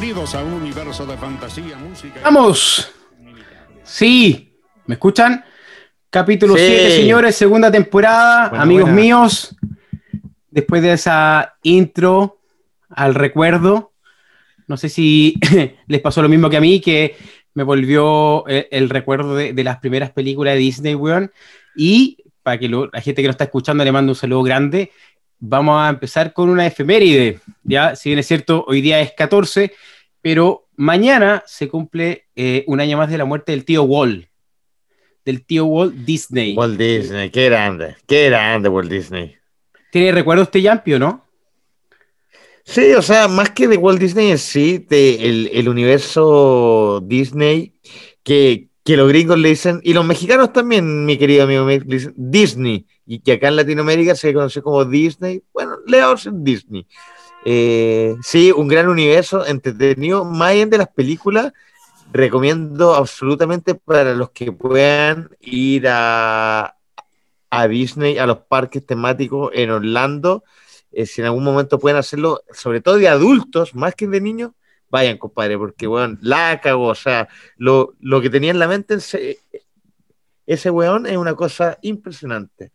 Bienvenidos a un universo de fantasía, música. ¡Vamos! Sí, ¿me escuchan? Capítulo Sí. 7, señores, segunda temporada. Buena, Amigos buena. míos, después de esa intro al recuerdo, no sé si les pasó lo mismo que a mí, que me volvió eh, el recuerdo de, de las primeras películas de Disney, weón. Y para que lo- la gente que nos está escuchando le mando un saludo grande, vamos a empezar con una efeméride. Ya, si bien es cierto, hoy día es 14, pero mañana se cumple eh, un año más de la muerte del tío Walt, del tío Walt Disney. Walt Disney, qué grande, qué grande Walt Disney. ¿Tiene recuerdo este Yampi o no? Sí, o sea, más que de Walt Disney en sí, de el, el universo Disney, que, que los gringos le dicen, y los mexicanos también, mi querido amigo, le dicen Disney, y que acá en Latinoamérica se conoce como Disney, bueno, le decir Disney. Eh, sí, un gran universo, entretenido, más allá de las películas, recomiendo absolutamente para los que puedan ir a, a Disney, a los parques temáticos en Orlando, eh, si en algún momento pueden hacerlo, sobre todo de adultos, más que de niños, vayan, compadre, porque, weón, la cagó, o sea, lo, lo que tenía en la mente ese, ese weón es una cosa impresionante.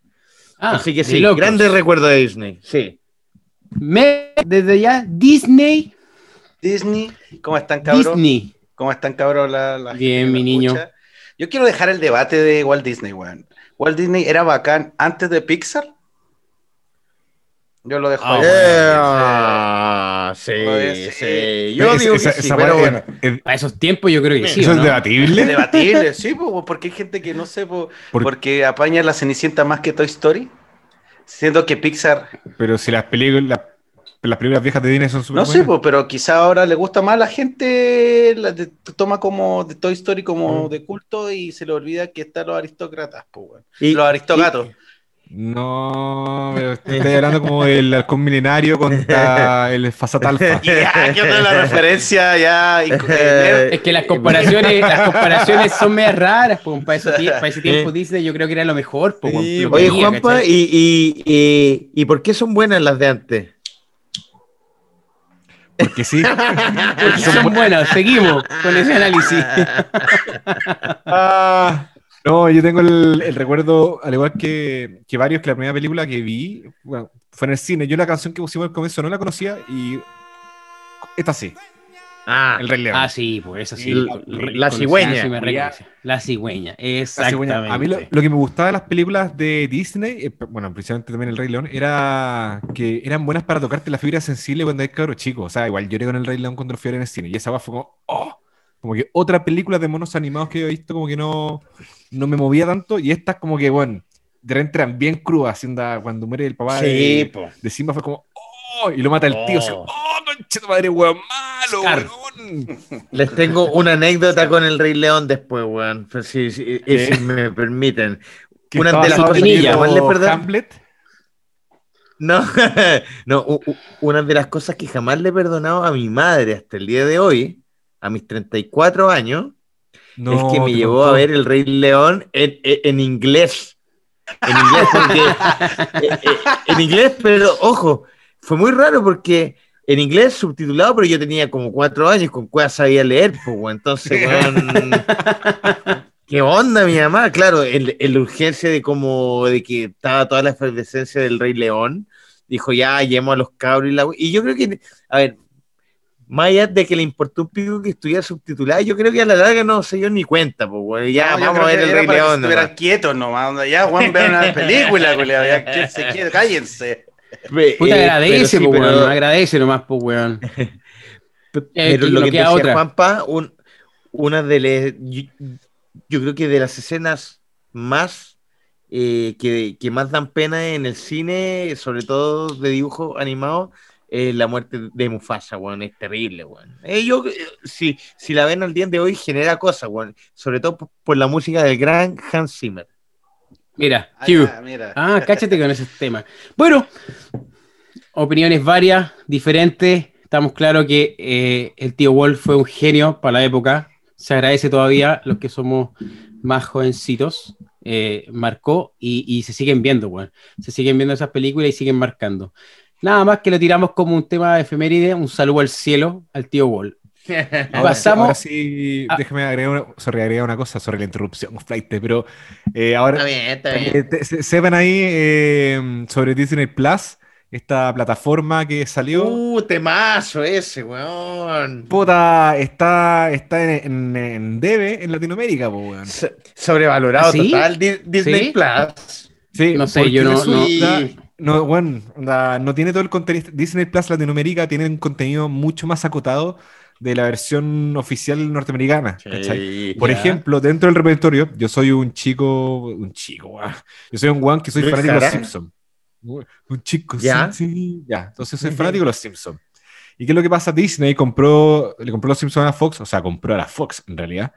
Ah, Así que sí, grande recuerdo de Disney, sí. Me- desde ya, Disney, Disney, ¿cómo están, cabrón? Disney. ¿Cómo están, cabrón? La, la Bien, mi niño. escucha? Yo quiero dejar el debate de Walt Disney, weón. ¿Walt Disney era bacán antes de Pixar? Yo lo dejo Ah, ahí. Sí, Pues, sí. Yo digo esa- que sí, esa pero bueno. eh, Para esos tiempos yo creo que sí. ¿Eso ¿o es no? Es debatible? debatible, sí, po, porque hay gente que no sé, po, Por- porque apaña la Cenicienta más que Toy Story, siendo que Pixar, Pero si las películas, las películas viejas de Disney son súper no sé, po, pero quizá ahora le gusta más a la gente, la de- toma como de Toy Story como de culto y se le olvida que están los aristócratas. Y- los aristogatos. No, pero estoy hablando como del halcón milenario contra el Fasat Alpha. Ya, ¿qué otra la referencia? Ya, y- eh, Es que las comparaciones, las comparaciones son medias raras, pues, para, ese para ese tiempo Disney yo creo que era lo mejor. pues, Sí, lo que Oye, Juanpa. ¿y, y, y, y por qué son buenas las de antes? Porque sí. Porque son buenas, seguimos con ese análisis. Ah, no, yo tengo el, el recuerdo, al igual que, que varios, que la primera película que vi bueno, fue en el cine. Yo la canción que pusimos al comienzo no la conocía y esta sí, Ah, El Rey León. Ah, sí, pues eso sí. La con- cigüeña. sí me reconoce. La cigüeña, La exactamente. cigüeña. A mí lo, lo que me gustaba de las películas de Disney, eh, bueno, precisamente también El Rey León, era que eran buenas para tocarte la fibra sensible cuando eres cabro chico. O sea, igual lloré con El Rey León cuando lo fui a ver en el cine. Y esa va fue como, oh, como que otra película de monos animados que he visto, como que no, no me movía tanto. Y estas, como que, bueno, de repente eran bien crudas. cuando muere el papá sí, de, po. de Simba, fue como, oh, y lo mata el tío. así, Oh. oh, conchito madre, weón, malo, weón. Les tengo una anécdota con el Rey León después, weón. Pues Si, si- y si me permiten. Una de las cosas que jamás Hamlet. No, no, una de las cosas que jamás le he perdonado a mi madre hasta el día de hoy, a mis 34 años, No, es que me llevó a ver el Rey León en, en- en inglés. En inglés, porque. eh, eh, en inglés, pero ojo, fue muy raro porque en inglés subtitulado, pero yo tenía como cuatro años, con cuál sabía leer, pues, entonces, weón, ¿Qué onda, mi mamá? Claro, en, en la urgencia de como de que estaba toda la efervescencia del Rey León, dijo ya, llevemos a los cabros y la we-". Y yo creo que, a ver, más allá de que le importó un pico que estuviera subtitulada, yo creo que a la larga no se dio ni cuenta, pues, güey. Ya, No, vamos a ver el Rey para que León. Estuvieran quietos nomás. onda, Ya, Juan, vean una película, ya, quietos, cállense. Puta, eh, agradece, pues, pero- weón. Agradece nomás, pues, weón. Eh, Pero lo que decía otra. Juanpa, un- una de las. Yo, yo creo que de las escenas más. eh, que, que más dan pena en el cine, sobre todo de dibujo animado, eh, la muerte de Mufasa, weón, es terrible, weón. Eh, yo, eh, si, si la ven al día de hoy, genera cosas, weón. Sobre todo por, por la música del gran Hans Zimmer. Mira, Ah, Hugh. ya, mira. Ah, cáchate con ese tema. Bueno, opiniones varias, diferentes. Estamos claros que eh, el tío Wolf fue un genio para la época. Se agradece todavía los que somos más jovencitos. eh, marcó y, y se siguen viendo, weón. Se siguen viendo esas películas y siguen marcando. Nada más que lo tiramos como un tema de efeméride, un saludo al cielo, al tío Wall. Ahora, Pasamos ahora sí, a- déjame agregar una, sorry, agregar una cosa sobre la interrupción, flight, pero eh, ahora Está bien, está bien. eh, te- se- sepan ahí eh, sobre Disney Plus, esta plataforma que salió. Uh, temazo ese, weón. Puta, está, está en, en, en debe en Latinoamérica, po, weón. So- Sobrevalorado ¿Ah, sí? total Di- Disney ¿Sí? Plus. Sí, No sé, yo no- no- no, bueno, no tiene todo el contenido. Disney Plus Latinoamérica tiene un contenido mucho más acotado de la versión oficial norteamericana. Sí. Por ejemplo, dentro del repertorio, yo soy un chico, un chico, guau. yo soy un guan que soy fanático de los. Simpsons. Un chico, ¿Ya? sí, sí, ya. Entonces soy fanático de los Simpsons. ¿Y qué es lo que pasa? Disney compró, le compró los Simpsons a Fox, o sea, compró a la Fox en realidad.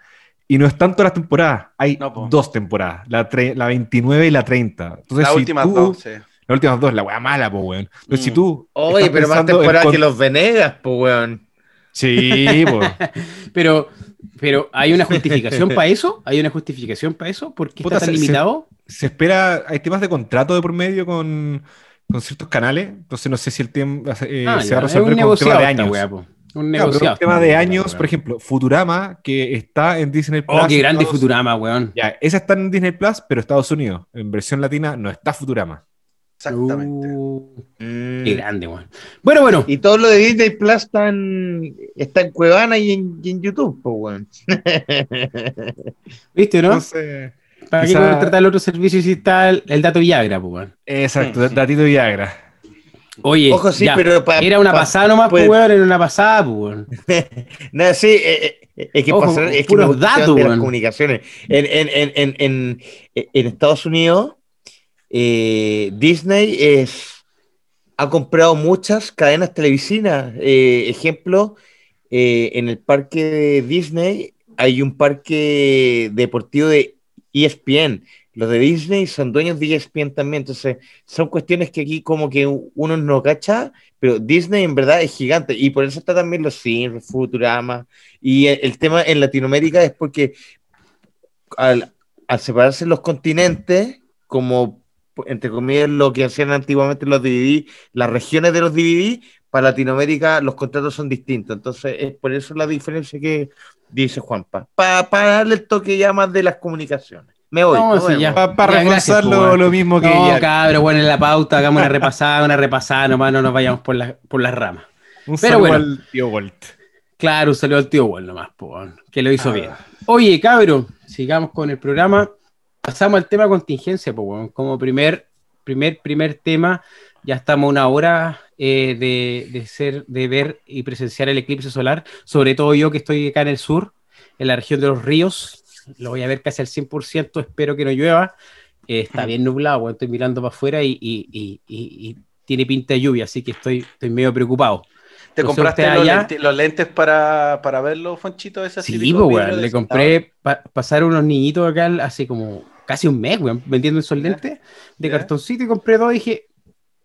Y no es tanto las temporadas, hay No, dos temporadas, la, la 29 y la 30. Entonces, Las si últimas tú- dos, sí. Las últimas dos, la wea mala, po, weón. Entonces, si Mm. tú. Oye, pero más en temporada que los Venegas, pues, weón. Sí, po. Pero, pero ¿hay una justificación para eso? ¿Hay una justificación para eso? ¿Por qué Puta, está tan se- limitado? se espera, hay temas de contrato de por medio con, con ciertos canales, entonces no sé si el tema eh, Ah, se va a es resolver un con un tema de años. wea, po. Un Claro, pero negociado. un tema de años, por ejemplo, Futurama, que está en Disney Plus. Oh, qué grande Estados- Futurama, weón. Ya, esa está en Disney Plus, pero Estados Unidos, en versión latina, no está Futurama. Exactamente. Uh, Mm. qué grande, weón. Bueno, bueno. Y todo lo de Disney Plus está en, está en Cuevana y en, y en YouTube, pues, weón. ¿Viste, no? Entonces, ¿Para qué quizá- contratar el otro servicio si está el, el dato Viagra, pues, weón? exacto, Datito Viagra. Oye, Ojo, sí, ya, pero pa- era una pa- pasada nomás, pues, weón, era una pasada, pues, weón. No, sí, eh, eh, es que, Ojo, pasar- es que puros el tema datos, de las comunicaciones. En, en, en, en, en, en Estados Unidos, eh, Disney es, ha comprado muchas cadenas televisivas. Eh, ejemplo, eh, en el parque de Disney hay un parque deportivo de ESPN. Los de Disney son dueños de ESPN también. Entonces, son cuestiones que aquí como que uno no cacha, pero Disney en verdad es gigante. Y por eso está también los Sims, Futurama. Y el, el tema en Latinoamérica es porque al, al separarse los continentes, como entre comillas lo que hacían antiguamente los DVD, las regiones de los DVD, para Latinoamérica los contratos son distintos. Entonces, es por eso la diferencia que dice Juanpa. Para darle el toque ya más de las comunicaciones. Me voy. No, sí. Para Ya, reforzar po, lo, lo mismo que No, ya. cabrón, bueno, en la pauta, hagamos una repasada, una repasada, nomás no nos vayamos por, la- por las ramas. Un Pero saludo bueno. al tío Walt. Claro, un saludo al tío Wall nomás, po, que lo Ah. hizo bien. Oye, cabrón, sigamos con el programa. Pasamos al tema contingencia, pues, weón. Como primer, primer, primer tema, ya estamos una hora eh, de, de ser, de ver y presenciar el eclipse solar, sobre todo yo que estoy acá en el sur, en la región de los ríos. Lo voy a ver casi al 100%, espero que no llueva. Eh, está bien nublado, weón, estoy mirando para afuera y, y- y- y- tiene pinta de lluvia, así que estoy, estoy medio preocupado. ¿Te sé compraste los, allá. lentes, los lentes para, para verlo, Fonchito? Esas Sí, pues, de le compré, pa- pasaron unos niñitos acá hace como casi un mes, weón, vendiendo esos lentes de cartoncito y compré dos y dije,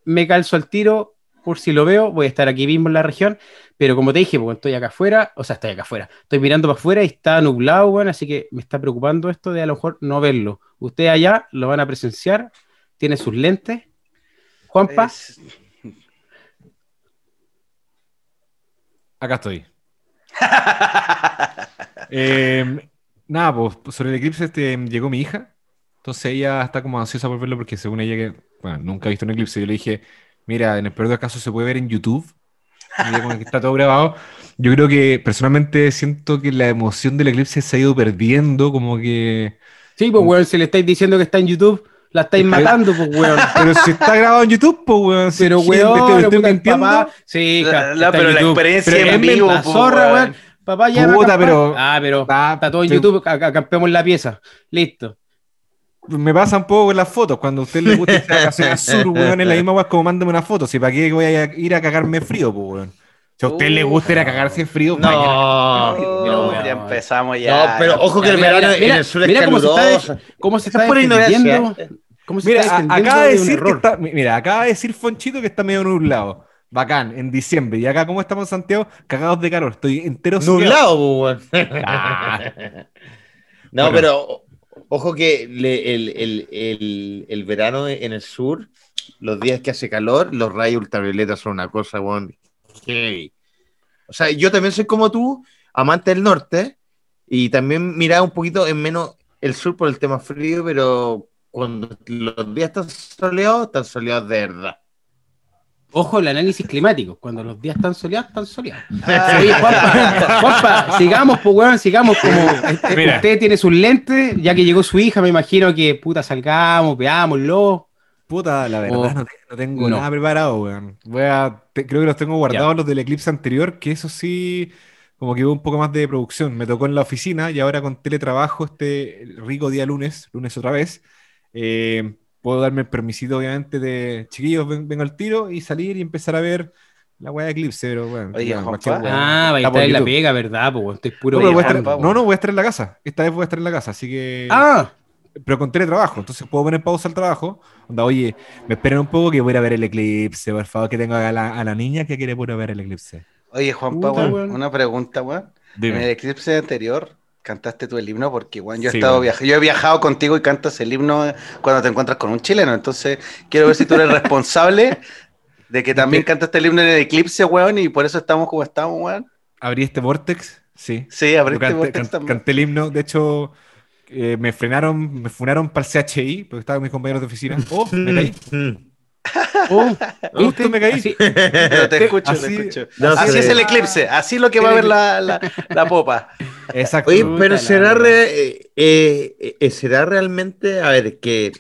me calzo al tiro, por si lo veo, voy a estar aquí mismo en la región, pero como te dije, pues, estoy acá afuera, o sea, estoy acá afuera, estoy mirando para afuera y está nublado, weón, así que me está preocupando esto de a lo mejor no verlo. Ustedes allá lo van a presenciar, tiene sus lentes. Juanpa, Es- Acá estoy. Eh, nada, pues sobre el eclipse este, llegó mi hija. Entonces ella está como ansiosa por verlo porque según ella que, bueno, nunca ha visto un eclipse. Yo le dije, mira, en el peor de los casos se puede ver en YouTube. Y ella como que está todo grabado. Yo creo que personalmente siento que la emoción del eclipse se ha ido perdiendo, como que... sí, pues, weón, si le estáis diciendo que está en YouTube, la estáis matando, pues, weón. Pero si está grabado en YouTube, pues, weón. si- Pero, weón, te estoy, papá- Sí, La- pero la experiencia Pero en es vivo, la po, zorra, weón. weón. Papá, ya. Puta, pero- Ah, pero Ah, está todo en te- YouTube. ac- Acampemos la pieza. Listo. Me pasa un poco con las fotos. Cuando a usted le gusta irse a vacaciones sur, weón, es la misma weón como mándame una foto. Si para qué voy a ir a cagarme frío, pues, weón. Si a usted le gusta ir a cagarse frío, vaya. No. Pero, weón. ya empezamos ya. No, pero ojo que el Mira, verano mira, en mira, el sur es mira cómo se está caluroso. ¿Cómo se Mira, está acaba de de decir que error? está, mira, acaba de decir Fonchito que está medio nublado. Bacán, en diciembre. Y acá, ¿cómo estamos en Santiago? Cagados de calor. Estoy entero Nublado, pues, weón. Ah. No, Bueno. pero ojo que el, el- el- el verano en el sur los días que hace calor, los rayos ultravioletas son una cosa, weón. O sea, yo también soy como tú, amante del norte, y también miraba un poquito en menos el sur por el tema frío, pero cuando los días están soleados, están soleados de verdad. Ojo, el análisis climático. Cuando los días están soleados, están soleados. Ah, Oye, Juanpa, Juanpa, sigamos, pues, weón, sigamos como este- Mira. usted tiene sus lentes, ya que llegó su hija, me imagino que puta salgamos, veámoslo. Puta, la verdad, Oh, no, te- no tengo no. nada preparado, weón. Voy a, te- creo que los tengo guardados los del eclipse anterior, que eso sí, como que hubo un poco más de producción. Me tocó en la oficina y ahora con teletrabajo, este rico día lunes, lunes otra vez, eh, puedo darme el permisito, obviamente, de chiquillos, ven- vengo al tiro y salir y empezar a ver la weá de eclipse, pero bueno. Oye, weá. Ah, vaya a estar en la pega, ¿verdad? Pues, weón? estoy puro No, viajando. estar- no, no, voy a estar en la casa. Esta vez voy a estar en la casa, así que. Ah, pero con teletrabajo, entonces puedo poner pausa al trabajo. Onda, oye, me esperen un poco que voy a ir a ver el eclipse, por favor, que tengo a la, a la niña que quiere puro ver el eclipse. Oye, weón, weón. una pregunta, weón. En el eclipse anterior cantaste tú el himno porque, weón, yo he Sí, estado viaja- yo he viajado contigo y cantas el himno cuando te encuentras con un chileno. Entonces, quiero ver si tú eres responsable de que también cantaste el himno en el eclipse, weón, y por eso estamos como estamos, weón. Abrí este vortex, sí. Sí, abriste canté, vortex can- también. canté el himno, de hecho, eh, me frenaron, me funaron para el CHI, porque estaba con mis compañeros de oficina. Oh, me caí. Justo me caí. Así- Pero te escucho, Así- te escucho. No, así se es ve. el eclipse, así es lo que va a ver la, la, la popa. Exacto. Oye, pero será, re- eh, eh, eh, será realmente, a ver, que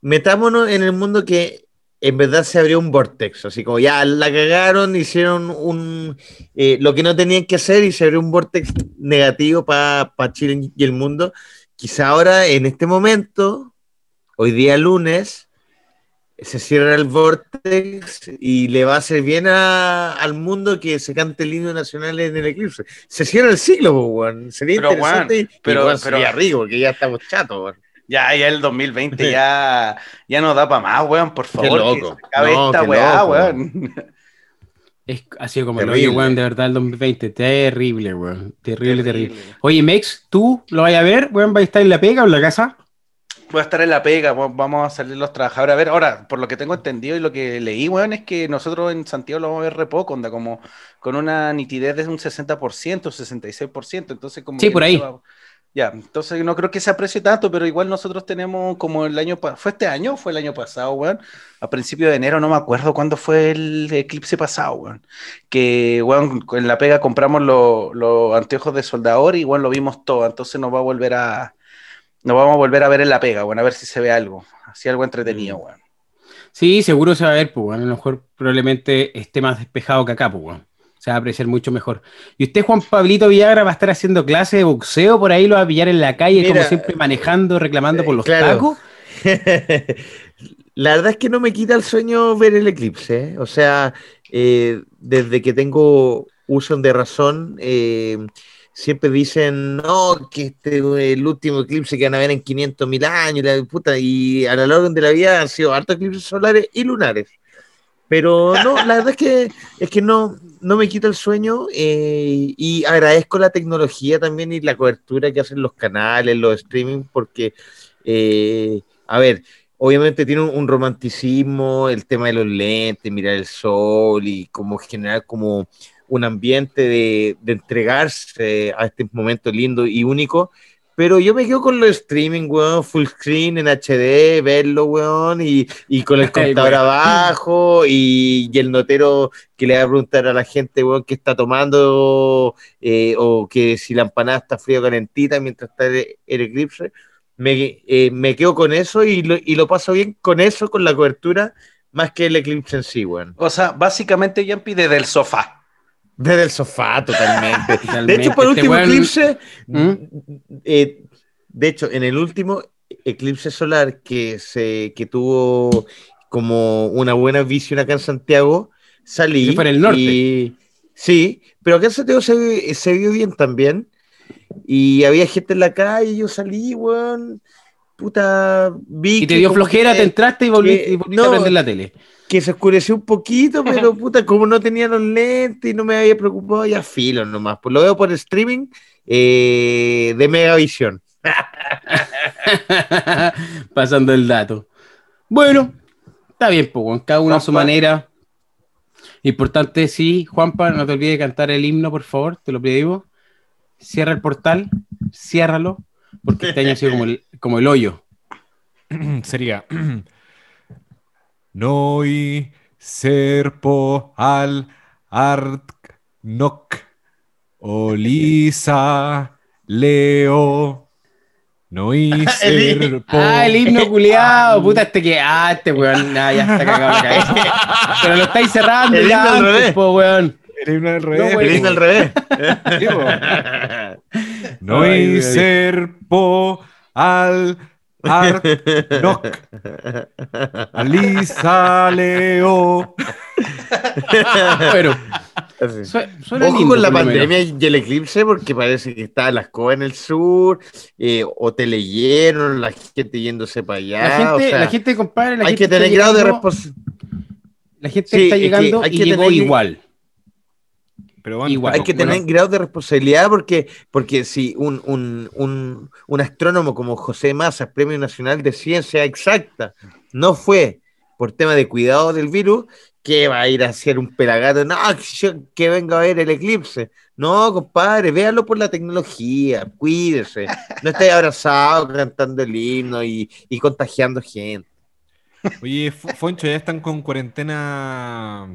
metámonos en el mundo que en verdad se abrió un vortex, así como ya la cagaron, hicieron un eh, lo que no tenían que hacer y se abrió un vortex negativo para Chile y el mundo. Quizá ahora, en este momento, hoy día lunes, se cierra el vortex y le va a hacer bien a- al mundo que se cante el himno nacional en el eclipse. Se cierra el siglo, weón. Sería Pero, interesante y, pero- y, pero- sería rico, porque ya estamos chatos, weón. Ya, ya el 2020 ya, ya no da para más, weón, por favor. loco. Que se acabe No, esta qué weá, loco. weón. Es, ha sido como el Terrible. hoyo, weón, de verdad, el 2020. Terrible, weón. Terrible, terrible. Terrible. Oye, Mex, ¿tú lo vas a ver? Weón, ¿vas a estar en la pega o en la casa? Voy a estar en la pega, vamos a salir los trabajadores. A ver, ahora, por lo que tengo entendido y lo que leí, weón, es que nosotros en Santiago lo vamos a ver re poco, onda, como con una nitidez de un 60%, 66%, entonces como... Sí, por ahí. va- Ya, entonces no creo que se aprecie tanto, pero igual nosotros tenemos como el año... pa- ¿Fue este año o fue el año pasado, weón? A principio de enero, no me acuerdo cuándo fue el eclipse pasado, weón. Que, weón, en la pega compramos los los anteojos de soldador y, weón, lo vimos todo, entonces nos va a volver a... Nos vamos a volver a ver en la pega, weón, a ver si se ve algo, así algo entretenido, Mm. weón. Sí, seguro se va a ver, pues, weón. A lo mejor probablemente esté más despejado que acá, pues, weón. Se va a apreciar mucho mejor. ¿Y usted, Juan Pablito Villagra, va a estar haciendo clase de boxeo por ahí? ¿Lo va a pillar en la calle, como siempre, manejando, reclamando por los claro. tacos? La verdad es que no me quita el sueño ver el eclipse. ¿eh? O sea, eh, desde que tengo uso de razón, eh, siempre dicen, no, que este es el último eclipse que van a ver en 500 mil años, la puta, y a lo largo de la vida han sido hartos eclipses solares y lunares. Pero no, la verdad es que, es que no, no me quita el sueño eh, y agradezco la tecnología también y la cobertura que hacen los canales, los streaming, porque, eh, a ver, obviamente tiene un, un romanticismo, el tema de los lentes, mirar el sol y como generar como un ambiente de, de entregarse a este momento lindo y único. Pero yo me quedo con los streaming, weón, full screen en HD, verlo, weón, y, y con el contador abajo y, y el notero que le va a preguntar a la gente, weón, qué está tomando eh, o que si la empanada está fría o calentita mientras está el, el eclipse. Me, eh, me quedo con eso y lo, y lo paso bien con eso, con la cobertura, más que el eclipse en sí, weón. O sea, básicamente Yampi desde el sofá. Desde el sofá, totalmente. De hecho, por Este último eclipse, ¿Mm? eh, de hecho, en el último eclipse solar que se que tuvo como una buena visión acá en Santiago, salí. Fue en el norte. y- sí, pero acá en Santiago se, se vio bien también. Y había gente en la calle, yo salí, weón. Puta, vi Y te que dio flojera, que- te entraste y volviste, que- y volviste a no, prender la tele. que se oscureció un poquito, pero puta, como no tenía los lentes y no me había preocupado, ya filo nomás. Pues lo veo por streaming eh, de Megavisión. Pasando el dato. Bueno, está bien, pues, cada uno a su manera. Importante, sí, Juanpa, no te olvides de cantar el himno, por favor, te lo pedimos. Cierra el portal, ciérralo, porque este año ha sido como el, como el hoyo. Sería. Noi serpo al art noc olisa leo. Noi serpo. Ah, el himno culiado, puta, este que, ah, este weón, nah, ya está cagado la cabeza. Pero lo estáis cerrando El ya antes, po, weón. El himno al No, revés. El himno al revés. Po. Ay, al art alisa leo. Pero, Así. su- suena Ojo lindo, con la menos. pandemia y el eclipse, porque parece que está la escoba en el sur, eh, o te leyeron, la gente yéndose para allá. La gente, o sea, la gente, compadre, la hay gente que tener grado de responsabilidad. La gente Sí, está es que llegando hay y que llegó tener- igual. Pero bueno, Igual. Hay que Bueno. tener grado de responsabilidad porque, porque si un, un, un, un astrónomo como José Massa, Premio Nacional de Ciencia Exacta, no fue por tema de cuidado del virus, que va a ir a hacer un pelagato? No, que, yo- que venga a ver el eclipse. No, compadre, véalo por la tecnología, cuídese. No esté abrazado cantando el himno y, y contagiando gente. Oye, Foncho, ¿ya están con cuarentena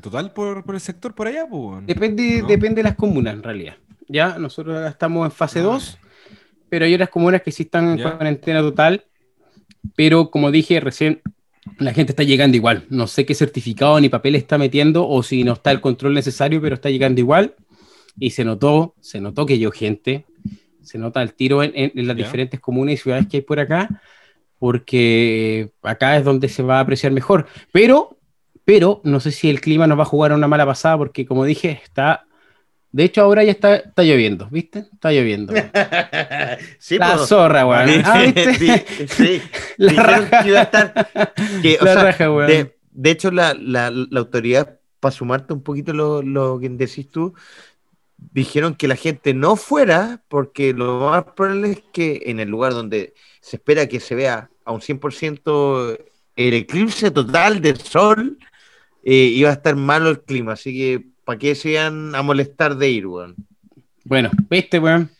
total por, por el sector por allá? Pues? Depende, ¿No? depende de las comunas, en realidad. Ya, nosotros estamos en fase Ah. 2, pero hay otras comunas que sí están en Ya. cuarentena total. Pero como dije recién, la gente está llegando igual. No sé qué certificado ni papel está metiendo o si no está el control necesario, pero está llegando igual. Y se notó, se notó que yo gente, se nota el tiro en, en- en las Ya. diferentes comunas y ciudades que hay por acá, porque acá es donde se va a apreciar mejor. Pero, pero no sé si el clima nos va a jugar una mala pasada, porque como dije, está. De hecho, ahora ya está, está lloviendo, ¿viste? Está lloviendo. Sí, La pues. zorra, weón. Ah, ¿viste? Sí, sí. La raja. que iba a estar- que, o La sea, raja, weón. de, de hecho, la, la- la autoridad, para sumarte un poquito lo, lo que decís tú, dijeron que la gente no fuera, porque lo más probable es que en el lugar donde se espera que se vea a un 100% el eclipse total del sol, eh, iba a estar malo el clima. Así que, ¿para qué se iban a molestar de ir, weón? Bueno, ¿viste, weón?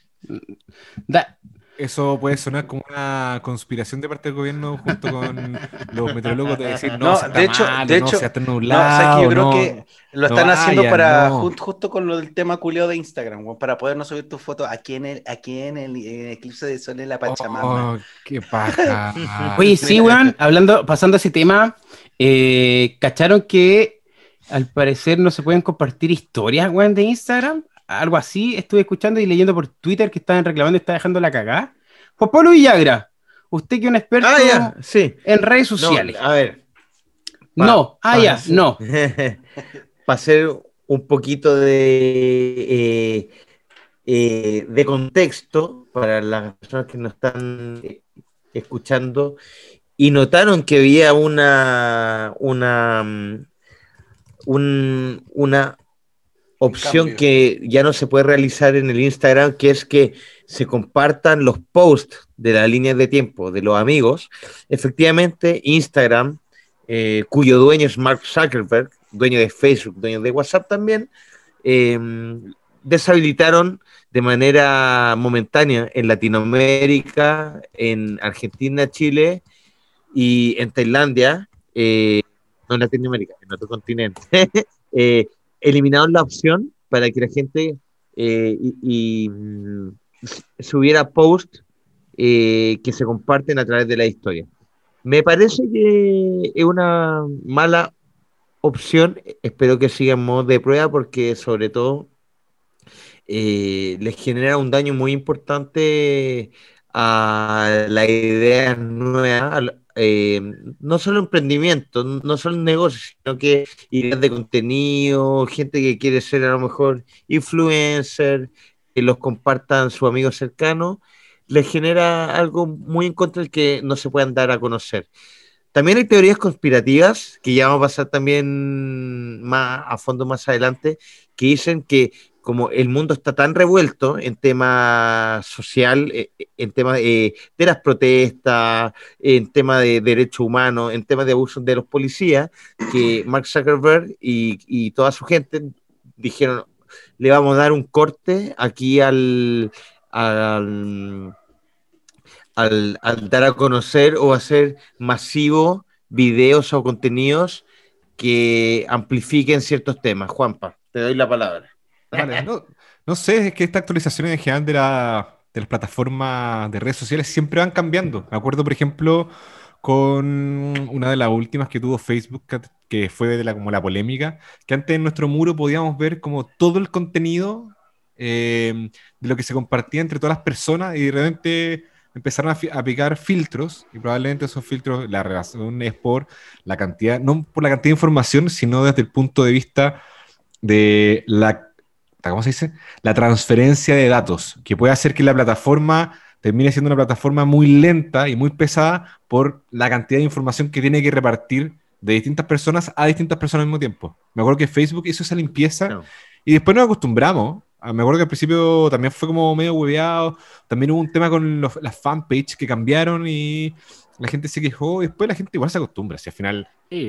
Da- Eso puede sonar como una conspiración de parte del gobierno junto con los meteorólogos de decir, no, No, se está de hecho- malo, de no, hecho- se está No, o nublado, sea, que yo creo no. que lo no están haciendo vaya, para justo con lo del tema culiado de Instagram, para poder no subir tus fotos aquí en el, aquí en el, en el eclipse de sol en la Pachamama. Oh, qué paja. Oye, sí, weón, hablando, pasando a ese tema, eh, ¿cacharon que al parecer no se pueden compartir historias, weón, de Instagram? Algo así, estuve escuchando y leyendo por Twitter que estaban reclamando y está dejando la cagada. Juan Pablo Villagra, usted que es un experto Ah, sí. en redes No, sociales. a ver, No, ah, ya, no. Para hacer un poquito de, eh, eh, de contexto para las personas que nos están eh, escuchando y notaron que había una, una, mm, un- una opción que ya no se puede realizar en el Instagram, que es que se compartan los posts de las líneas de tiempo de los amigos. Efectivamente, Instagram eh, cuyo dueño es Mark Zuckerberg, dueño de Facebook, dueño de WhatsApp también, eh, deshabilitaron de manera momentánea en Latinoamérica, en Argentina, Chile y en Tailandia, eh, no en Latinoamérica, en otro continente, eh, eliminaron la opción para que la gente eh, mm, subiera posts eh, que se comparten a través de la historia. Me parece que es una mala opción. Espero que siga en modo de prueba porque sobre todo eh, les genera un daño muy importante a la idea nueva, al- eh, no solo emprendimiento, no solo negocios, sino que ideas de contenido, gente que quiere ser a lo mejor influencer, que los compartan sus amigos cercanos, les genera algo muy en contra del que no se puedan dar a conocer. También hay teorías conspirativas, que ya vamos a pasar también más a fondo más adelante, que dicen que como el mundo está tan revuelto en tema social, eh, en tema eh, de las protestas, en tema de derechos humanos, en tema de abuso de los policías, que Mark Zuckerberg y, toda su gente dijeron, le vamos a dar un corte aquí al, al dar a conocer o hacer masivo videos o contenidos que amplifiquen ciertos temas. Juanpa, te doy la palabra. No, sé, es que estas actualizaciones en general de, la- de las plataformas de redes sociales siempre van cambiando. Me acuerdo, por ejemplo, con una de las últimas que tuvo Facebook, que, fue la, como la polémica, que antes en nuestro muro podíamos ver como todo el contenido eh, de lo que se compartía entre todas las personas y de repente empezaron a, a aplicar filtros y probablemente esos filtros, la relación es por la cantidad, no por la cantidad de información, sino desde el punto de vista de la, ¿cómo se dice? La transferencia de datos, que puede hacer que la plataforma termine siendo una plataforma muy lenta y muy pesada por la cantidad de información que tiene que repartir de distintas personas a distintas personas al mismo tiempo. Me acuerdo que Facebook hizo esa limpieza No. y después nos acostumbramos. Ah, Me acuerdo que al principio también fue como medio hueveado. También hubo un tema con los- las fanpage que cambiaron y la gente se quejó. Y después la gente igual se acostumbra. Si al final,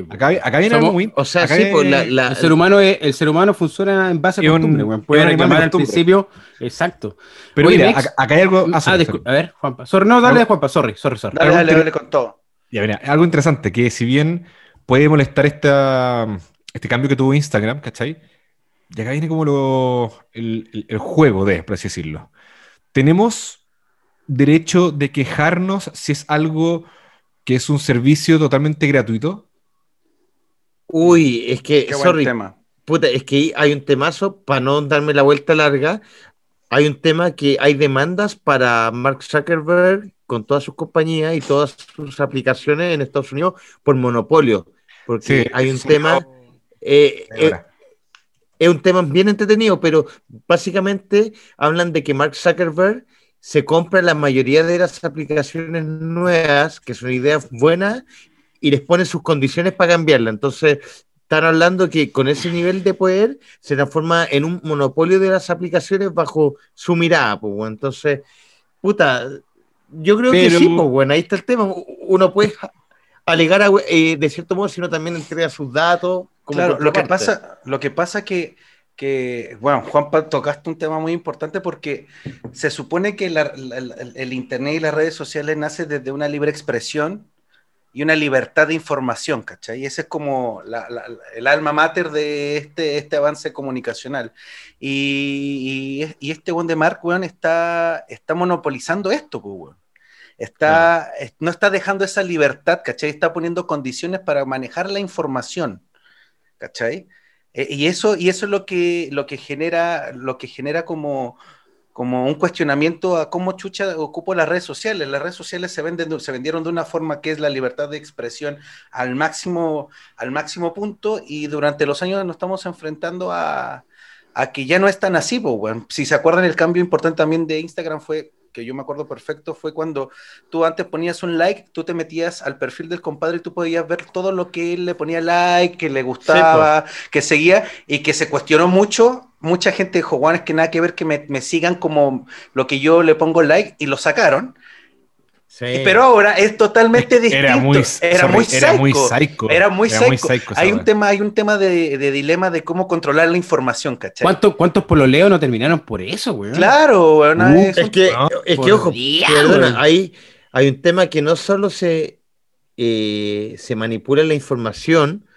acá, acá viene Somos- algo muy. O sea, acá sí, pues la, viene- la- El ser humano es- el ser humano funciona en base a un- costumbre, Puede un animal de reclamar al principio. Exacto. Pero Oye, mira, acá, hay algo. Ah, sorry, sorry. a ver, Juanpa. Sorry, no, dale, Juanpa, sorry, sorry, sorry. Dale, dale, dale con todo. Ya, mira, algo interesante, que si bien puede molestar esta, este cambio que tuvo Instagram, ¿cachai? Y acá viene como lo, el, el- el juego de, por así decirlo. Tenemos derecho de quejarnos si es algo que es un servicio totalmente gratuito. Uy, es que, Qué sorry, tema. puta, es que hay un temazo, para no darme la vuelta larga, hay un tema que hay demandas para Mark Zuckerberg con todas sus compañías y todas sus aplicaciones en Estados Unidos por monopolio, porque Sí, hay un sí. tema, eh, eh, Ahora, es un tema bien entretenido, pero básicamente hablan de que Mark Zuckerberg se compra la mayoría de las aplicaciones nuevas, que son ideas buenas, y les pone sus condiciones para cambiarla. Entonces, están hablando que con ese nivel de poder se transforma en un monopolio de las aplicaciones bajo su mirada. Pues, bueno. Entonces, puta, yo creo que sí, pues bueno, ahí está el tema. Uno puede alegar a- eh, de cierto modo, sino también entrega sus datos. como Claro, lo que pasa, lo que pasa que, que, bueno, Juanpa, tocaste un tema muy importante porque se supone que la- la- la- el Internet y las redes sociales nace desde una libre expresión y una libertad de información, ¿cachai? Y ese es como la- el alma mater de este, este avance comunicacional. Y, y, y este buen de Mark, weón, está, está monopolizando esto, pues, weón. Está, es- no está dejando esa libertad, ¿cachai? Está poniendo condiciones para manejar la información. ¿cachai? Eh, y eso, y eso es lo que, lo que genera, lo que genera como, como un cuestionamiento a cómo chucha ocupo las redes sociales. Las redes sociales se venden, de- se vendieron de una forma que es la libertad de expresión al máximo, al máximo punto, y durante los años nos estamos enfrentando a, a que ya no es tan así. Si se acuerdan, el cambio importante también de Instagram fue que yo me acuerdo perfecto, fue cuando tú antes ponías un like, tú te metías al perfil del compadre y tú podías ver todo lo que él le ponía like, que le gustaba, que seguía y que se cuestionó mucho. Mucha gente dijo, Juan, es que nada que ver que me, me sigan como lo que yo le pongo like y lo sacaron. Sí. Pero ahora es totalmente distinto. Era muy, era sorry, muy era muy psycho. Era muy Era muy psycho. hay, un tema, hay un tema de, de dilema de cómo controlar la información, ¿cachai? ¿Cuántos, ¿Cuántos pololeos no terminaron por eso, weón? Claro, weón, Uh, es que, no, es que ojo, perdona, hay, hay un tema que no solo se, eh, se manipula la información,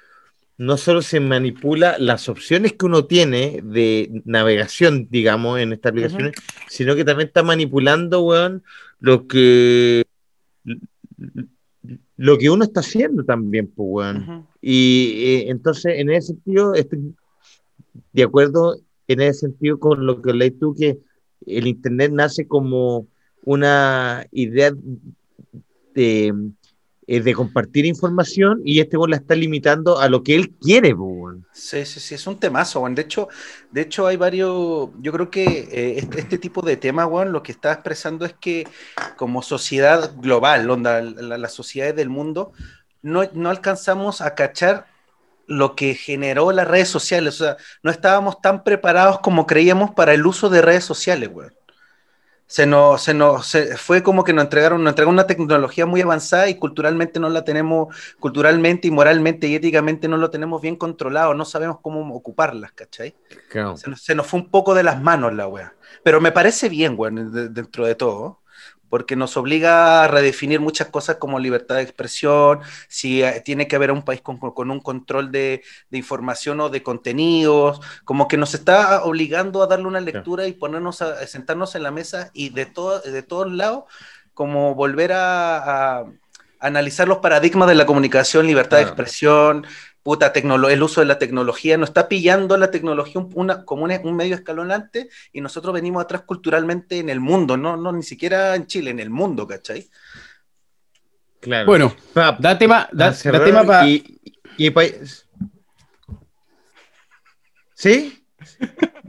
no solo se manipula las opciones que uno tiene de navegación, digamos, en estas aplicaciones, sino que también está manipulando, weón, lo que lo que uno está haciendo también, pues. Ujú. Y eh, entonces, en ese sentido, estoy de acuerdo en ese sentido con lo que leí tú, que el Internet nace como una idea de, eh, de compartir información y este weón la está limitando a lo que él quiere, weón. Sí, sí, sí, es un temazo, Juan. De hecho, de hecho hay varios, yo creo que eh, este, este tipo de tema, Juan, lo que está expresando es que como sociedad global, onda, la- las sociedades del mundo, no, no alcanzamos a cachar lo que generó las redes sociales. O sea, no estábamos tan preparados como creíamos para el uso de redes sociales, weón. Se nos, se nos se- fue como que nos entregaron, nos entregaron una tecnología muy avanzada y culturalmente no la tenemos, culturalmente y moralmente y éticamente no lo tenemos bien controlado, no sabemos cómo ocuparlas, ¿cachai? Claro. Se nos, se nos fue un poco de las manos la wea. Pero me parece bien, weón, de- dentro de todo, porque nos obliga a redefinir muchas cosas como libertad de expresión, si eh, tiene que haber un país con, con un control de, de información o de contenidos, como que nos está obligando a darle una lectura y ponernos a, a sentarnos en la mesa y de, todo, de todos lados, como volver a, a analizar los paradigmas de la comunicación, libertad de expresión, puta, tecnolo- el uso de la tecnología, nos está pillando la tecnología un- una, como un, un medio escalonante y nosotros venimos atrás culturalmente en el mundo, no, no ni siquiera en Chile, en el mundo, ¿cachai? Claro. Bueno, Pa- da tema, da, pa da tema para. y, y pa- ¿Sí?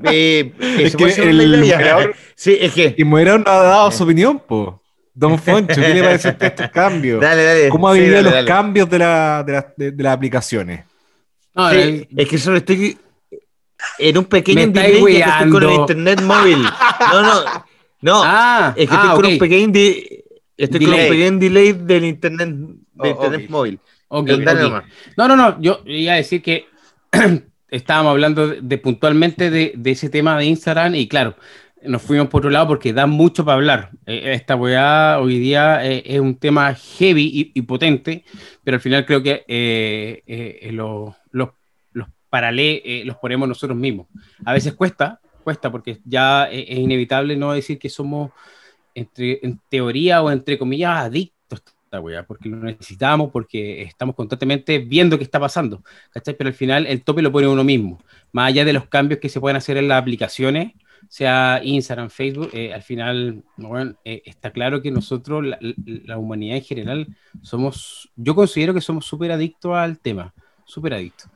Eh, eh, Es ¿se que el moderador- Sí, es que. Y Moderador no ha dado su opinión, po. Don Foncho, ¿qué le parece a usted estos cambios? Dale, dale. ¿Cómo ha sí, vivido dale, los dale. cambios de, la, de, la- de- de las aplicaciones? No, Sí, el- es que solo estoy en un pequeño delay que estoy con el internet móvil. No, no. No, ah, es que ah, estoy con ok, un pequeño di- estoy con Delay. un pequeño delay del internet, del Oh, internet ok. móvil. ok, Dale ok. nomás. No, no, no, yo iba a decir que estábamos hablando de, de puntualmente de, de ese tema de Instagram y claro, nos fuimos por otro lado porque da mucho para hablar. Eh, esta weá hoy día eh, es un tema heavy y, y potente, pero al final creo que eh, eh, los, los, los paralé eh, los ponemos nosotros mismos. A veces cuesta, cuesta porque ya es, es inevitable no decir que somos entre, en teoría o entre comillas adictos a esta weá, porque lo necesitamos, porque estamos constantemente viendo qué está pasando, ¿cachai? Pero al final el tope lo pone uno mismo, más allá de los cambios que se pueden hacer en las aplicaciones, sea Instagram, Facebook, eh, al final, bueno, eh, está claro que nosotros, la, la humanidad en general, somos, yo considero que somos súper adictos al tema, súper adictos.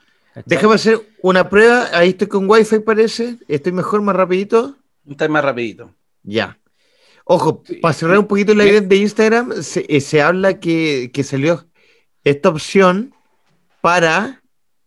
Déjame hacer una prueba. Ahí estoy con Wi-Fi, parece. Estoy mejor, más rapidito. Time más rapidito. Ya. Ojo, para cerrar un poquito la idea de Instagram, se, eh, se habla que, que salió esta opción para,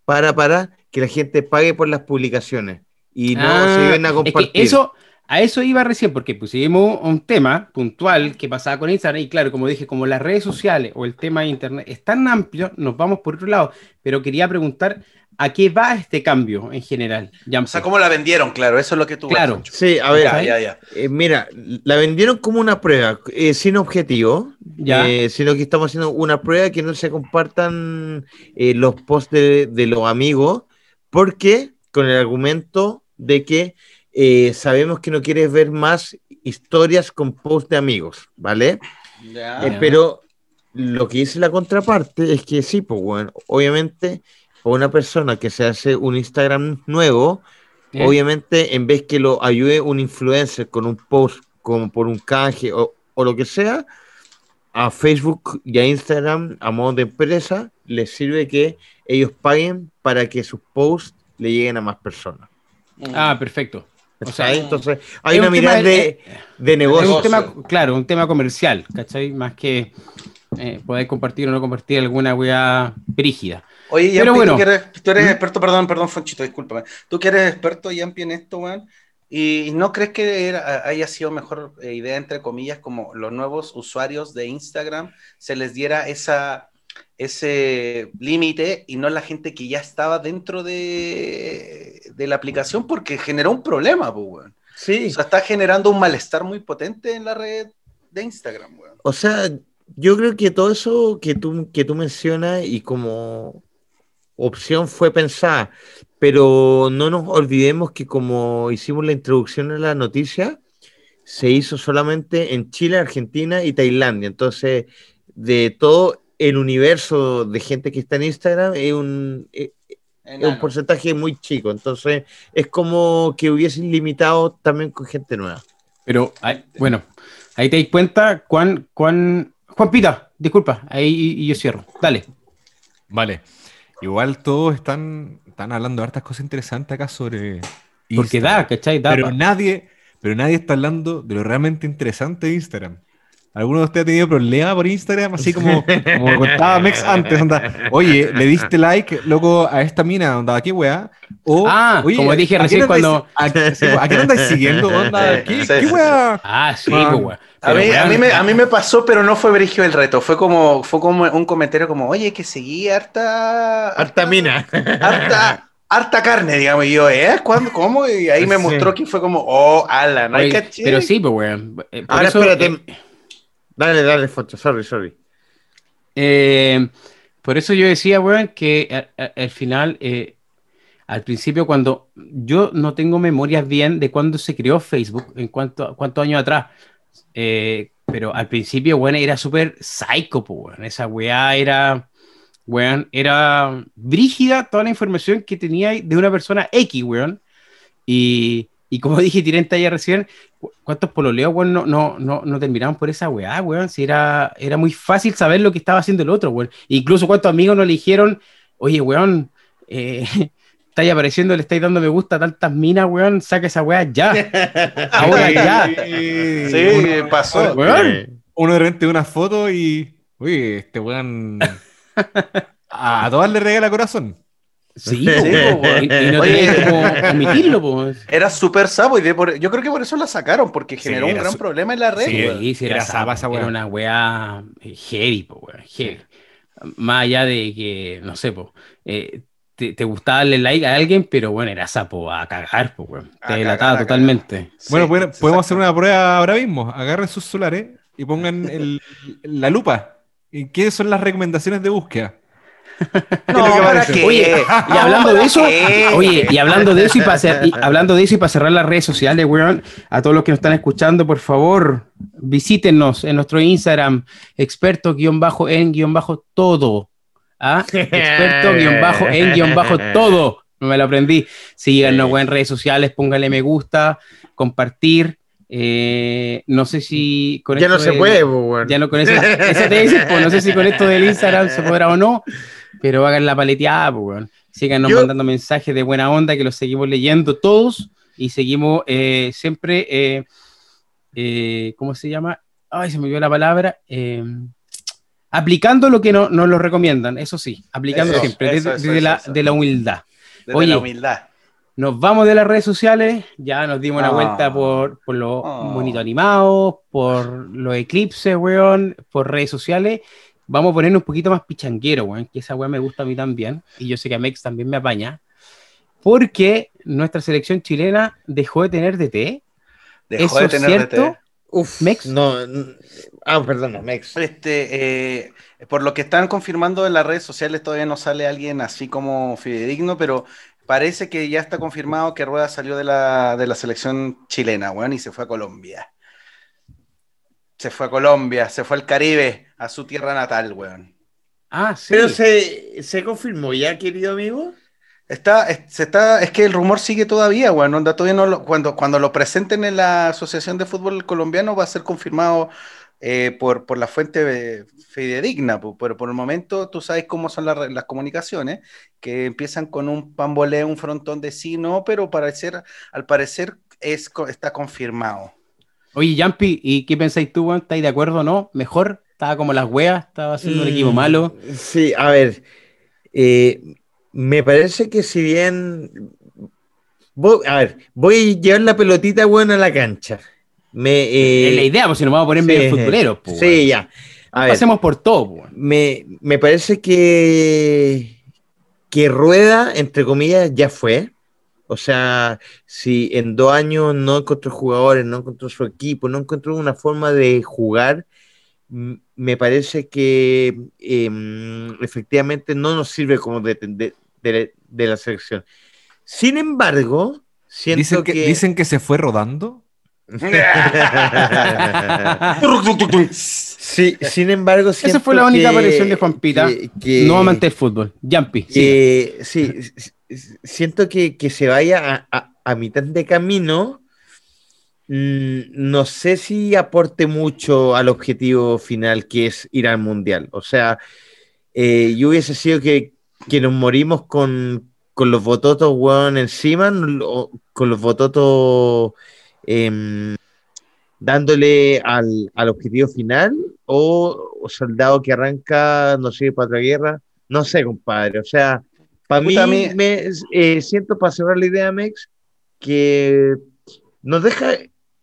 para, para que la gente pague por las publicaciones y no Ah, se lleven a es compartir. que eso, a eso iba recién, porque pusimos un tema puntual que pasaba con Instagram, y claro, como dije, como las redes sociales o el tema de Internet es tan amplio, nos vamos por otro lado, pero quería preguntar, ¿a qué va este cambio en general? Ya, O sea, ¿cómo la vendieron? Claro, eso es lo que tú Claro. Sí, a ver, Ya, ya, ya. eh, mira, la vendieron como una prueba, eh, sin objetivo, Ya. eh, sino que estamos haciendo una prueba que no se compartan eh, los posts de, de los amigos, porque con el argumento de que eh, sabemos que no quieres ver más historias con posts de amigos, ¿vale? Eh, pero lo que dice la contraparte es que sí, pues bueno, obviamente, una persona que se hace un Instagram nuevo, obviamente en vez que lo ayude un influencer con un post como por un canje o, o lo que sea, a Facebook y a Instagram a modo de empresa les sirve que ellos paguen para que sus posts le lleguen a más personas. Ah, perfecto. O sea. Entonces hay una un tema mirada de- de, de Es negocio. un tema, claro, un tema comercial, ¿cachai? Más que eh, poder compartir o no compartir alguna weá brígida. Oye, Pero Yampi, bueno. tú, que eres, tú eres ¿Mm? experto, perdón, perdón, Fonchito, discúlpame. Tú que eres experto, Yampi, en esto, weón. ¿Y no crees que era- haya sido mejor eh, idea, entre comillas, como los nuevos usuarios de Instagram se les diera esa, ese límite y no la gente que ya estaba dentro de, de la aplicación? Porque generó un problema, pues, weón. Sí. O sea, está generando un malestar muy potente en la red de Instagram, weón. O sea, yo creo que todo eso que tú, que tú mencionas y como opción fue pensada, pero no nos olvidemos que como hicimos la introducción en la noticia, se hizo solamente en Chile, Argentina y Tailandia. Entonces, de todo el universo de gente que está en Instagram, es un, es es un porcentaje muy chico. Entonces, es como que hubiesen limitado también con gente nueva. Pero, bueno, ahí te das cuenta cuán, cuán... Juan Pita, disculpa, ahí y, yo cierro. Dale. Vale. Igual todos están, están hablando de hartas cosas interesantes acá sobre. Porque Instagram. da, ¿cachai? Da Pero pa- nadie, pero nadie está hablando de lo realmente interesante de Instagram. ¿Alguno de ustedes ha tenido problemas por Instagram? Así como, como contaba Mex antes, onda, oye, le diste like, loco, a esta mina, onda, qué weá. O, Ah, oye, como dije ¿a recién quién cuando- andáis- ¿A, ¿a quién andáis siguiendo? Onda, ¿qué, Sí, qué sí, weá? Ah, sí, pues. A Pero, mí, a, mí me, a mí me pasó, pero no fue Brigio el reto. Fue como, fue como un comentario como, oye, que seguí harta. Harta mina. Harta, harta carne, digamos. Y yo, ¿eh? ¿Cuándo? ¿Cómo? Y ahí me Sí. mostró que fue como, oh, ala, no hay oye, caché. pero sí, pues, weón. Eh, Ahora eso, espérate. eh, Dale, dale, Focho. Sorry, sorry. Eh, por eso yo decía, weón, que a- a- al final, eh, al principio, cuando yo no tengo memorias bien de cuándo se creó Facebook, en cuánto, cuántos años atrás, eh, pero al principio, weón, era súper psycho, weón. Esa weá era, weón, era brígida toda la información que tenía de una persona X, weón. Y, y como dije, tiré en talla recién, cu- ¿cuántos pololeos, weón, no, no, no, no terminaron por esa weá, weón? Si era, era muy fácil saber lo que estaba haciendo el otro, weón. Incluso cuántos amigos no le dijeron, oye, weón, eh, estáis apareciendo, le estáis dando me gusta a tantas minas, weón, saca esa weá ya. Ahora ya. Sí, Uno- pasó. Weón. Uno de repente ve una foto y. Uy, este weón. A, a todas le regala corazón. Sí, Sí, po, po, weón. Y, y no Oye. tenéis como omitirlo, pues. Era súper sapo y de por- yo creo que por eso la sacaron, porque Sí, generó un gran su- problema en la red. Sí. Sí, sí, era, Era zapa esa weá. era una weá eh, heavy, po, weón, heavy. Más allá de que, no sé, po, eh, te, te gustaba darle like a alguien, pero bueno, era sapo a cagar, po, weón. Te delataba totalmente. Sí, Bueno, podemos hacer una prueba ahora mismo. Agarren sus celulares y pongan el- la lupa. ¿Y qué son las recomendaciones de búsqueda? No, ¿para qué? Oye, y hablando ¿para de eso, qué? oye, y hablando de eso y para cer- y hablando de eso y para cerrar las redes sociales, weón, a todos los que nos están escuchando, por favor, visítenos en nuestro Instagram, experto-en-todo. ¿Ah? Experto-en-todo. Me lo aprendí. Síganos, weón, en redes sociales, póngale me gusta, compartir. Eh, no sé si con Ya no se puede, weón. ya no con eso, eso te dice, pues no sé si con esto del Instagram se podrá o no, pero hagan la paleteada, pues, weón. Síganos Yo- mandando mensajes de buena onda que los seguimos leyendo todos y seguimos eh, siempre, eh, eh, ¿cómo se llama? Ay, se me olvidó la palabra. eh, aplicando lo que no, nos lo recomiendan, eso sí, aplicando Eso, siempre, eso, desde, eso, desde eso, la, de la humildad. Desde Oye. la humildad. Nos vamos de las redes sociales, ya nos dimos una Ah. vuelta por, por los Ah. monitos animados, por los eclipses, weón, por redes sociales. Vamos a ponernos un poquito más pichanguero, weón, que esa weón me gusta a mí también, y yo sé que a Mex también me apaña, porque nuestra selección chilena dejó de tener DT. Dejó ¿Eso de es tener cierto? DT. Uf, Mex. No, ah, perdona, Mex. Este, eh, por lo que están confirmando en las redes sociales, todavía no sale alguien así como fidedigno, pero parece que ya está confirmado que Rueda salió de la, de la selección chilena, weón, y se fue a Colombia. Se fue a Colombia, se fue al Caribe, a su tierra natal, weón. Ah, sí. Pero se, se confirmó ya, querido amigo. Está, es, se está, es que el rumor sigue todavía, weón. onda, todavía no lo- cuando, cuando lo presenten en la Asociación de Fútbol Colombiano va a ser confirmado eh, por, por la fuente eh, fidedigna, pero por el momento tú sabes cómo son las, comunicaciones, que empiezan con un pamboleo, un frontón de sí, no, pero parecer, al parecer es, está confirmado. Oye, Jumpy, ¿y qué pensáis tú, weón? ¿Estáis de acuerdo o no? ¿Mejor? ¿Estaba como las weas? ¿Estaba haciendo un equipo Mm, malo? Sí, a ver. eh, me parece que si bien. voy- a ver, voy a llevar la pelotita buena a la cancha. Me, eh, es la idea, pues si nos vamos a poner sí, medio futboleros, pues. Sí, weón. ya. A ver, Pasemos por todo, pues. weón. me, me parece que, que Rueda, entre comillas, ya fue. O sea, si en dos años no encontró jugadores, no encontró su equipo, no encontró una forma de jugar, me parece que em, efectivamente no nos sirve como de, de- de- de la selección. Sin embargo, siento Dicen que, que... dicen que se fue rodando. Sí, sin embargo, Esa fue la única que- aparición de Juan Pita, que- que- No amante del fútbol. Jumpy. sí. siento que, que se vaya a, a- a mitad de camino. mm, no sé si aporte mucho al objetivo final que es ir al mundial. O sea, eh, yo hubiese sido que, que nos morimos con, con los bototos weón, encima, o con los bototos em, dándole al, al objetivo final o, o soldado que arranca, no sé, para otra guerra. No sé, compadre. O sea, para mí, mí- me eh, siento para cerrar la idea, Mex, que nos deja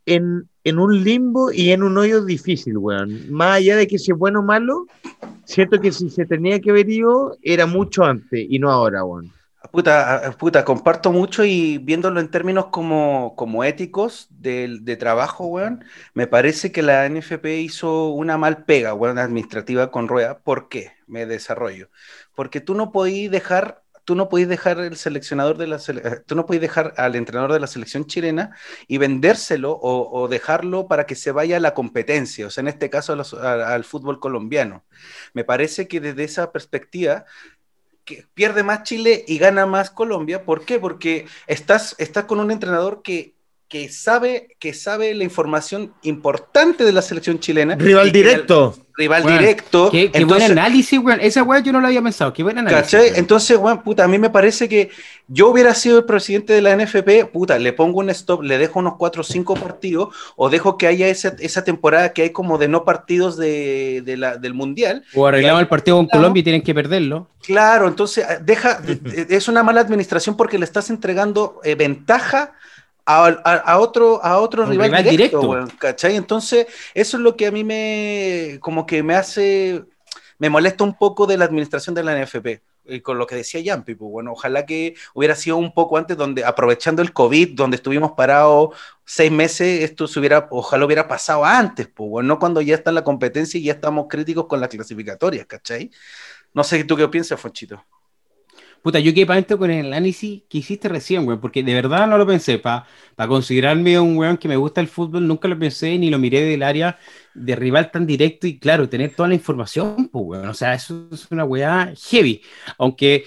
en, en un limbo y en un hoyo difícil, weón. Más allá de que si es bueno o malo, siento que si se tenía que haber ido, era mucho antes y no ahora, weón. Puta, ah, puta, comparto mucho y viéndolo en términos como, como éticos del- de, trabajo, weón, me parece que la NFP hizo una mal pega, weón, administrativa con Rueda. ¿Por qué? Me desarrollo. Porque tú no podís dejar, tú no podís dejar el seleccionador de la eh, tú no podís dejar al entrenador de la selección chilena y vendérselo o, o dejarlo para que se vaya a la competencia, o sea, en este caso a los- a- al fútbol colombiano. Me parece que desde esa perspectiva que pierde más Chile y gana más Colombia. ¿Por qué? Porque estás, estás con un entrenador que, que, sabe, que sabe la información importante de la selección chilena. Rival que el directo. rival Bueno, directo. Qué, qué Entonces, buen análisis, weón. Esa weá yo no lo había pensado. Qué buen análisis. ¿Cachai? weón. Entonces, weón, puta, a mí me parece que yo hubiera sido el presidente de la NFP, puta, le pongo un stop, le dejo unos 4 o 5 partidos, o dejo que haya esa, esa temporada que hay como de no partidos de, de la, del Mundial. O arreglamos el partido con Claro. Colombia y tienen que perderlo. Claro, entonces deja, es una mala administración porque le estás entregando eh, ventaja a, a- otro, a otro rival, rival directo, directo. ¿cachai? Entonces, eso es lo que a mí me, como que me hace, me molesta un poco de la administración de la NFP. Y con lo que decía Yampi, pues bueno, ojalá que hubiera sido un poco antes, donde aprovechando el COVID, donde estuvimos parados seis meses, esto se hubiera, ojalá hubiera pasado antes, pues bueno, no cuando ya está en la competencia y ya estamos críticos con las clasificatorias, ¿cachai? No sé tú qué piensas, Fonchito. Puta, yo quedé para esto con el análisis que hiciste recién, weón, porque de verdad no lo pensé. Para considerarme un weón que me gusta el fútbol, nunca lo pensé ni lo miré del área de rival tan directo y claro, tener toda la información, pues, weón. O sea, eso es una weá heavy. Aunque,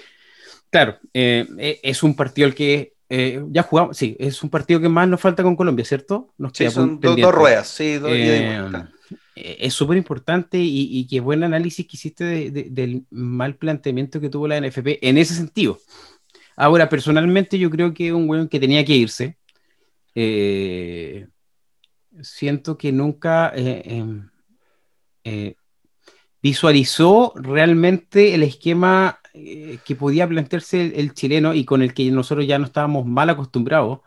claro, eh, eh, es un partido al que eh, ya jugamos, sí, es un partido que más nos falta con Colombia, ¿cierto? Nos Sí, son dos, ruedas, sí, dos eh, es súper importante y, y qué buen análisis que hiciste de- de- del mal planteamiento que tuvo la NFP en ese sentido. Ahora, personalmente, yo creo que un weón que tenía que irse. eh, siento que nunca eh, em, eh, visualizó realmente el esquema eh, que podía plantearse el, el chileno y con el que nosotros ya no estábamos mal acostumbrados.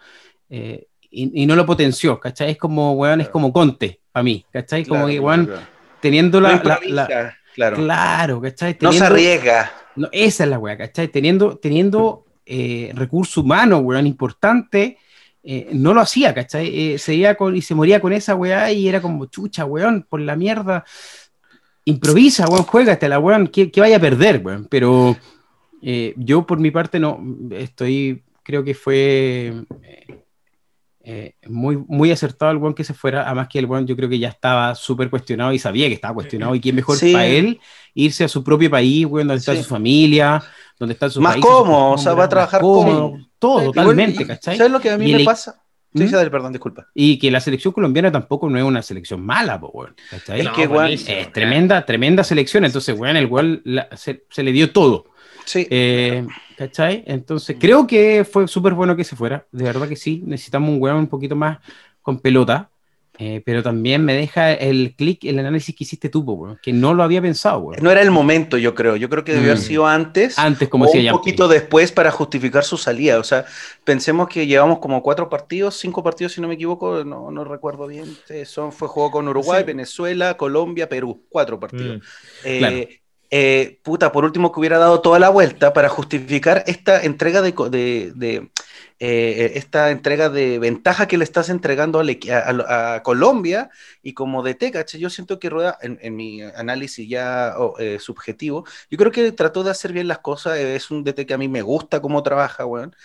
eh, y, y no lo potenció, ¿cachai? Es como, weón, es como Conte, para mí, ¿cachai? Como Claro, que, weón, claro. teniendo No la, la- la- claro. Claro, ¿cachai? No se Teniendo- arriesga. no, esa es la weá, ¿cachai? Teniendo, teniendo eh, recurso humano, weón, importante, eh, no lo hacía, ¿cachai? Eh, se iba con, y se moría con esa weá y era como, chucha, weón, por la mierda. Improvisa, weón, juégate la weón, que, que vaya a perder, weón. Pero eh, yo por mi parte no, estoy, creo que fue eh, muy, muy acertado el weón que se fuera, además que el weón yo creo que ya estaba súper cuestionado y sabía que estaba cuestionado y quién mejor Sí. para él irse a su propio país, weón, donde está Sí. su familia, donde está su Más país, cómodo, o sea, va a trabajar cómodo, cómodo. todo, Igual, totalmente, y- ¿cachai? ¿Sabes lo que a mí Y me el- pasa? Sí, ¿Mm? perdón, disculpa. Y que la selección colombiana tampoco no es una selección mala, po, weón, ¿cachai? Es que, weón, es tremenda, tremenda selección, entonces, weón, el weón la- se, se le dio todo. Sí. Eh, ¿Cachai? Entonces, creo que fue súper bueno que se fuera. De verdad que sí. Necesitamos un weón un poquito más con pelota. Eh, pero también me deja el clic, el análisis que hiciste tú, weón, que no lo había pensado, weón. No era el momento, yo creo. Yo creo que debió haber Mm. sido antes. Antes, como o decía un poquito después para justificar su salida. O sea, pensemos que llevamos como cuatro partidos, cinco partidos, si no me equivoco, no, no recuerdo bien. Eh, Son, fue juego con Uruguay, Sí. Venezuela, Colombia, Perú. Cuatro partidos. Mm. Eh, Claro. Eh, puta, por último, que hubiera dado toda la vuelta para justificar esta entrega de, de- de, eh, esta entrega de ventaja que le estás entregando a, Colombia y como DT, ¿cachai? Yo siento que Rueda, en, mi análisis ya oh, eh, subjetivo, yo creo que trató de hacer bien las cosas. Es un DT que a mí me gusta cómo trabaja, weón.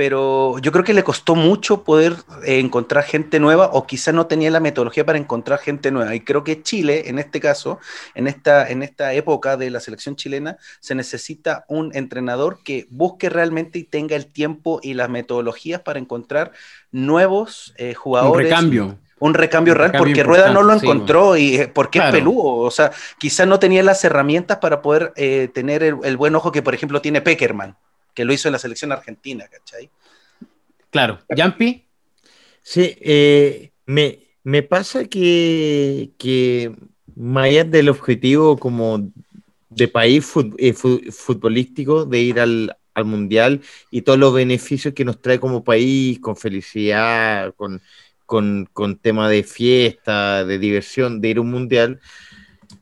Pero yo creo que le costó mucho poder eh, encontrar gente nueva o quizá no tenía la metodología para encontrar gente nueva. Y creo que Chile, en este caso, en esta, en esta época de la selección chilena, se necesita un entrenador que busque realmente y tenga el tiempo y las metodologías para encontrar nuevos eh, Un jugadores. recambio. Un recambio Un real, recambio porque Rueda no lo sí, encontró y eh, porque Claro. es peludo. O sea, quizás no tenía las herramientas para poder eh, tener el, el buen ojo que, por ejemplo, tiene Peckerman, que lo hizo en la selección argentina, ¿cachai? Claro. Yampi, Sí, eh, me, Me pasa que, que más allá del objetivo como de país fut- eh, fu- futbolístico, de ir al, al mundial y todos los beneficios que nos trae como país, con felicidad, con, con, con tema de fiesta, de diversión, de ir a un mundial,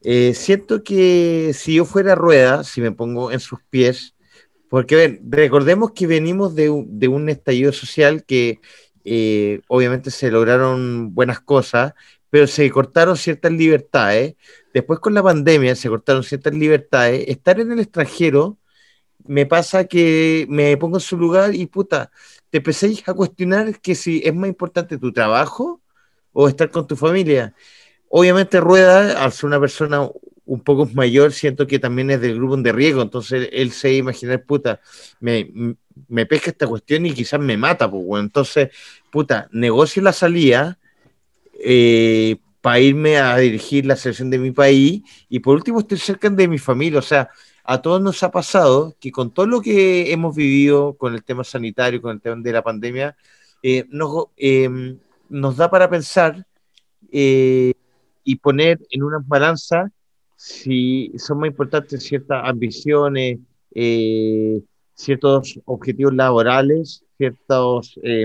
eh, siento que si yo fuera rueda, si me pongo en sus pies, porque a ver, recordemos que venimos de, un- de un estallido social que eh, obviamente se lograron buenas cosas, pero se cortaron ciertas libertades. Después con la pandemia se cortaron ciertas libertades. Estar en el extranjero me pasa que me pongo en su lugar y puta, te empecéis a cuestionar que si es más importante tu trabajo o estar con tu familia. Obviamente Rueda, al ser una persona un poco mayor, siento que también es del grupo de riesgo, entonces él se imaginar, puta, me, me pesca esta cuestión y quizás me mata, pues, bueno. entonces, puta, negocio la salida para irme a dirigir la selección de mi país y por último estoy cerca de mi familia, o sea, a todos nos ha pasado que con todo lo que hemos vivido con el tema sanitario, con el tema de la pandemia, eh, nos, eh, nos da para pensar eh, y poner en una balanza si son más importantes ciertas ambiciones, eh, ciertos objetivos laborales, ciertos eh,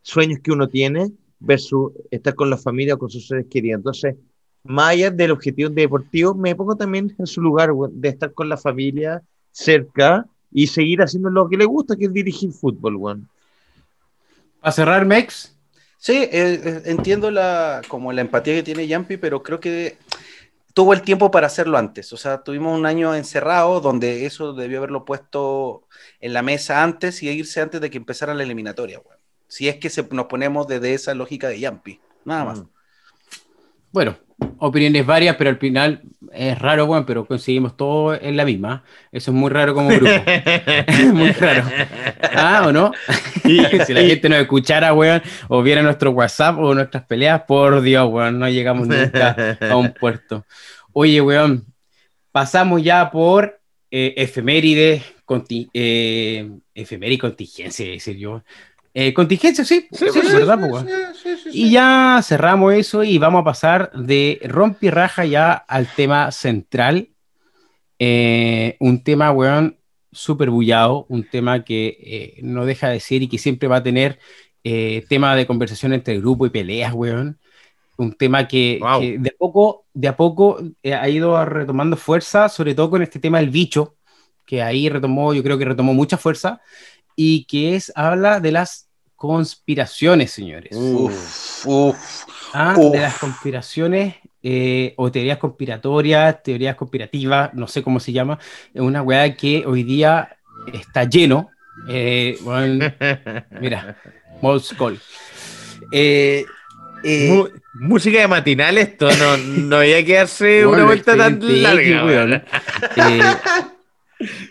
sueños que uno tiene versus estar con la familia o con sus seres queridos. Entonces, más allá del objetivo deportivo, me pongo también en su lugar de estar con la familia cerca y seguir haciendo lo que le gusta, que es dirigir fútbol, bueno. Para cerrar, Mex. Sí, eh, eh, entiendo la, como la empatía que tiene Yampi, pero creo que tuvo el tiempo para hacerlo antes. O sea, tuvimos un año encerrado donde eso debió haberlo puesto en la mesa antes y irse antes de que empezara la eliminatoria. Si es que se, nos ponemos desde esa lógica de Yampi, nada más. Bueno, opiniones varias, pero al final es raro, bueno, pero conseguimos todo en la misma. Eso es muy raro como grupo. muy raro. ¿Ah, o no? si la gente nos escuchara, weón, o viera nuestro WhatsApp o nuestras peleas, por Dios, weón, no llegamos nunca a un puerto. Oye, weón, pasamos ya por eh, efemérides, conti eh, efeméride y contingencia, decir yo. Eh, contingencia, sí, sí, sí, sí ¿verdad? Sí, y ya cerramos eso y vamos a pasar de rompi raja ya al tema central. Eh, un tema, weón, súper bullado, un tema que eh, no deja de ser y que siempre va a tener eh, tema de conversación entre el grupo y peleas, weón. Un tema que, wow. que, de a poco, de a poco eh, ha ido retomando fuerza, sobre todo con este tema del bicho, que ahí retomó, yo creo que retomó mucha fuerza, y que es, habla de las conspiraciones, señores. Uf, uf, ah, uf. De las conspiraciones eh, o teorías conspiratorias, teorías conspirativas, no sé cómo se llama. Es una weá que hoy día está lleno. Eh, bueno, mira, Molskol. Eh, eh, música de matinal, esto no, no había que quedarse bueno, una vuelta tan larga. Weón.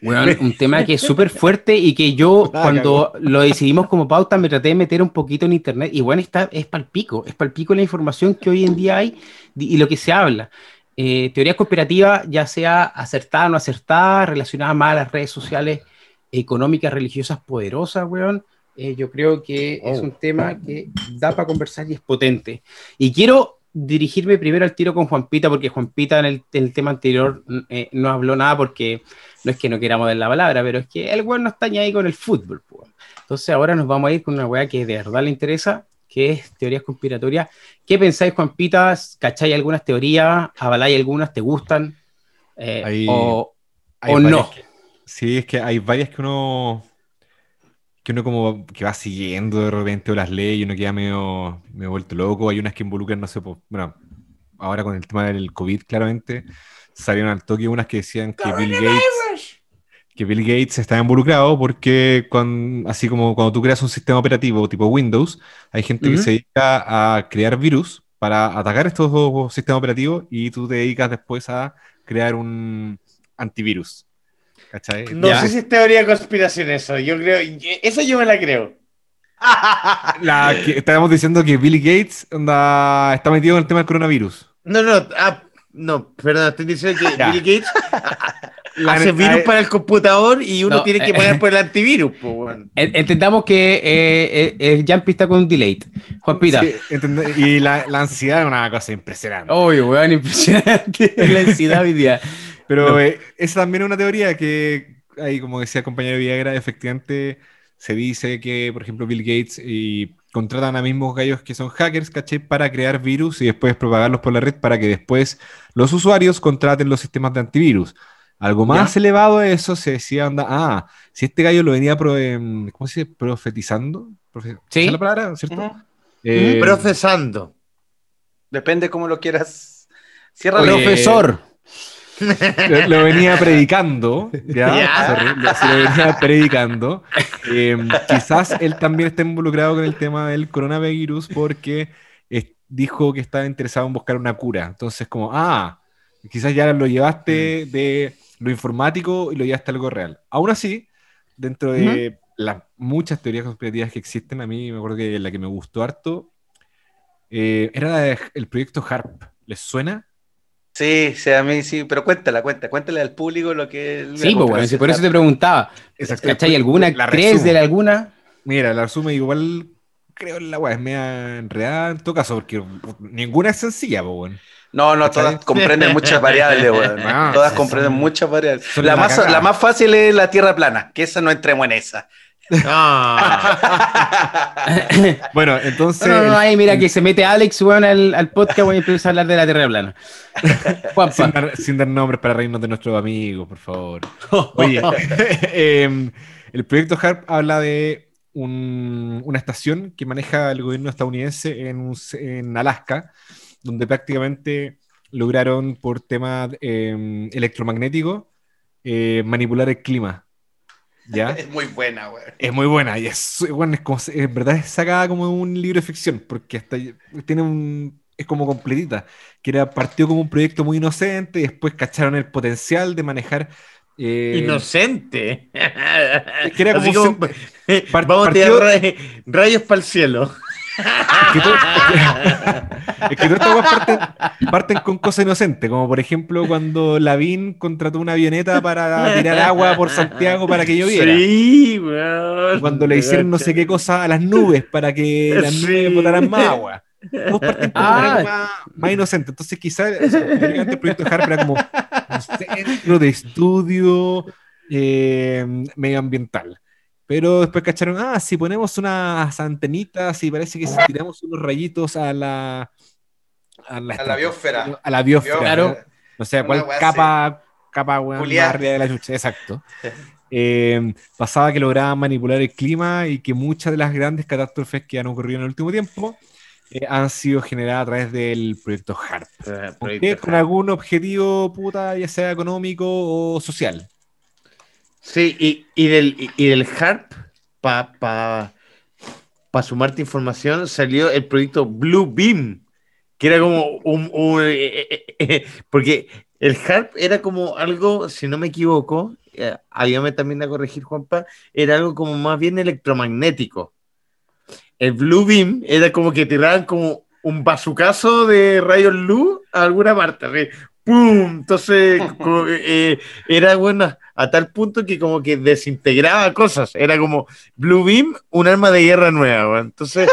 Bueno, un tema que es súper fuerte y que yo cuando lo decidimos como pauta me traté de meter un poquito en internet y bueno, está, es palpico, es palpico la información que hoy en día hay y lo que se habla. Eh, teorías conspirativas, ya sea acertada o no acertada, relacionada más a las redes sociales económicas, religiosas poderosas, weón. Eh, yo creo que oh. es un tema que da para conversar y es potente. Y quiero dirigirme primero al tiro con Juanpita, porque Juanpita en el, el tema anterior eh, no habló nada porque no es que no queramos dar la palabra, pero es que el weón no está ni ahí con el fútbol. Pues. Entonces ahora nos vamos a ir con una weá que de verdad le interesa, que es teorías conspiratorias. ¿Qué pensáis, Juanpita? ¿Cacháis algunas teorías? ¿Avaláis algunas? ¿Te gustan? Eh, hay, ¿O, hay o no? Que, sí, es que hay varias que uno que uno como que va siguiendo de repente o las leyes y uno queda medio, medio vuelto loco. Hay unas que involucran, no sé, pues, bueno, ahora con el tema del COVID, claramente, salieron al toque unas que decían que Bill Gates, que Bill Gates estaba involucrado porque con, así como cuando tú creas un sistema operativo tipo Windows, hay gente uh -huh. que se dedica a crear virus para atacar estos sistemas operativos y tú te dedicas después a crear un antivirus. ¿Cachai? No ya. sé si es teoría de conspiración eso. Yo creo, eso yo me la creo. La que estábamos diciendo que Bill Gates está metido en el tema del coronavirus. No, no, ah, no, perdón, estoy diciendo que Ya. Bill Gates hace virus para el computador y uno No, tiene que eh, poner por el antivirus. po. En- Entendamos que eh, eh, Jumpy está con un delay. Juanpita. sí, y la, la ansiedad es una cosa impresionante. Oye, weón, impresionante la ansiedad hoy día. Pero No. eh, esa también es una teoría que, ahí, como decía el compañero Villagra, efectivamente se dice que, por ejemplo, Bill Gates y contratan a mismos gallos que son hackers, ¿caché? Para crear virus y después propagarlos por la red para que después los usuarios contraten los sistemas de antivirus. Algo más elevado a eso se decía, anda, ah, si este gallo lo venía, pro- em, ¿cómo se dice? Profetizando. Profe- Sí. ¿esa es la palabra, ¿cierto? Eh, Procesando. Depende cómo lo quieras. Cierra Oye, Profesor. Lo, lo venía predicando, ¿ya? Ya. Sorry, lo, se lo venía predicando. Eh, quizás él también está involucrado con el tema del coronavirus porque eh, dijo que estaba interesado en buscar una cura. Entonces, como, ah, quizás ya lo llevaste de lo informático y lo llevaste a algo real. Aún así, dentro de las muchas teorías conspirativas que existen, a mí me acuerdo que la que me gustó harto eh, era el proyecto HARP. ¿Les suena? Sí, sí, a mí sí, pero cuéntala, cuenta, cuéntale al público lo que. Sí, pues bueno, si por eso te preguntaba. Exacto. ¿Cachai? ¿Alguna? La ¿Crees de alguna? Mira, la resumen igual creo en la weá, es media enredada en todo caso, porque ninguna es sencilla, pues bueno. No, no, ¿Cachai? todas comprenden muchas variables, weón. Todas comprenden son- muchas variables. La más, la más fácil es la tierra plana, que esa no entremos en esa. Ah, Bueno, entonces. No, no, no, ahí mira que se mete Alex, weón, al, al podcast, weón, y empieza a hablar de la Tierra plana. sin, dar, sin dar nombres para reírnos de nuestros amigos, por favor. Oye, em, el proyecto HARP habla de un- una estación que maneja el gobierno estadounidense en, en Alaska, donde prácticamente lograron, por temas em, electromagnéticos, eh, manipular el clima. ¿Ya? Es muy buena, weón. Es muy buena y es, bueno, es como, en verdad es sacada como de un libro de ficción, porque hasta tiene un, es como completita, que era, partió como un proyecto muy inocente y después cacharon el potencial de manejar... eh, inocente. que era como como, Par- vamos a partió- tirar ra- rayos para el cielo. es que todas estas parten, parten con cosas inocentes, como por ejemplo cuando Lavín contrató una avioneta para tirar agua por Santiago para que lloviera. Sí, weón. Cuando le hicieron no sé qué cosa a las nubes para que las Sí. nubes botaran más agua. Todos parten por Ah. más, más inocente. Entonces, quizás el proyecto de Harper era como un centro de estudio eh, medioambiental. Pero después cacharon, ah, si ponemos unas antenitas y parece que si tiramos unos rayitos a la. A la, A la biosfera. A la biosfera. Claro. No sé, cuál capa, capa weón, de la chucha. Exacto. Eh, pasaba que lograban manipular el clima y que muchas de las grandes catástrofes que han ocurrido en el último tiempo eh, han sido generadas a través del proyecto HARP. Eh. Con algún objetivo, puta, ya sea económico o social. Sí, y, y del, y, del HARP, para pa, pa sumarte información, salió el proyecto Blue Beam, que era como un... eh, eh, eh, porque el HARP era como algo, si no me equivoco, ayúdame también a corregir, Juanpa, era algo como más bien electromagnético. El Blue Beam era como que tiraban como un bazucazo de rayos luz a alguna parte. ¡Pum! Entonces, eh, era bueno a tal punto que como que desintegraba cosas. Era como Blue Beam, un arma de guerra nueva. weón. Entonces.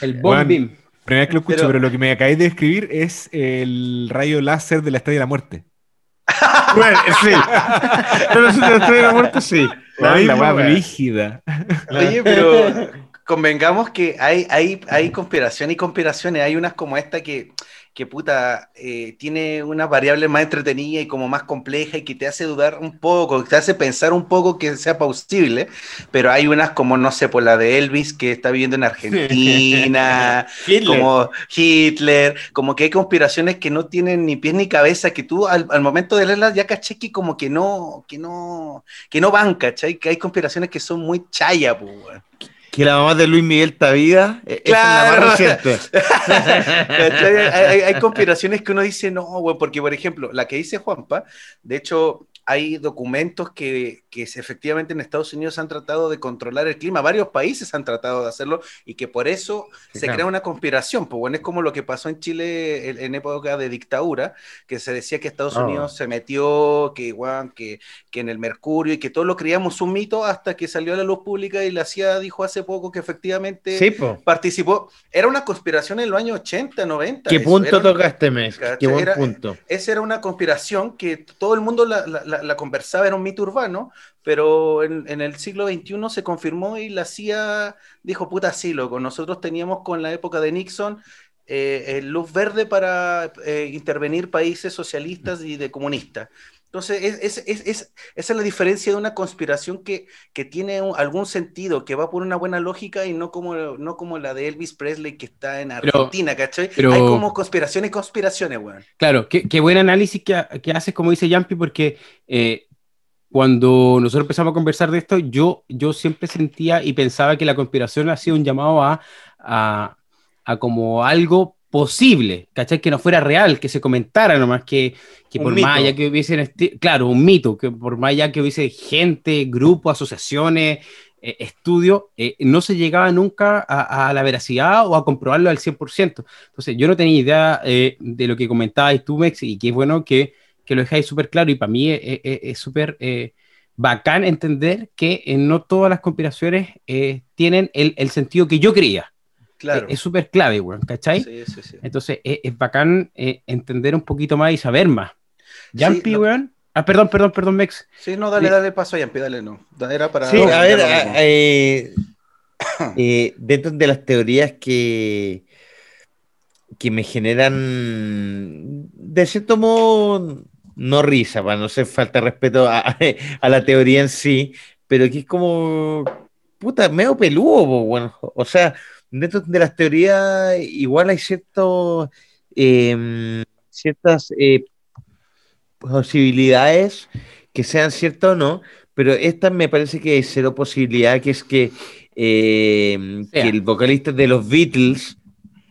El Bomb Beam. Primera vez que lo escucho, pero, Pero- lo que me acabáis de describir es el rayo láser de la estrella de la muerte. Bueno, sí. Pero si te estoy de la muerte, sí. La La, weá. brígida. Oye, pero convengamos que hay, hay, hay conspiración y conspiraciones. Hay unas como esta que, que puta, eh, tiene una variable más entretenida y como más compleja y que te hace dudar un poco, que te hace pensar un poco que sea plausible. Pero hay unas como, no sé, por la de Elvis que está viviendo en Argentina. Hitler. como Hitler, como que hay conspiraciones que no tienen ni pies ni cabeza, que tú al, al momento de leerlas ya caché que como que no, que no, que no van, ¿cachai? Que hay conspiraciones que son muy chaya, pues. Que la mamá de Luis Miguel esa Claro. es la más reciente. Hay- hay conspiraciones que uno dice, no, güey, porque por ejemplo, la que dice Juanpa, de hecho, hay documentos que, que se- efectivamente en Estados Unidos han tratado de controlar el clima, varios países han tratado de hacerlo y que por eso Sí, se claro. crea una conspiración. Pues bueno, es como lo que pasó en Chile en, en época de dictadura, que se decía que Estados Ah. Unidos se metió, que, weón, que, que en el Mercurio y que todos lo creíamos un mito hasta que salió a la luz pública y la CIA dijo hace poco que efectivamente Sí, participó. Era una conspiración en los años 80, 90. ¿Qué eso, punto era una- tocaste, Mes? Qué buen Era- punto. esa era una conspiración que todo el mundo la, la- la- conversaba, era un mito urbano, pero en, el siglo XXI se confirmó y la CIA dijo, puta, sí, loco, nosotros teníamos con la época de Nixon eh, el luz verde para eh, intervenir países socialistas y de comunistas. Entonces, es, es- es- es- esa es la diferencia de una conspiración que, que tiene un- algún sentido, que va por una buena lógica y no como, no como la de Elvis Presley que está en Pero- Argentina, ¿cachai? pero- Hay como conspiraciones y conspiraciones, weón. Claro, qué, qué buen análisis que, que haces, como dice Yampi, porque eh, cuando nosotros empezamos a conversar de esto, yo, yo siempre sentía y pensaba que la conspiración ha sido un llamado a, a, a como algo posible, ¿cachai? Que no fuera real, que se comentara nomás, que, que por mito. más allá que hubiesen, claro, un mito, que por más allá que hubiese gente, grupos, asociaciones, eh, estudios, eh, no se llegaba nunca a, a la veracidad o a comprobarlo al 100%. Entonces, yo no tenía idea eh, de lo que comentabas tú, Mex, y qué bueno que, que lo dejáis súper claro. Y para mí es, es- es súper eh, bacán entender que eh, no todas las conspiraciones eh, tienen el, el sentido que yo creía. Claro. Eh, es súper clave, weón, ¿cachai? Sí, sí, sí. Entonces, es, es bacán eh, entender un poquito más y saber más. Yampi, no- weón. Ah, perdón, perdón, perdón, Mex. Sí, no, dale, Sí. dale paso a Yampi, dale, no. Era para. Sí, no, a ver, a- eh, eh, dentro de las teorías que, que me generan, de cierto modo, no risa, para no ser falta de respeto a, a la teoría en sí, pero que es como, puta, medio peludo, bueno, o sea, dentro de las teorías igual hay ciertos, em, ciertas eh, posibilidades que sean ciertas o no, pero esta me parece que hay cero posibilidad, que es que, eh, Sea. que el vocalista de los Beatles,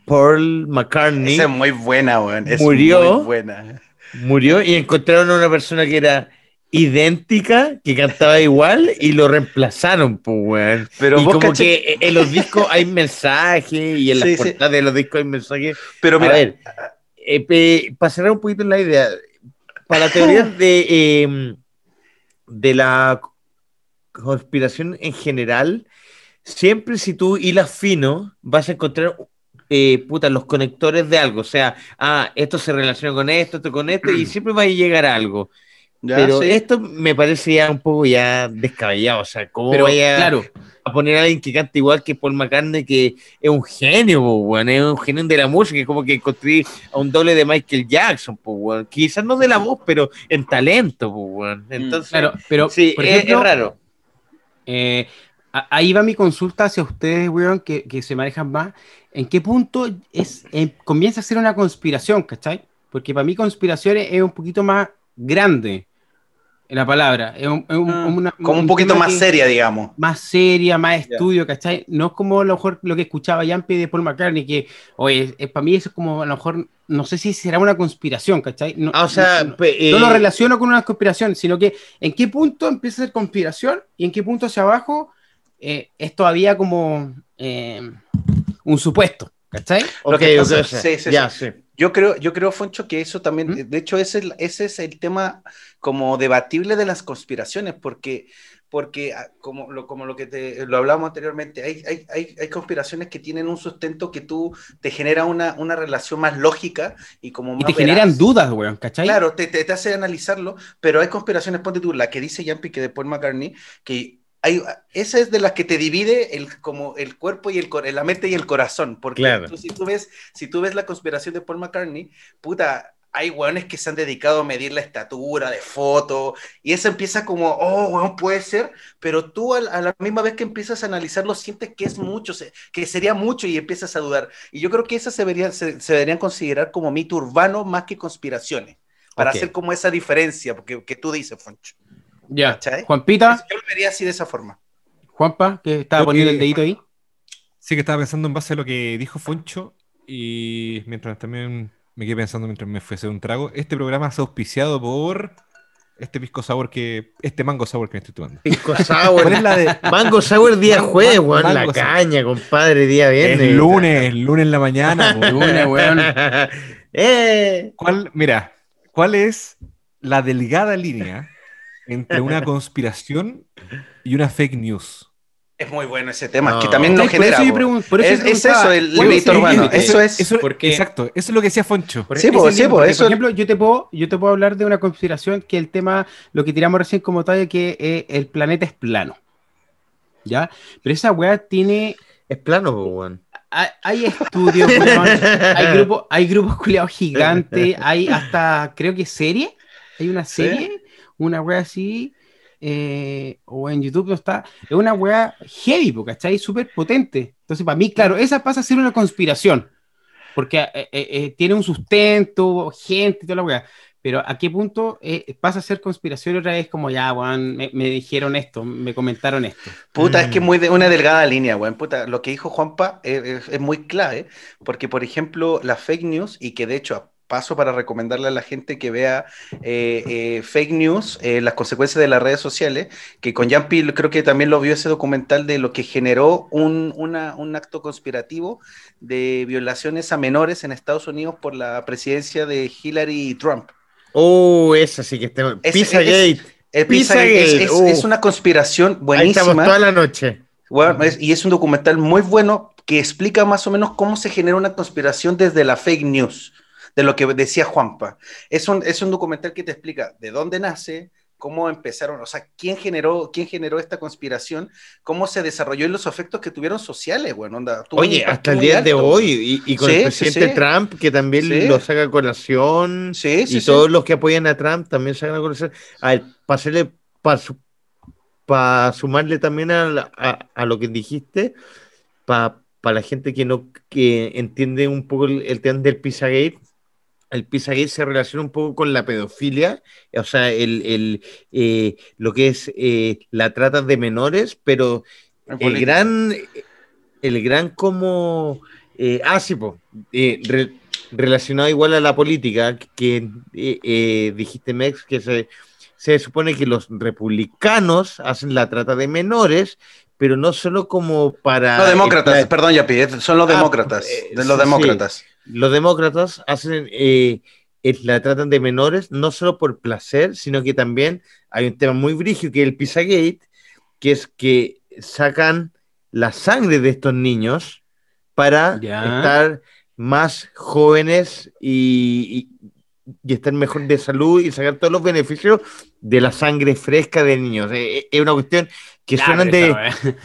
Paul McCartney, Esa es muy buena, weón. Es Murió. muy buena. murió y encontraron a una persona que era idéntica, que cantaba igual y lo reemplazaron, pues, weón. Pero y vos como que en los discos hay mensajes y en las Sí, sí. portadas de los discos hay mensajes. Pero mira, A ver, eh, para cerrar un poquito la idea, para la teoría de, eh, de la conspiración en general, siempre si tú hilas fino, vas a encontrar eh, puta, los conectores de algo. O sea, ah, esto se relaciona con esto, esto con esto, y siempre va a llegar a algo. Ya, Pero sí. esto me parece ya un poco ya descabellado. O sea, ¿cómo Pero, claro, a poner a alguien que canta igual que Paul McCartney, que es un genio, po, weón, es un genio de la música, es como que construir a un doble de Michael Jackson, po, weón. quizás no de la voz, pero en talento, po, weón. entonces, claro, pero, sí, por es- ejemplo, es raro. Eh, ahí va mi consulta hacia ustedes, weón, que, que se manejan más. ¿En qué punto es, eh, comienza a ser una conspiración, ¿cachai? Porque para mí conspiración es un poquito más grande la palabra. Es un, es un- Ah, una- Como un poquito más que- seria, digamos. Más seria, más Ya. estudio, ¿cachai? No es como a lo mejor lo que escuchaba Yampi de Paul McCartney, que, oye, es- para mí eso es como a lo mejor, no sé si será una conspiración, ¿cachai? No, Ah, o sea, no- pe- no lo eh, relaciono con una conspiración, sino que en qué punto empieza a ser conspiración y en qué punto hacia abajo eh, es todavía como eh, un supuesto, ¿cachai? ok, lo que pasa- ok, o sea, sí, sí, ya, sí. Yo creo, yo creo, Foncho, que eso también, ¿Mm? de hecho, ese, es el- ese es el tema como debatible de las conspiraciones, porque, porque ah, como, lo, como lo que te, lo hablamos anteriormente, hay, hay, hay, hay conspiraciones que tienen un sustento que tú te genera una, una relación más lógica y como Y más te generan dudas, weón, ¿cachai? Claro, te, te, te hace analizarlo, pero hay conspiraciones, ponte tú, la que dice Yampi, que de Paul McCartney, que hay, esa es de las que te divide el, como el cuerpo y el, la mente y el corazón, porque Claro. tú, si, tú ves, si tú ves la conspiración de Paul McCartney, puta, hay weones que se han dedicado a medir la estatura de foto, y eso empieza como, oh, weón, puede ser, pero tú al- a, la misma vez que empiezas a analizarlo, sientes que es mucho, que sería mucho y empiezas a dudar. Y yo creo que esas se, deberían- se, se deberían considerar como mito urbano más que conspiraciones, para Ok. hacer como esa diferencia, porque que tú dices, Foncho. Ya. ¿Cachai? Juanpita, Yo lo vería así de esa forma. Juanpa, que estaba Yo poniendo que- el dedito ahí. Sí que estaba pensando en base a lo que dijo Foncho y mientras también me quedé pensando mientras me fuese un trago. Este programa es auspiciado por este pisco sour que. Este mango sour que me estoy tomando. Pisco sour. ¿Cuál es la de.? Mango sour día Mango- jueves, weón. La mango sour. caña, compadre, día viernes. Es lunes, lunes en la mañana. po. Lunes, weón. eh. ¿Cuál, mira, ¿cuál es la delgada línea entre una conspiración y una fake news? Es muy bueno ese tema, No. que también lo Por eso genera. yo po. pregun- por eso es, es eso, el ¿cuál es mito el urbano. límite? Eso es. Porque- Exacto, eso es lo que decía Foncho. Por Sí, po, es sí, eso- Por ejemplo, yo te, puedo, yo te puedo hablar de una conspiración que el tema, lo que tiramos recién como tal, que eh, el planeta es plano. ¿Ya? Pero esa weá tiene. Es plano, weón. Hay, hay estudios, weón, hay grupos, hay grupos culiados gigantes, hay hasta, creo que serie. Hay una ¿Sí? Una weá así. eh, o en YouTube no está, es una weá heavy, ¿cachai? Súper potente. Entonces, para mí, claro, esa pasa a ser una conspiración, porque eh, eh, tiene un sustento, gente y toda la weá. Pero a qué punto eh, pasa a ser conspiración y otra vez como ya, weón, me, me dijeron esto, me comentaron esto. Puta, es que es Mm. muy de una delgada línea, weón. Puta, lo que dijo Juanpa es, es muy clave, porque, por ejemplo, las fake news, y que de hecho paso para recomendarle a la gente que vea eh, eh, fake news, eh, las consecuencias de las redes sociales, que con Yampi creo que también lo vio ese documental de lo que generó un, una- un acto conspirativo de violaciones a menores en Estados Unidos por la presidencia de Hillary Trump. Oh, esa sí que está. Es- Pizzagate. es- es, Pizzagate, es- uh. es una conspiración Ahí buenísima. estamos toda la noche. Bueno, y es un documental muy bueno que explica más o menos cómo se genera una conspiración desde la fake news, de lo que decía Juanpa. Es un, es un documental que te explica de dónde nace, cómo empezaron, o sea, quién generó, quién generó esta conspiración, cómo se desarrolló y los efectos que tuvieron sociales, bueno, onda, Oye, hasta el día de alto, hoy, y, y con Sí, el presidente sí. Trump, que también Sí. lo saca a colación, Sí, sí, y todos los que apoyan a Trump también sacan a colación. A ver, para hacerle, para sumarle también a, la- a- a lo que dijiste, para la gente que no que entiende un poco el, el tema del Pizzagate, el Pizzagate se relaciona un poco con la pedofilia, o sea, el, el, eh, lo que es eh, la trata de menores, pero el gran, el gran como, eh, ah, sí, po, eh, re- relacionado igual a la política, que eh, eh, dijiste, Mex, que se, se supone que los republicanos hacen la trata de menores, pero no solo como para... Los demócratas, expla- perdón, Yapi, son los Ah, demócratas, eh, de los sí, demócratas. Los demócratas hacen eh, es- la tratan de menores no solo por placer, sino que también hay un tema muy brígido que es el Pizzagate, que es que sacan la sangre de estos niños para Ya. estar más jóvenes y, y- y estar mejor de salud y sacar todos los beneficios de la sangre fresca de niños. Eh, eh, Es una cuestión que suenan de, weá-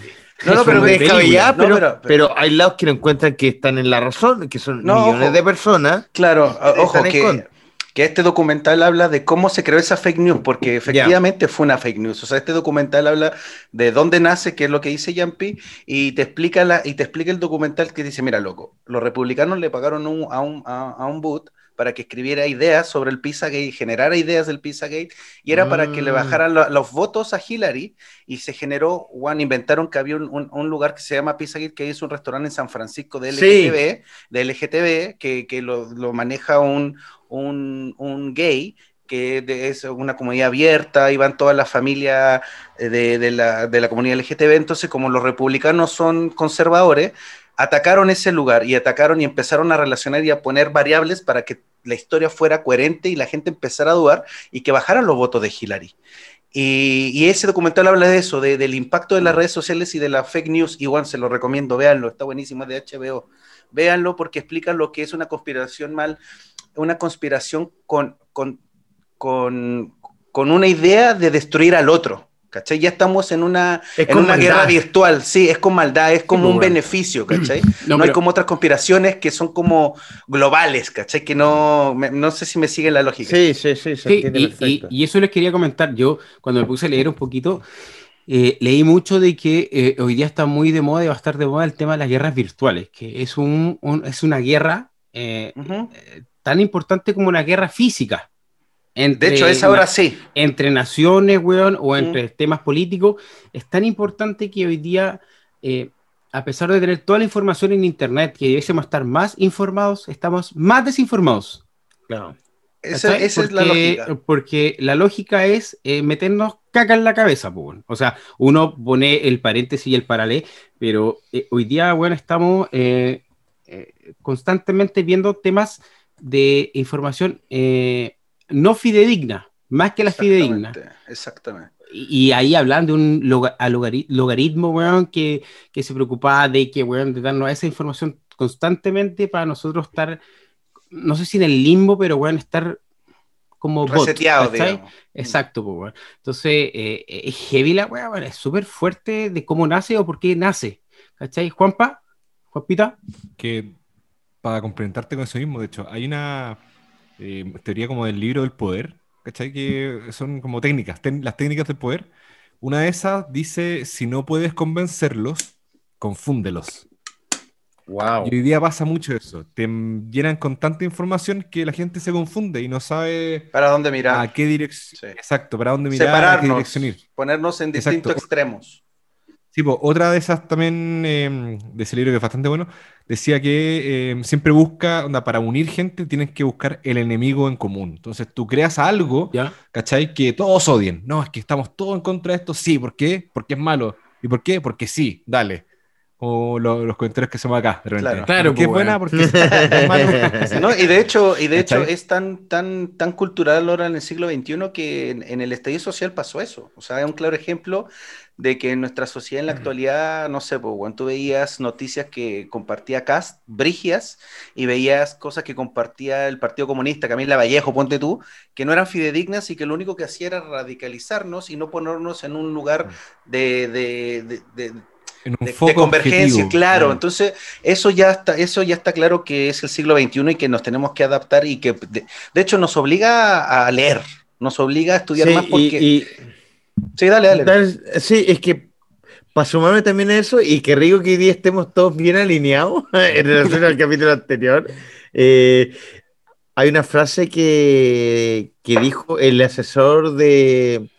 No, no, pero de descabellada, no, pero, pero- pero hay lados que no encuentran que están en la razón, que son No, millones ojo. de personas. Claro, ojo, que, que este documental habla de cómo se creó esa fake news, porque efectivamente fue una fake news. O sea, este documental habla de dónde nace, que es lo que dice Yampi, y te explica la, y te explica el documental que dice, mira, loco, los republicanos le pagaron un- a, un, a, a un boot para que escribiera ideas sobre el Pizzagate, generara ideas del Pizzagate, y era para que le Mm. bajaran lo- los votos a Hillary, y se generó, Juan, inventaron que había un, un- un lugar que se llama Pizzagate, que es un restaurante en San Francisco de Sí. LGTB, de LGTB, que, que lo, lo maneja un, un, un gay, que es una comunidad abierta, y van todas las familias eh, de, de la, de la comunidad LGTB, entonces como los republicanos son conservadores, atacaron ese lugar y atacaron y empezaron a relacionar y a poner variables para que la historia fuera coherente y la gente empezara a dudar y que bajaran los votos de Hillary. Y, y ese documental habla de eso, de- del impacto de las redes sociales y de la fake news. Igual se lo recomiendo, véanlo, está buenísimo, es de HBO. Véanlo porque explica lo que es una conspiración mal, una conspiración con, con, con, con una idea de destruir al otro. ¿Cachai? Ya estamos en una, Es en una maldad. guerra virtual, sí, es con maldad, es como pues, un bueno. beneficio, ¿cachai? No, No, hay pero- como otras conspiraciones que son como globales, ¿cachai? Que no, me- no sé si me sigue la lógica. Sí, sí, sí, se Sí, y, y- y eso les quería comentar. Yo, cuando me puse a leer un poquito, eh, leí mucho de que eh, hoy día está muy de moda y va a estar de moda el tema de las guerras virtuales, que es, un, un- es una guerra eh, Ujú. eh, tan importante como una guerra física. De Entre, hecho, es ahora sí. entre naciones, weón, o Mm. entre temas políticos, es tan importante que hoy día, eh, a pesar de tener toda la información en Internet, que debiésemos estar más informados, estamos más desinformados. Claro. Esa, es la lógica. Porque la lógica es eh, meternos caca en la cabeza, bueno. O sea, uno pone el paréntesis y el paralelo, pero eh, hoy día, bueno, estamos constantemente viendo temas de información eh, no fidedigna, más que la fidedigna. Exactamente, Exactamente. Y, y ahí hablan de un loga- a logari- logaritmo, weón, que, que se preocupaba de que, weón, de darnos esa información constantemente para nosotros estar, no sé si en el limbo, pero, weón, estar como bot, Reseteado, ¿cachai? digamos. Exacto, pues, weón. Entonces, eh, eh, es heavy la weá, weón, es súper fuerte de cómo nace o por qué nace, ¿cachai? Juanpa, Juanpita, que para complementarte con eso mismo, de hecho, hay una eh, teoría como del libro del poder, ¿cachai? Que son como técnicas, las técnicas del poder. Una de esas dice, si no puedes convencerlos, confúndelos. Wow. Y hoy día pasa mucho eso. Te llenan con tanta información que la gente se confunde y no sabe ¿Para dónde mirar? a qué dirección. Sí. Exacto, para dónde mirar, a qué Separarnos, dirección ir. ponernos en Exacto. distintos extremos. Sí, po, otra de esas también eh, de ese libro que es bastante bueno, decía que eh, siempre busca, onda, para unir gente tienes que buscar el enemigo en común. Entonces tú creas algo, ¿ya? ¿cachai? Que todos odien. No, es que estamos todos en contra de esto. Sí, ¿por qué? Porque es malo. ¿Y por qué? Porque sí, dale. O lo- los comentarios que hacemos acá, de repente. Claro. Claro, ¿Por qué es po, buena? weón. Porque sí, es malo. porque sí. ¿no? Y de hecho, y de hecho es tan, tan, tan cultural ahora en el siglo XXI que en, en el estallido social pasó eso. O sea, es un claro ejemplo de que en nuestra sociedad en la actualidad, no sé, pues, cuando tú veías noticias que compartía Cast, Brigias, y veías cosas que compartía el Partido Comunista, Camila Vallejo, ponte tú, que no eran fidedignas y que lo único que hacía era radicalizarnos y no ponernos en un lugar de, de- de- de- En un de, convergencia, objetivo. claro. Entonces, eso ya está, eso ya está claro que es el siglo XXI y que nos tenemos que adaptar y que, de, de hecho, nos obliga a leer, nos obliga a estudiar Sí, más y- porque... y- sí, dale, dale. Sí, es que para sumarme también a eso, y que rico que hoy día estemos todos bien alineados en relación al capítulo anterior, eh, hay una frase que, que dijo el asesor de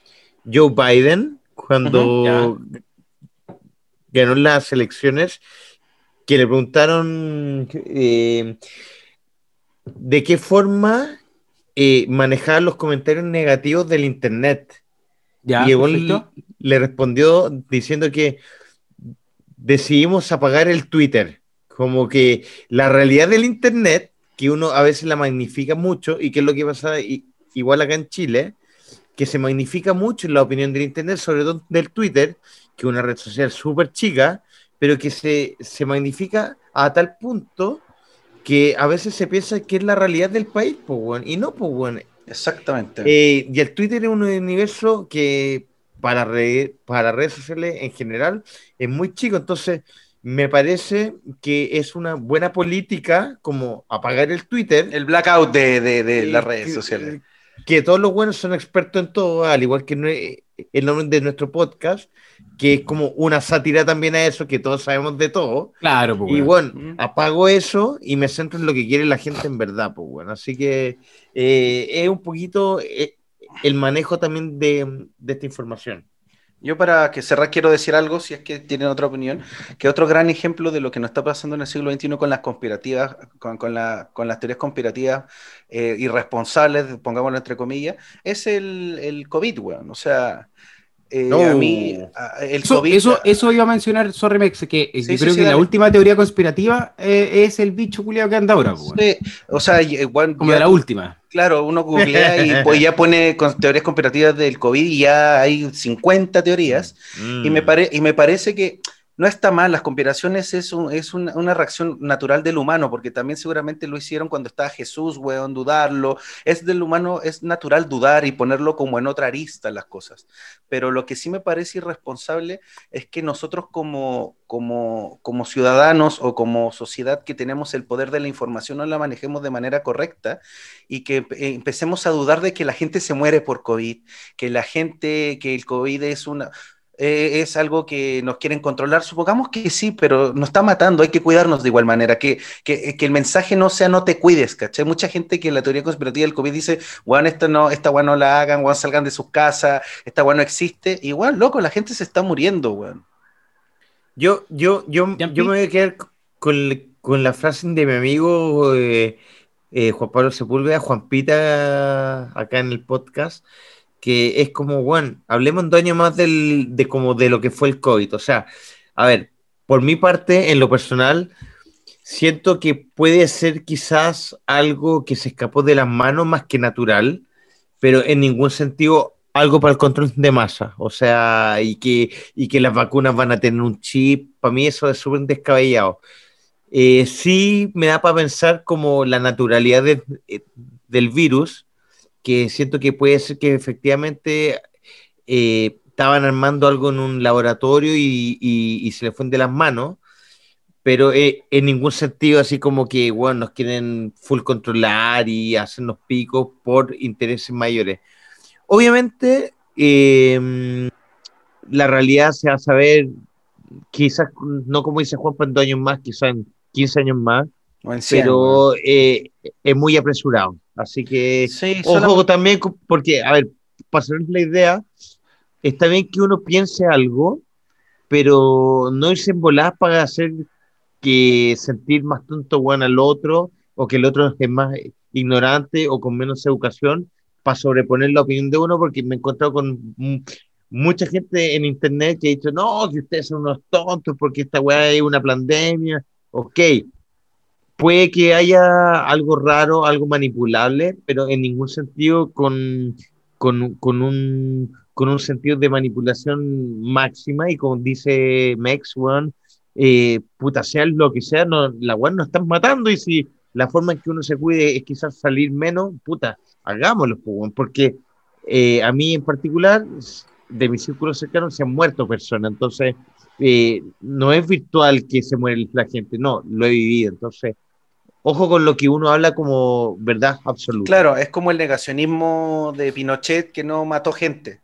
Joe Biden cuando ganó las elecciones, que le preguntaron eh, de qué forma eh, manejar los comentarios negativos del Internet. ¿Ya? Y le respondió diciendo que decidimos apagar el Twitter. Como que la realidad del Internet, que uno a veces la magnifica mucho, y que es lo que pasa igual acá en Chile, que se magnifica mucho la opinión del Internet, sobre todo del Twitter, que es una red social súper chica, pero que se, se magnifica a tal punto que a veces se piensa que es la realidad del país, pues, weón, y no, pues, weón, Exactamente. eh, y el Twitter es un universo que para, re- para redes sociales en general es muy chico, entonces me parece que es una buena política como apagar el Twitter. el blackout de, de- de eh, las redes sociales. Que todos los buenos son expertos en todo, al igual que nue- el nombre de nuestro podcast, que es como una sátira también a eso, que todos sabemos de todo. Claro, pues, Y bueno, Mm. apago eso y me centro en lo que quiere la gente en verdad, pues bueno. Así que eh, es un poquito eh, el manejo también de, de esta información. Yo para que cerrar quiero decir algo, si es que tienen otra opinión, que otro gran ejemplo de lo que nos está pasando en el siglo XXI con las conspirativas, con, con la- con las teorías conspirativas eh, irresponsables, pongámoslo entre comillas, es el, el COVID, weón. O sea, eh, No. a mí a- el Eso, COVID... eso, eso iba a mencionar, sorry Mex, que eh, Sí, yo sí, creo sí, que la última teoría conspirativa eh, es el bicho culiado que anda ahora, o sea, y, weón, como ya de la última. Claro, uno googlea y pues, ya pone con teorías conspirativas del COVID y ya hay 50 teorías. Y, Mm. me pare- y me parece que no está mal, las conspiraciones es, un- es una, reacción natural del humano, porque también seguramente lo hicieron cuando estaba Jesús, weón, dudarlo. Es del humano, es natural dudar y ponerlo como en otra arista las cosas. Pero lo que sí me parece irresponsable es que nosotros como, como, como ciudadanos o como sociedad que tenemos el poder de la información no la manejemos de manera correcta y que eh, empecemos a dudar de que la gente se muere por COVID, que la gente, que el COVID es una eh, es algo que nos quieren controlar. Supongamos que sí, pero nos está matando, hay que cuidarnos de igual manera, que, que, que el mensaje no sea no te cuides, ¿cachai? Mucha gente que en la teoría conspirativa del COVID dice, bueno, esta no, esta weá no la hagan, weón, salgan de sus casas, esta weá no existe. Igual, loco, la gente se está muriendo, weón. Yo, yo, yo, yo me voy a quedar con, con la frase de mi amigo eh, eh, Juan Pablo Sepúlveda, Juan Pita, acá en el podcast, que es como, bueno, hablemos dos años más del, de como de lo que fue el COVID. O sea, a ver, por mi parte, en lo personal, siento que puede ser quizás algo que se escapó de las manos más que natural, pero en ningún sentido algo para el control de masa. O sea, y que, y que las vacunas van a tener un chip, para mí eso es súper descabellado. Eh, sí me da para pensar como la naturalidad eh, del virus, que siento que puede ser que efectivamente eh, estaban armando algo en un laboratorio y, y- y se le fue de las manos, pero eh, en ningún sentido así como que, bueno, nos quieren full controlar y hacernos picos por intereses mayores. Obviamente, eh, la realidad se va a saber, quizás no como dice Juan, en dos años más, quizás en 15 años más, O en 100, weón. pero eh, es muy apresurado. Así que Sí, Ojo solamente- también, porque, a ver, para la idea, está bien que uno piense algo, pero no irse en voladas para hacer que sentir más tonto bueno al otro, o que el otro es más ignorante o con menos educación, para sobreponer la opinión de uno, porque me he encontrado con mu- mucha gente en internet que ha dicho, no, que ustedes son unos tontos porque esta weá es una pandemia. Ok, puede que haya algo raro, algo manipulable, pero en ningún sentido con, con, con un, con un sentido de manipulación máxima. Y como dice Mex, weón, eh, puta, sea lo que sea, no, la weón nos están matando. Y si la forma en que uno se cuide es quizás salir menos, puta, hagámoslo, pues, porque eh, a mí en particular, de mi círculo cercano, se han muerto personas, entonces eh, no es virtual que se muere la gente, no, lo he vivido, entonces ojo con lo que uno habla como verdad absoluta. Claro, es como el negacionismo de Pinochet que no mató gente.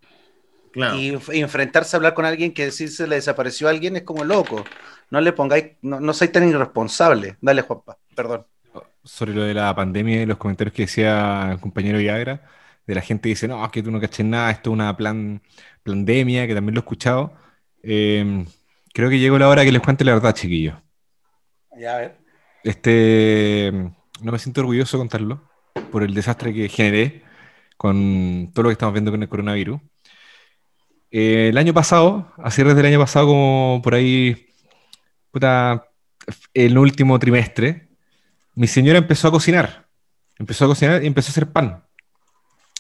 Claro. Y enfrentarse a hablar con alguien que decir se le desapareció a alguien es como loco. No le pongáis, no, no soy tan irresponsable. Dale, Juanpa, perdón. sobre lo de la pandemia y los comentarios que decía el compañero Viagra, de la gente que dice, no, es que tú no caché nada, esto es una plan, pandemia, que también lo he escuchado. Eh, creo que llegó la hora que les cuente la verdad, chiquillos. Ya, a ver. Este, no me siento orgulloso de contarlo por el desastre que generé con todo lo que estamos viendo con el coronavirus. Eh, el año pasado, a cierres del año pasado, como por ahí, puta, el último trimestre, mi señora empezó a cocinar. Empezó a cocinar y empezó a hacer pan.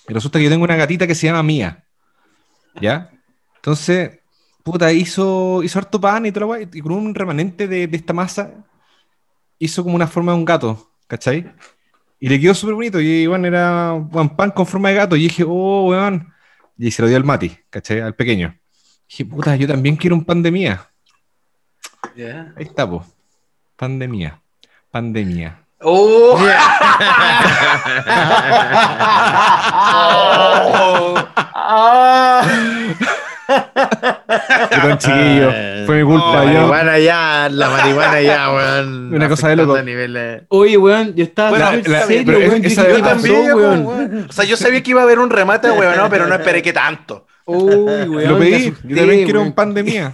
Y resulta que yo tengo una gatita que se llama Mía. ¿Ya? Entonces, puta, hizo, hizo harto pan y la guay, y con un remanente de esta masa hizo como una forma de un gato, ¿cachai? Y le quedó súper bonito. Y bueno, era un pan con forma de gato. Y dije, oh, weón. Y se lo dio al Mati, ¿cachai? Al pequeño. dije, puta, yo también quiero un pan de mía. Ya. Ahí está, po. Pan de mía. Pan de mía. ¡Oh! Perdón, chiquillo. Fue mi culpa. La yo- marihuana ya, la marihuana ya, weón. Una cosa de loco. niveles- Oye, weón, yo estaba Bueno, la- serio, pero weón. esa- Yo ¿qué pasó, También, weón? weón. O sea, yo sabía que iba a haber un remate, weón, no, pero no esperé que tanto. Uy, weón. Lo pedí. asusté, Yo también quiero un pan de mía.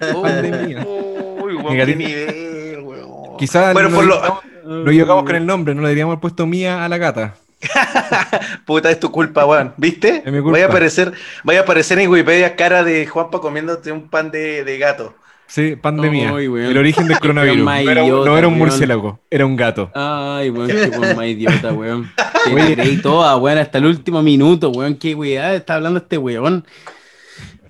Pan de mía. Uy, weón, qué nivel, weón. Quizás Bueno, no, por lo, no equivocamos con el nombre, no le haber puesto mía a la gata. Puta, es tu culpa, weón. ¿Viste? Es mi culpa. Vaya a aparecer, vaya a aparecer en Wikipedia cara de Juanpa comiéndote un pan de, de gato. Sí, pan de mía. Ay. El origen del coronavirus. No era, un- no idiota, era un weón. murciélago, era un gato. Ay, weón, qué weón más idiota, weón. Te creí toda, weón, hasta el último minuto, weón. Qué weá está hablando este weón.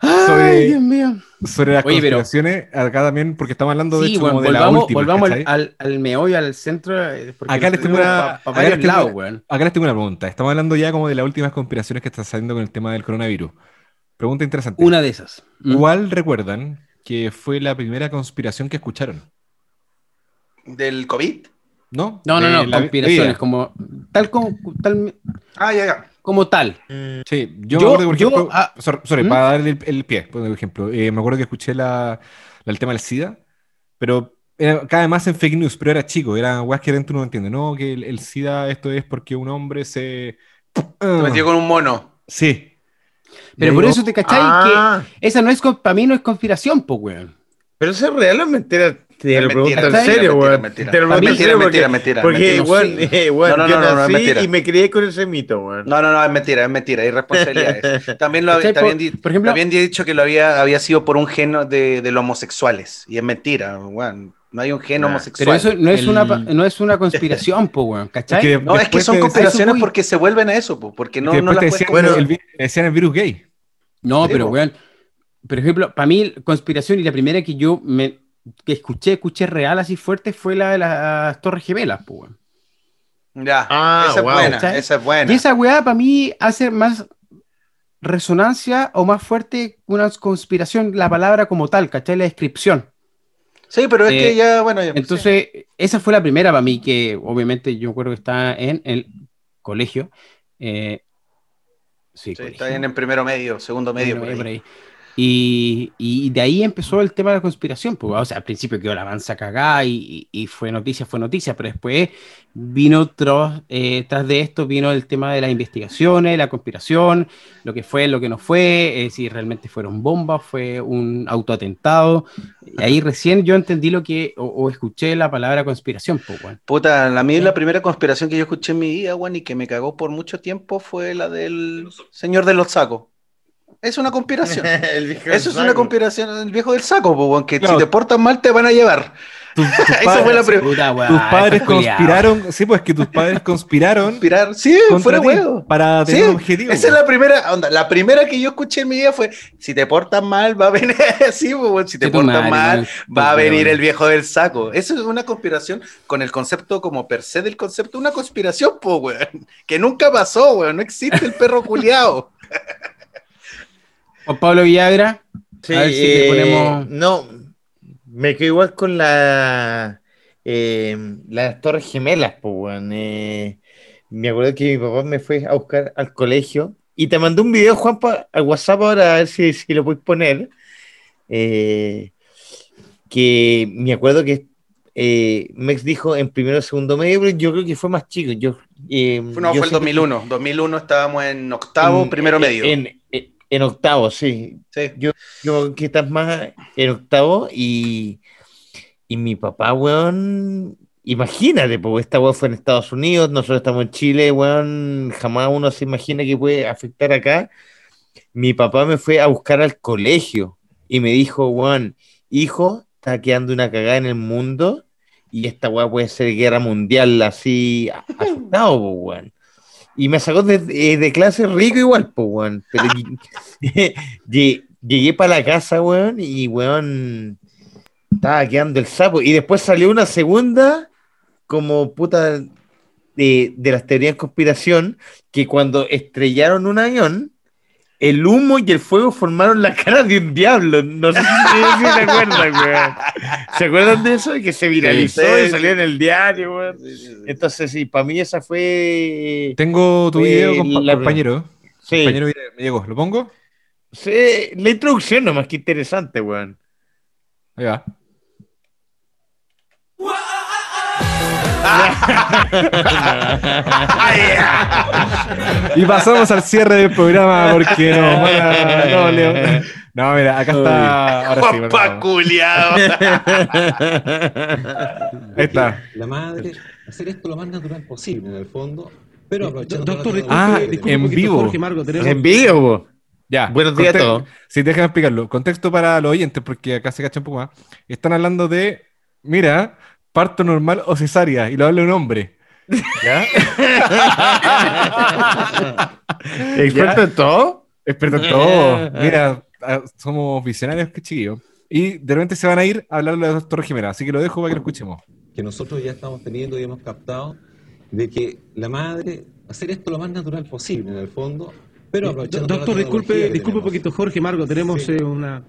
Ay, Sobre- Dios mío. Sobre las Oye, pero- conspiraciones, acá también, porque estamos hablando de Sí, hecho weón, como de la volvamos, última. volvamos al, al, al meollo, al centro. eh, Acá les tengo una- pa- pa acá les tengo una- weón. Acá les tengo una pregunta. Estamos hablando ya como de las últimas conspiraciones que están saliendo con el tema del coronavirus. Pregunta interesante. Una de esas. Mm. ¿Cuál recuerdan que fue la primera conspiración que escucharon? ¿Del COVID? ¿No? No, no, no, conspiraciones, vida. como tal como tal, Ah, ya, ya. Como tal. Sí, yo, Yo- me acuerdo, por yo, ejemplo, ah, sorry, sorry, ¿Mm? para darle el, el pie, por ejemplo, eh, me acuerdo que escuché la, la- el tema del SIDA, pero era cada vez más en fake news, pero era chico, era weas que dentro uno no entiende, no, que el, el SIDA esto es porque un hombre se... Te metió con un mono. Sí. Pero por eso te cachai Ah, que esa no es, para mí no es conspiración, pues, weón. pero eso es real o es mentira. Te lo pregunto en serio, weón. mentira. Te lo pregunto en serio Mentira, porque, mentira, porque mentira. weón, No eh, weón, No, no, yo no, no, no, es nací mentira. y me crié con ese mito, weón. No, no, no, es mentira, es mentira, hay responsabilidades. También lo había, también, Por- di- por ejemplo- también he dicho que lo había, había sido por un gen de, de los homosexuales. Y es mentira, weón. No hay un gen Nah, homosexual. Pero eso no es, El- una, no es una conspiración, po, weón, ¿cachai? que- no, es que son conspiraciones voy. porque se vuelven a eso, po, porque no, que no las te decían, Bueno, el, vi- decían el virus gay. No, Sí, pero po. weón, por ejemplo, para mí conspiración y la primera que yo me que escuché, escuché real así fuerte fue la de las Torres Gemelas, weón. Ya, Ah, esa wow. es buena, ¿Cachai? esa es buena. Y esa weá para mí hace más resonancia o más fuerte una conspiración, la palabra como tal, ¿cachai? La descripción. Sí, pero es Eh, que ya, bueno, ya, Entonces, esa fue la primera para mí, que obviamente yo recuerdo que está en el colegio. eh, sí, sí, colegio. está bien en primero medio, segundo medio, Bueno, por por ahí. Y, y de ahí empezó el tema de la conspiración. Pues, o sea, al principio quedó la mansa cagada y, y- fue noticia, fue noticia, pero después vino tras, eh, tras de esto, vino el tema de las investigaciones, la conspiración, lo que fue, lo que no fue, eh, si realmente fueron bombas, fue un autoatentado. Y ahí recién yo entendí lo que, o, o escuché la palabra conspiración, pues, weón. Puta, a mí la primera conspiración que yo escuché en mi vida, weón, y que me cagó por mucho tiempo fue la del señor de los sacos. Es una conspiración. El viejo Eso es del una saco. conspiración del viejo del saco, po, que Claro. si te portas mal te van a llevar. Tus Esa padres, fue la weón, tus padres está culiao. conspiraron. Sí, pues que tus padres conspiraron Conspirar. Sí, fuera huevo. para Sí, tener un objetivo. esa es la primera, onda, la primera que yo escuché en mi vida fue, si te portas mal, va a venir, sí, weón, si te Sí, tu portas madre, mal, weón. va a Weón. venir el viejo del saco. Eso es una conspiración con el concepto como per se del concepto, una conspiración, po, weón, que nunca pasó, weón, no existe el perro culiao. Juan Pablo Villagra. Sí, A ver si le eh, ponemos- No, me quedo igual con la eh, las Torres Gemelas, pues, weón. Eh, me acuerdo que mi papá me fue a buscar al colegio y te mandó un video, Juanpa, al WhatsApp ahora, a ver si, si lo puedes poner. Eh, que me acuerdo que eh, Mex dijo en primero o segundo medio, pero yo creo que fue más chico. Yo, eh, Fue- No, yo fue el siempre- 2001, 2001 estábamos en octavo, en- primero medio. En, en- octavo, sí. Sí. Yo que estás más en octavo y, y mi papá, weón, imagínate, porque esta weón fue en Estados Unidos, nosotros estamos en Chile, weón, jamás uno se imagina que puede afectar acá. Mi papá me fue a buscar al colegio y me dijo, weón, hijo, está quedando una cagada en el mundo y esta weá puede ser guerra mundial, así, asustado, weón. Y me sacó de, de clase rico igual, pues, weón. Pero lle- llegué para la casa, weón, y weón, estaba quedando el sapo. Y después salió una segunda, como puta, de, de las teorías de conspiración, que cuando estrellaron un avión, el humo y el fuego formaron la cara de un diablo. No sé si, si se acuerdan, weón. ¿Se acuerdan de eso? Y que se viralizó Sí, y sí. salió en el diario, weón. Entonces, sí, para mí esa fue. Tengo tu Fue video, compa- la- compañero. Sí, Compañero, me llegó. ¿Lo pongo? sí, la introducción nomás que interesante, weón. Ahí va. Y pasamos al cierre del programa porque no, no, Leo. No, mira, acá está. Ahora sí, perdón. culiao. Ahí está. la madre, hacer esto lo más natural posible en el fondo, pero aprovechando Doctor, Ah, en vivo. Jorge Marco, tenemos... En vivo. Ya. Buenos días a todos. Sí, déjame explicarlo. Contexto para los oyentes, porque acá se cacha un poco más. Están hablando de, mira, parto normal o cesárea, y lo habla un hombre. ¿Ya? ¿Experto en todo? Experto en todo. Mira, ah, somos visionarios, que chiquillos. Y de repente se van a ir a hablar de la doctora Jimena, así que lo dejo para que lo escuchemos. que nosotros ya estamos teniendo y hemos captado de que la madre, hacer esto lo más natural posible en el fondo, pero aprovechando toda la Doctor, disculpe, disculpe un poquito, Jorge Marco, tenemos Sí. eh, una...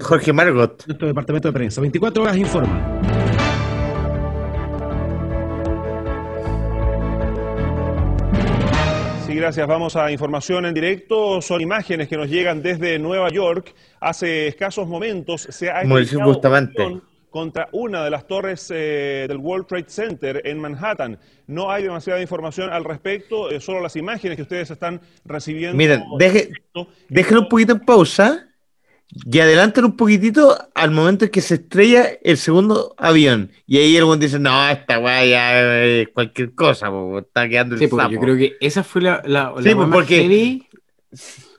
Jorge Margot. Nuestro departamento de prensa. 24 horas informa. Gracias. Vamos a información en directo. Son imágenes que nos llegan desde Nueva York. Hace escasos momentos se ha iniciado contra una de las torres eh, del World Trade Center en Manhattan. No hay demasiada información al respecto, eh, solo las imágenes que ustedes están recibiendo. Miren, deje- Déjenlo un poquito en pausa y adelantan un poquitito al momento en que se estrella el segundo avión. Y ahí el buen dice, no, esta weá ya es cualquier cosa, po, está quedando el Sí, porque sapo". yo creo que esa fue la, la, la Sí, weá más porque- heavy.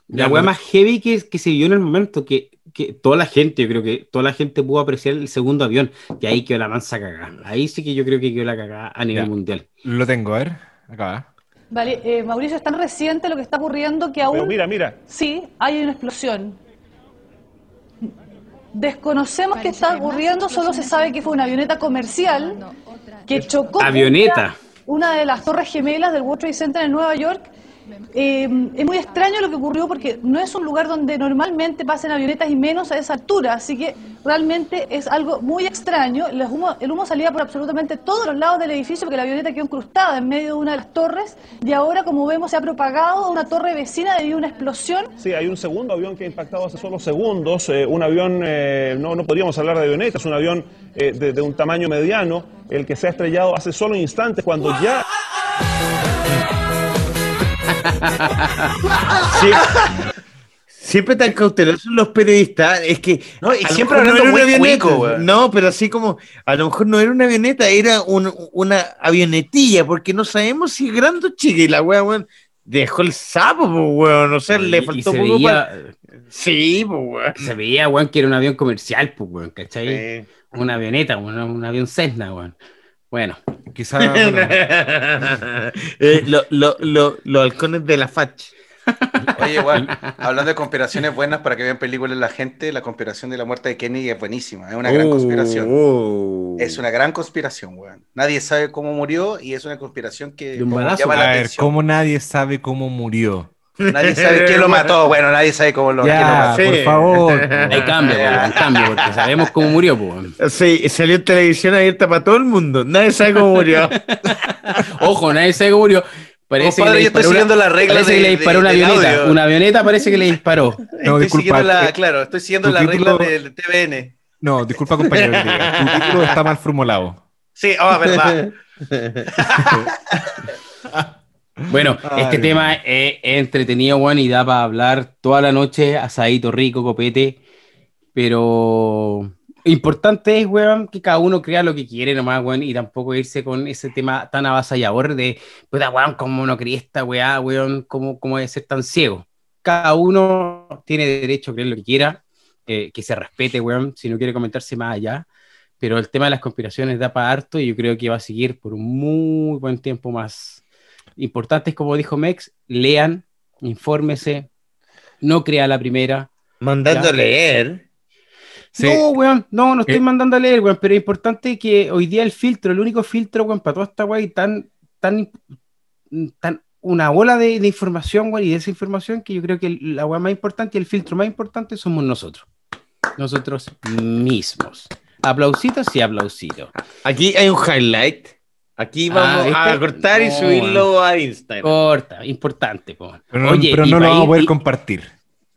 La weá pero- más heavy que, que se vio en el momento, que, que toda la gente, yo creo que toda la gente pudo apreciar el segundo avión, y ahí quedó la mansa cagada. Ahí sí que yo creo que quedó la cagada a nivel Ya. mundial. Lo tengo, a ver. Acá va. Vale, eh, Mauricio, es tan reciente lo que está ocurriendo que Pero aún mira, mira. sí hay una explosión. Desconocemos qué está ocurriendo, solo se sabe que fue una avioneta comercial que chocó Avioneta. una de las torres gemelas del World Trade Center en Nueva York. Eh, es muy extraño lo que ocurrió porque no es un lugar donde normalmente pasen avionetas y menos a esa altura, así que realmente es algo muy extraño. El humo salía por absolutamente todos los lados del edificio porque la avioneta quedó incrustada en medio de una de las torres y ahora, como vemos, se ha propagado una torre vecina debido a una explosión Sí, hay un segundo avión que ha impactado hace solo segundos. eh, un avión, eh, no, no podríamos hablar de avioneta, es un avión de, de un tamaño mediano, el que se ha estrellado hace solo instantes, cuando ya Sie- Siempre tan cautelosos los periodistas, es que... No, y siempre hablando era una cuico. No, pero así como, a lo mejor no era una avioneta, era un- una avionetilla, porque no sabemos si es grande o chica, y la wea, weón, dejó el sapo, weón, o sea, le Y- faltó poco veía, para... Sí, pues, weón. se veía, weón, que era un avión comercial, pues, weón, ¿cachai? Sí. Una avioneta, una- un avión Cessna, weón. Bueno, Quizá. bueno, Eh, lo- lo- lo- los halcones de la fach. Oye, weón, hablando de conspiraciones buenas para que vean películas la gente, la conspiración de la muerte de Kennedy es buenísima, es una gran conspiración. Oh. Es una gran conspiración, weón. Nadie sabe cómo murió y es una conspiración que De un balazo. llama la a ver, atención. ¿cómo nadie sabe cómo murió? Nadie sabe quién lo mató. Bueno, nadie sabe cómo lo, quién lo Ya, mató. Sí. por favor. ahí cambia, pues, weón, cambia, porque sabemos cómo murió, pues. Sí, salió en televisión abierta para todo el mundo. Nadie sabe cómo murió. Ojo, nadie sabe cómo murió. Parece Compadre, que yo estoy siguiendo parece que le disparó de- una avioneta. audio. Una avioneta parece que le disparó. No, estoy disculpa. siguiendo la, eh, claro, estoy siguiendo las título- reglas del TVN. No, disculpa, compañero. Tu título está mal formulado. Sí, oh, verdad. Bueno, Ay. este tema es, entretenido, weón, y da para hablar toda la noche, asadito rico, copete, pero importante es, weón, que cada uno crea lo que quiere nomás, weón, y tampoco irse con ese tema tan avasallador de, puta, weón, cómo no creí esta weá, weón, cómo, cómo ser tan ciego. Cada uno tiene derecho a creer lo que quiera, eh, que se respete, weón, si no quiere comentarse más allá, pero el tema de las conspiraciones da para harto y yo creo que va a seguir por un muy buen tiempo más importantes, como dijo Mex, lean, infórmese, no crea la primera. Mandando Ya. a leer. Sí. No, weón, no, no estoy Eh. mandando a leer, weón, pero es importante que hoy día el filtro, el único filtro, weón, para toda esta weón, tan, tan, tan, una bola de, de información, weón, y de esa información que yo creo que la weón más importante y el filtro más importante somos nosotros. Nosotros mismos. Aplausitos y aplausitos. Aquí hay un highlight. Aquí Ah, vamos a cortar y No, subirlo a Instagram. Corta, importante, po. Pero no, Oye, pero y no lo vamos a poder y- compartir.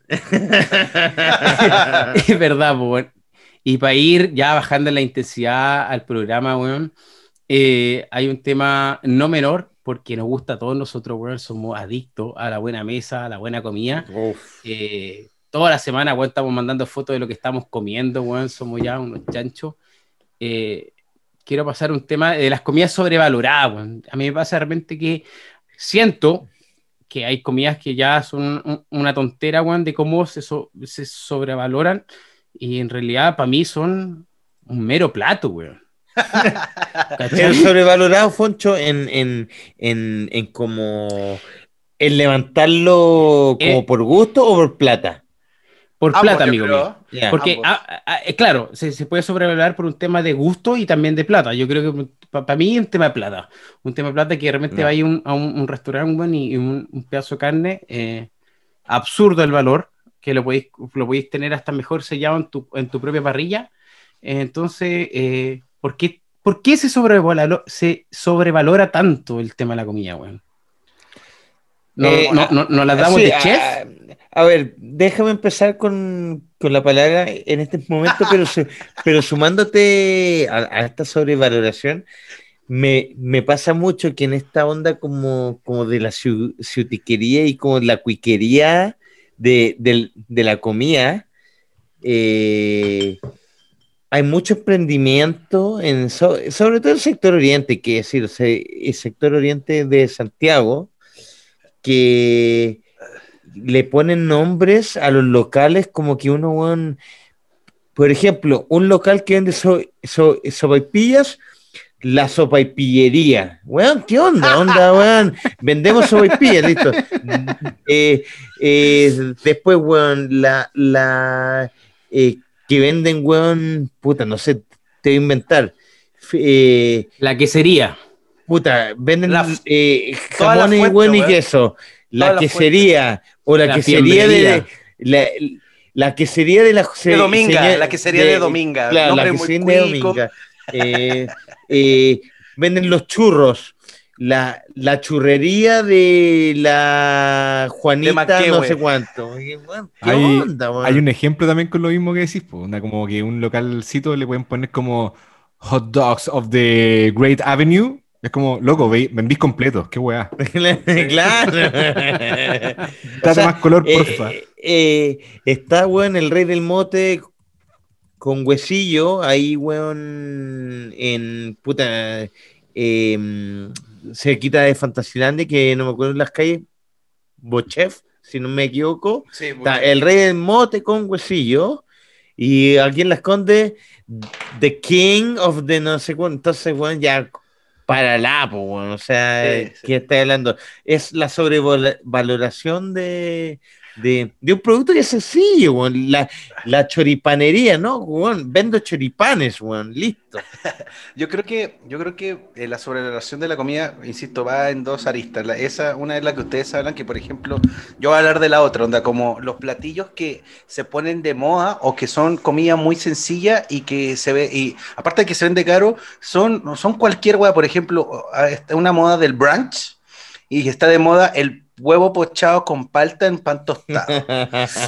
es verdad, po. Y para ir ya bajando la intensidad al programa, weón, eh, hay un tema no menor, porque nos gusta a todos nosotros, weón, somos adictos a la buena mesa, a la buena comida. Eh, toda la semana, weón, estamos mandando fotos de lo que estamos comiendo, weón, somos ya unos chanchos. Eh, quiero pasar un tema de las comidas sobrevaloradas. A mí me pasa de repente que siento que hay comidas que ya son un- una tontera, weón, de cómo se, so- se sobrevaloran y en realidad para mí son un mero plato, weón. Pero sobrevalorado, Foncho, en, en, en, en como en levantarlo como Eh. por gusto o por plata. Por Ambos, plata, amigo creo. mío. Porque, ah, ah, eh, claro, se, se puede sobrevalorar por un tema de gusto y también de plata. Yo creo que para mí es un tema de plata. Un tema de plata que realmente No. va a ir un- a un, un restaurante y, y un, un pedazo de carne, eh, absurdo el valor, que lo podéis, lo podéis tener hasta mejor sellado en tu, en tu propia parrilla. Eh, entonces, eh, ¿por, qué, por qué se, sobrevalora, se sobrevalora tanto el tema de la comida, weón? ¿No, Eh, no, no- no las damos Sí, de a- chef? A, ver, déjame empezar con, con la palabra en este momento, pero, pero sumándote a, a esta sobrevaloración, me, me pasa mucho que en esta onda como, como de la ciu- ciutiquería y como la cuiquería de, del- de la comida, eh, hay mucho emprendimiento, en, so- sobre todo el sector oriente, que es decir, el sector oriente de Santiago, que le ponen nombres a los locales como que uno, weón, por ejemplo, un local que vende so, so- sopaipillas, la sopaipillería. Weón, ¿qué onda? Onda, weón. Vendemos sopaipillas, listo. Eh, eh, después, weón, la, la eh, que venden, weón, puta, no sé, te voy a inventar. Eh, La quesería. Puta, venden La- eh, y fuente, weón y queso. La quesería, o la, La quesería de. La, la quesería de la De Dominga, la quesería de Dominga, Claro, la nombre muy quesería de. Dominga. Eh, eh, venden los churros. La, la churrería de la Juanita, no sé cuánto. Oye, weón, ¿Qué Hay, onda, weón? hay un ejemplo también con lo mismo que decís, pues, como que un localcito le pueden poner como hot dogs of the Great Avenue. Es como, loco, ve- vendís completos, qué weá. claro. Date O sea, más color, eh, porfa. eh, eh, está, weón, el rey del mote con huesillo, ahí, weón, en puta, eh, cerquita de Fantasilandia, que no me acuerdo las calles, Bochef, si no me equivoco. Sí, Está el rey del mote con huesillo, y aquí en Las Condes, The King of the no sé cuánto, entonces, weón, ya para la, po, weón, o sea, Sí, eh, sí. ¿qué está hablando? Es la sobrevaloración de, de, de un producto que es sencillo, weón, la, la choripanería, ¿no? Weón, vendo choripanes, weón, listo. Yo creo que, yo creo que eh, la sobrevaloración de la comida, insisto, va en dos aristas. La- esa, una es la que ustedes hablan, que por ejemplo, yo voy a hablar de la otra, onda, como los platillos que se ponen de moda o que son comida muy sencilla y que se ve, y aparte de que se vende caro, son, son cualquier hueá, por ejemplo, una moda del brunch y está de moda el huevo pochado con palta en pan tostado.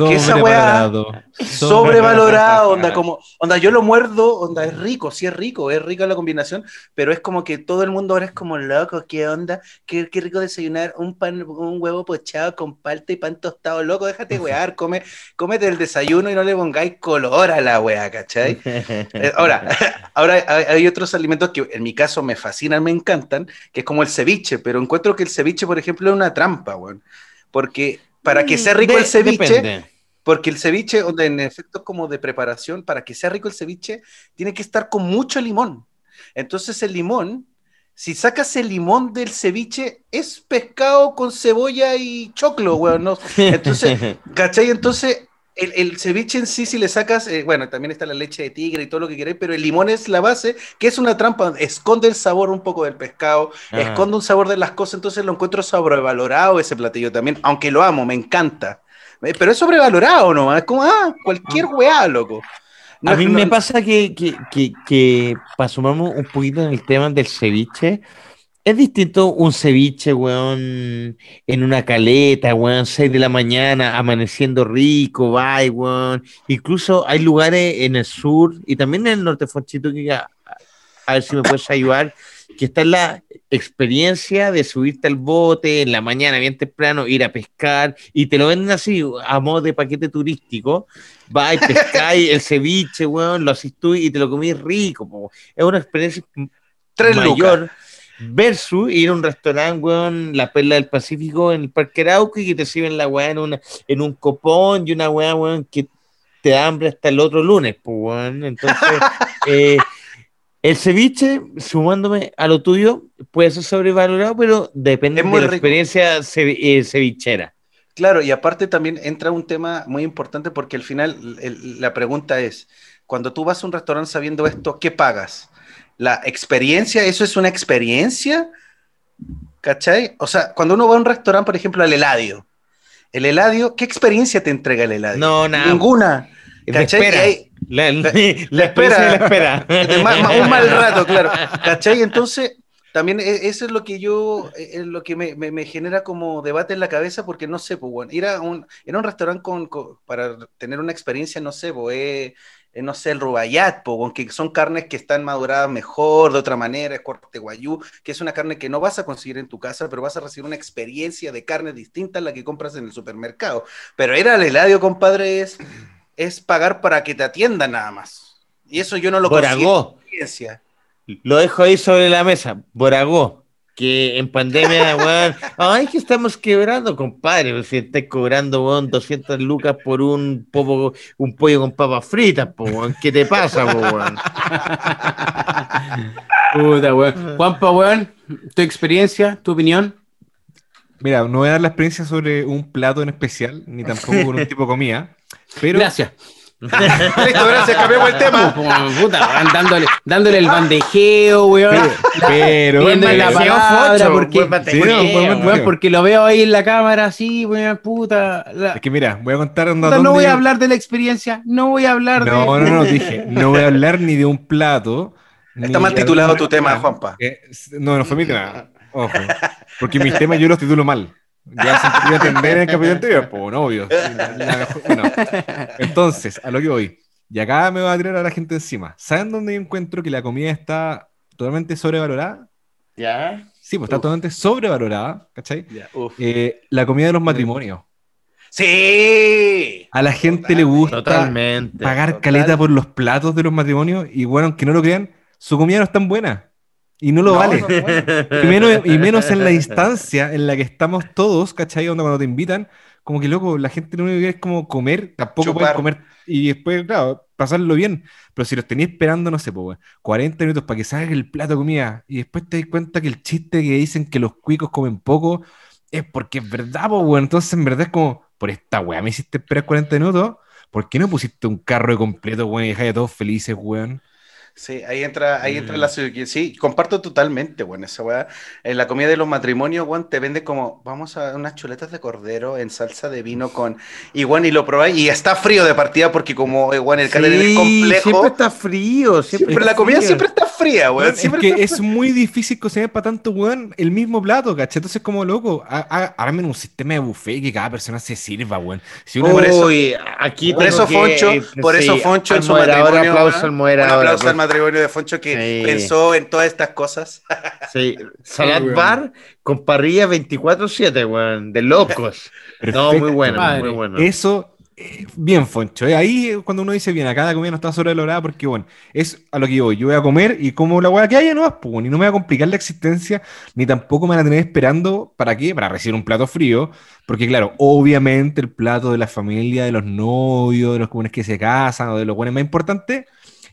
que esa weá- Sobrevalorado. onda, como, onda, yo lo muerdo, onda, es rico, sí es rico, es rica la combinación, pero es como que todo el mundo ahora es como loco, qué onda, qué, qué rico desayunar un pan, un huevo pochado con palta y pan tostado, loco, déjate wear, come, cómete el desayuno y no le pongáis color a la wea, ¿cachai? Eh, Ahora, ahora hay otros alimentos que en mi caso me fascinan, me encantan, que es como el ceviche, pero encuentro que el ceviche, por ejemplo, es una trampa, weón. Porque para que sea rico De- el ceviche, depende. porque el ceviche, en efectos como de preparación, para que sea rico el ceviche, tiene que estar con mucho limón. Entonces el limón, si sacas el limón del ceviche, es pescado con cebolla y choclo, weón. ¿no? Entonces, ¿cachai? Entonces, el, el ceviche en sí, si le sacas, eh, bueno, también está la leche de tigre y todo lo que queréis, pero el limón es la base, que es una trampa, esconde el sabor un poco del pescado, Ajá. esconde un sabor de las cosas, entonces lo encuentro sobrevalorado ese platillo también, aunque lo amo, me encanta. Eh, Pero es sobrevalorado nomás, es como, ah, cualquier weá, loco. No A mí no- me pasa que, que, que, que para sumarnos un poquito en el tema del ceviche, es distinto un ceviche, weón, en una caleta, weón, 6 de la mañana, amaneciendo rico, bye, weón. Incluso hay lugares en el sur y también en el norte, Fonchito, que a, a ver si me puedes ayudar, que está la experiencia de subirte al bote en la mañana bien temprano, ir a pescar y te lo venden así, a modo de paquete turístico. Vas y pescáis el ceviche, weón, lo haces tú y te lo comís rico. po. Es una experiencia Tres mayor lucas. Versus ir a un restaurante, weón, la Perla del Pacífico en el Parque Arauco y que te sirven la weá en, una, en un copón y una weá, weón, que te da hambre hasta el otro lunes, pues, weón. Entonces, eh, el ceviche, sumándome a lo tuyo, puede ser sobrevalorado, pero depende de la rico. experiencia cevi- eh, cevichera. Claro, y aparte también entra un tema muy importante porque al final el- la pregunta es, cuando tú vas a un restaurante sabiendo esto, ¿qué pagas? ¿La experiencia? ¿Eso es una experiencia? ¿Cachai? O sea, cuando uno va a un restaurante, por ejemplo, al Eladio, el Eladio, ¿qué experiencia te entrega el Eladio? No, nada. Ninguna. ¿Cachai? La, la, la la espera. de ma- un mal rato, claro. ¿Cachai? Entonces, también e- eso es lo que yo, eh, es lo que me, me- me genera como debate en la cabeza, porque no sé, pues, bueno, ir a un, ir a un restaurante con, con- para tener una experiencia, no sé, pues, eh, eh, no sé, el rubayat, pues, que son carnes que están maduradas mejor, de otra manera, es corte guayú, que es una carne que no vas a conseguir en tu casa, pero vas a recibir una experiencia de carne distinta a la que compras en el supermercado. Pero ir al heladio, compadre, es es pagar para que te atiendan nada más. Y eso yo no lo considero experiencia. Lo dejo ahí sobre la mesa. Boragó. Que en pandemia, weón. Ay, que estamos quebrando, compadre. pues, Si estás cobrando, weón, 200 lucas por un, popo- un pollo con papas fritas, po, weón. ¿Qué te pasa, po, weón? Puta, weón. Juanpa, weón, tu experiencia, tu opinión. Mira, no voy a dar la experiencia sobre un plato en especial, ni tampoco con un tipo de comida, pero Gracias. Listo, gracias, cambiamos el tema. Como, puta, weón, dándole, dándole el bandejeo, weón. pero Viéndole la palabra, porque, no, weón, porque lo veo ahí en la cámara así, weón, puta. la- es que mira, voy a contar onda puta, no voy a hablar de la experiencia, no voy a hablar de... No, no, no, dije, no voy a hablar ni de un plato. Está mal titulado tu tema, Juanpa. Eh, no, no fue mi tema. Ojo. Porque mis temas yo los titulo mal. Ya se podía entender en el capítulo anterior, pues, no, obvio. La- la mejor- bueno. Entonces, a lo que voy. Y acá me va a tirar a la gente encima. ¿Saben dónde yo encuentro que la comida está totalmente sobrevalorada? ¿Ya? Sí, pues está Uf. totalmente sobrevalorada, ¿cachai? Ya. Eh, la comida de los matrimonios. Sí. A la gente le gusta Totalmente. pagar Total. caleta por los platos de los matrimonios y bueno, aunque no lo crean, su comida no es tan buena y no lo No, vale. no, bueno. Y menos, y menos en la instancia en la que estamos todos, ¿cachai? Onda cuando te invitan, como que loco, la gente lo único que es como comer, tampoco pueden comer y después, claro, pasarlo bien. Pero si los tenéis esperando, no sé, pues, 40 minutos para que salga el plato de comida y después te das cuenta que el chiste que dicen que los cuicos comen poco es porque es verdad, pues, weón. Entonces, en verdad es como, por esta weá me hiciste esperar 40 minutos. ¿Por qué no pusiste un carro de completo, weón, y dejáis a todos felices, weón? Sí, ahí entra, ahí entra Mm. la Suzuki. Sí, comparto totalmente, bueno, esa weá. En la comida de los matrimonios, weón, te vende como, vamos a unas chuletas de cordero en salsa de vino con, y bueno, y lo probáis, y está frío de partida porque como, eh, weón, el catering es Sí, complejo, siempre está frío. Siempre siempre la comida frío. siempre está fría, weón. Es que es muy difícil cocinar para tanto, weón, el mismo plato, ¿cachai? Entonces, como loco, armen un sistema de buffet que cada persona se sirva, weón. Si uno Por eso- Uy, aquí Por tengo eso que- Foncho, eh, por eso sí, Foncho en su moderador, matrimonio, aplauso al moderador, un aplauso al. Matrimonio de Foncho que Sí. pensó en todas estas cosas. Sí, Salad weón. Bar con parrilla 24-7, weón, de locos. No, muy Perfecto. bueno, Madre. muy bueno. Eso, eh, bien, Foncho. eh, Ahí cuando uno dice bien, acá la comida no está sobrevalorada porque, bueno, es a lo que yo voy. Yo voy a comer y como la weá que haya, no más, pues, y no me voy a complicar la existencia, ni tampoco me van a tener esperando, ¿para qué? Para recibir un plato frío. Porque, claro, obviamente el plato de la familia, de los novios, de los comunes que se casan o de los buenos más importantes,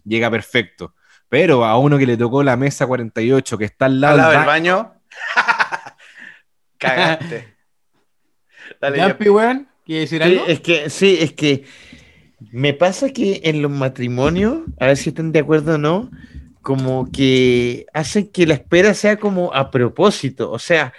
llega perfecto. Pero a uno que le tocó la mesa 48, que está al lado, Al lado del del ba- baño. Cagaste. Dale, Yampi, weón, ¿quieres decir Sí, algo? es que, sí, es que me pasa que en los matrimonios, a ver si están de acuerdo o no, como que hacen que la espera sea como a propósito. O sea,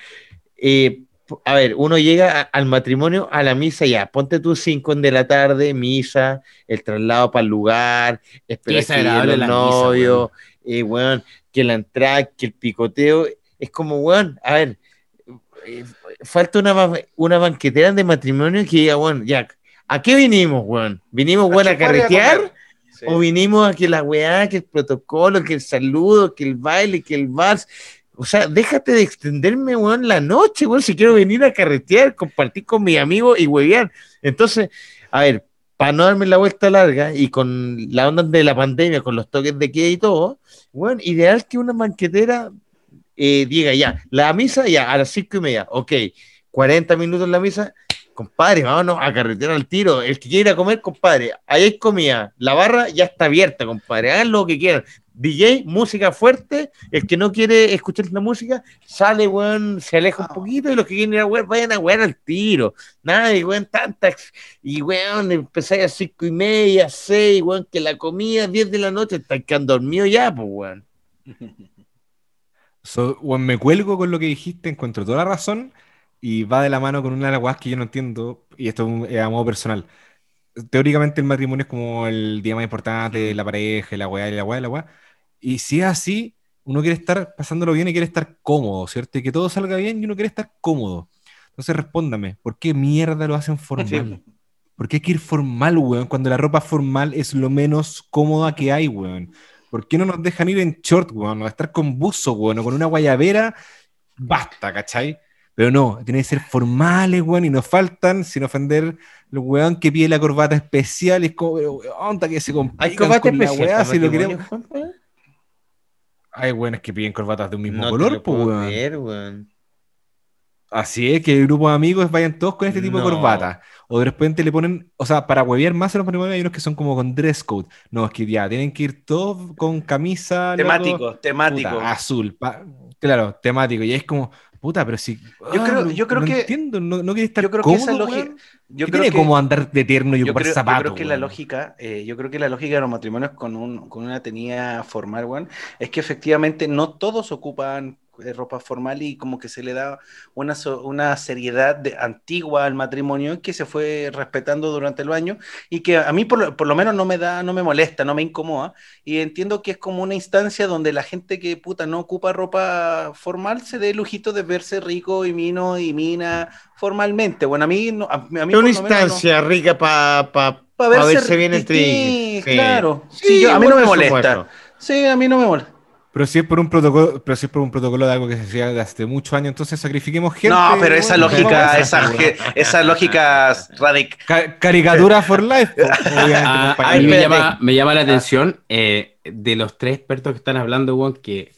eh, a ver, uno llega a- al matrimonio, a la misa ya, ponte tú 5 de la tarde, misa, el traslado para el lugar, esperar que lleguen los novios, eh, que la entrada, que el picoteo, es como, weón, a ver, eh, falta una, una banquetera de matrimonio que diga, bueno, ya, ¿a qué vinimos, weón? ¿Vinimos, weón, a a carretear? Sí. ¿O vinimos a que la weá, que el protocolo, que el saludo, que el baile, que el vals? O sea, déjate de extenderme, weón, la noche, weón, si quiero venir a carretear, compartir con mis amigos y huevear. Entonces, a ver, para no darme la vuelta larga y con la onda de la pandemia, con los toques de queda y todo, weón, ideal que una banquetera eh, diga ya, la misa ya a las cinco y media, ok, 40 minutos la misa, compadre, vámonos a carretera al tiro. El que quiera comer, compadre, ahí hay comida, la barra ya está abierta, compadre, hagan lo que quieran. DJ, música fuerte, el que no quiere escuchar la música, sale, weón, se aleja un poquito y los que quieren ir a weón, vayan a weón al tiro. Nada de weón, tantas. Y weón, empezáis a cinco y media, seis, weón, que la comida, 10 de la noche, están quedando dormidos ya, pues, weón. So, weón, me cuelgo con lo que dijiste, encuentro toda la razón y va de la mano con una de las weas que yo no entiendo, y esto es a modo personal. Teóricamente el matrimonio es como el día más importante de la pareja, y la weá, y la weá, y la weá. Y si es así, uno quiere estar pasándolo bien y quiere estar cómodo, ¿cierto? Y que todo salga bien y uno quiere estar cómodo. Entonces respóndame, ¿por qué mierda lo hacen formal? ¿Por qué hay que ir formal, weón? Cuando la ropa formal es lo menos cómoda que hay, weón. ¿Por qué no nos dejan ir en short, weón? O estar con buzo, weón, o con una guayabera, basta, ¿cachai? Pero no, tienen que ser formales, weón, y nos faltan, sin ofender, el weón que pide la corbata especial, y es como, weón, onda que se Hay complican combate con la especial. weá, para si lo queremos. Hay weones que piden corbatas de un mismo No te color, pues, weón. Así es, que el grupo de amigos vayan todos con este tipo No. de corbata. O de repente le ponen, o sea, para huevear más en los matrimonios hay unos que son como con dress code. No, es que ya, tienen que ir todos con camisa. loco, Temático, temático. puta, azul. pa- claro, temático. Y es como, puta, pero si. Yo ah, creo- no- yo creo no que- entiendo, no, no estar yo creo que esa cómodo, lógica-? Yo ¿Qué creo tiene que- como andar de eterno y ocupar creo, yo zapatos? creo que la lógica, eh, yo creo que la lógica de los matrimonios con, un, con una tenía formal, weón, es que efectivamente no todos ocupan ropa formal y como que se le da una, una seriedad de, antigua al matrimonio que se fue respetando durante los años y que a mí por, lo- por lo menos no me da, no me molesta, no me incomoda y entiendo que es como una instancia donde la gente que puta no ocupa ropa formal se dé lujito de verse rico y mino y mina formalmente. Bueno, a mí, no, a, a mí una lo menos no- instancia rica para pa, para pa verse, verse bien entre ellos. Sí. Claro. Sí, Sí, yo- a mí no me molesta. supuesto. Sí, a mí no me molesta. Pero si es por un protocolo, pero si es por un protocolo de algo que se hacía de hace muchos años, entonces sacrifiquemos gente. no, pero esa lógica, esa, esa lógica radic. Ca- caricatura for life. po, obviamente, A, a compañero. mí me llama, me llama la atención eh, de los tres expertos que están hablando, weón, que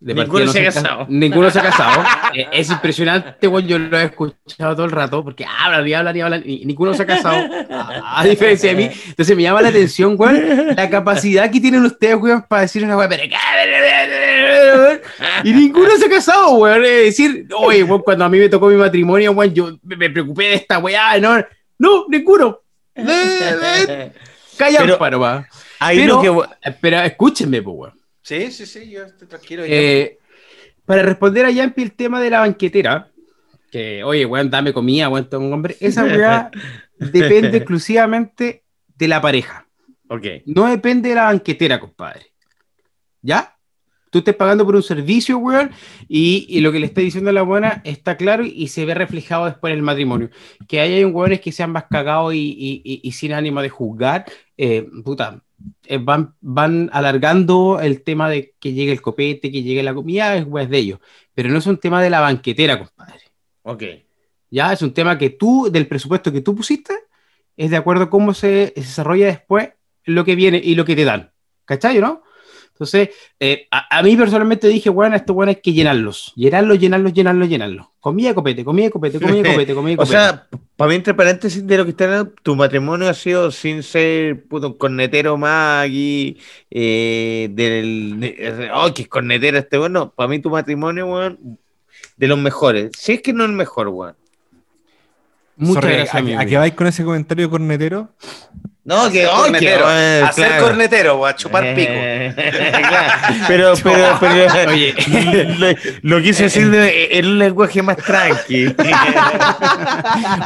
de Ninguno no se ha ca- casado. Ninguno se ha casado. Eh, es impresionante, weón, yo lo he escuchado todo el rato, porque hablan y hablan y hablan, y ninguno se ha casado, a, a diferencia de mí. Entonces me llama la atención, weón, la capacidad que tienen ustedes, weón, para decir una weón, pero qué- y ninguno se ha casado, weón. Es decir, oye, weón, cuando a mí me tocó mi matrimonio, weón, yo me, me preocupé de esta weá, no, no, ninguno. Calla, Pero- paro, va. Hay Pero, uno que. pero escúchenme, pues, weón. Sí, sí, sí, yo estoy tranquilo. Eh, para responder a Yampi el tema de la banquetera, que, oye, weón, dame comida, weón, tengo un hombre, esa weá depende exclusivamente de la pareja. Ok. No depende de la banquetera, compadre. ¿Ya? Tú estás pagando por un servicio, weón, y, y lo que le está diciendo a la buena está claro y se ve reflejado después en el matrimonio. Que hay weones que se han más cagados y, y- y- y sin ánimo de juzgar, eh, puta, eh, van, van alargando el tema de que llegue el copete, que llegue la comida, es weón, de ellos. Pero no es un tema de la banquetera, compadre. Ok. Ya es un tema que tú, del presupuesto que tú pusiste, es de acuerdo a cómo se desarrolla después lo que viene y lo que te dan. ¿Cachai, no? Entonces, eh, a, a mí personalmente dije, bueno, estos bueno hay que llenarlos. Llenarlos, llenarlos, llenarlos, llenarlos. Comida, copete, comida, copete, comida, copete, comida, O copete. sea, para mí, entre paréntesis de lo que está hablando, tu matrimonio ha sido sin ser puto un cornetero más aquí, eh, del. de- oh, que es cornetero este, bueno. Para mí, tu matrimonio, weón, de los mejores. Si es que no el mejor, weón. Muchas Sorry, gracias, ¿a, amigo. a qué vais con ese comentario cornetero? No, que. Hacer oh, que cornetero, eh, hacer claro. cornetero, o a chupar pico. Eh, claro. Pero, pero, pero. Oye. lo, lo quise decir de- en un lenguaje más tranqui.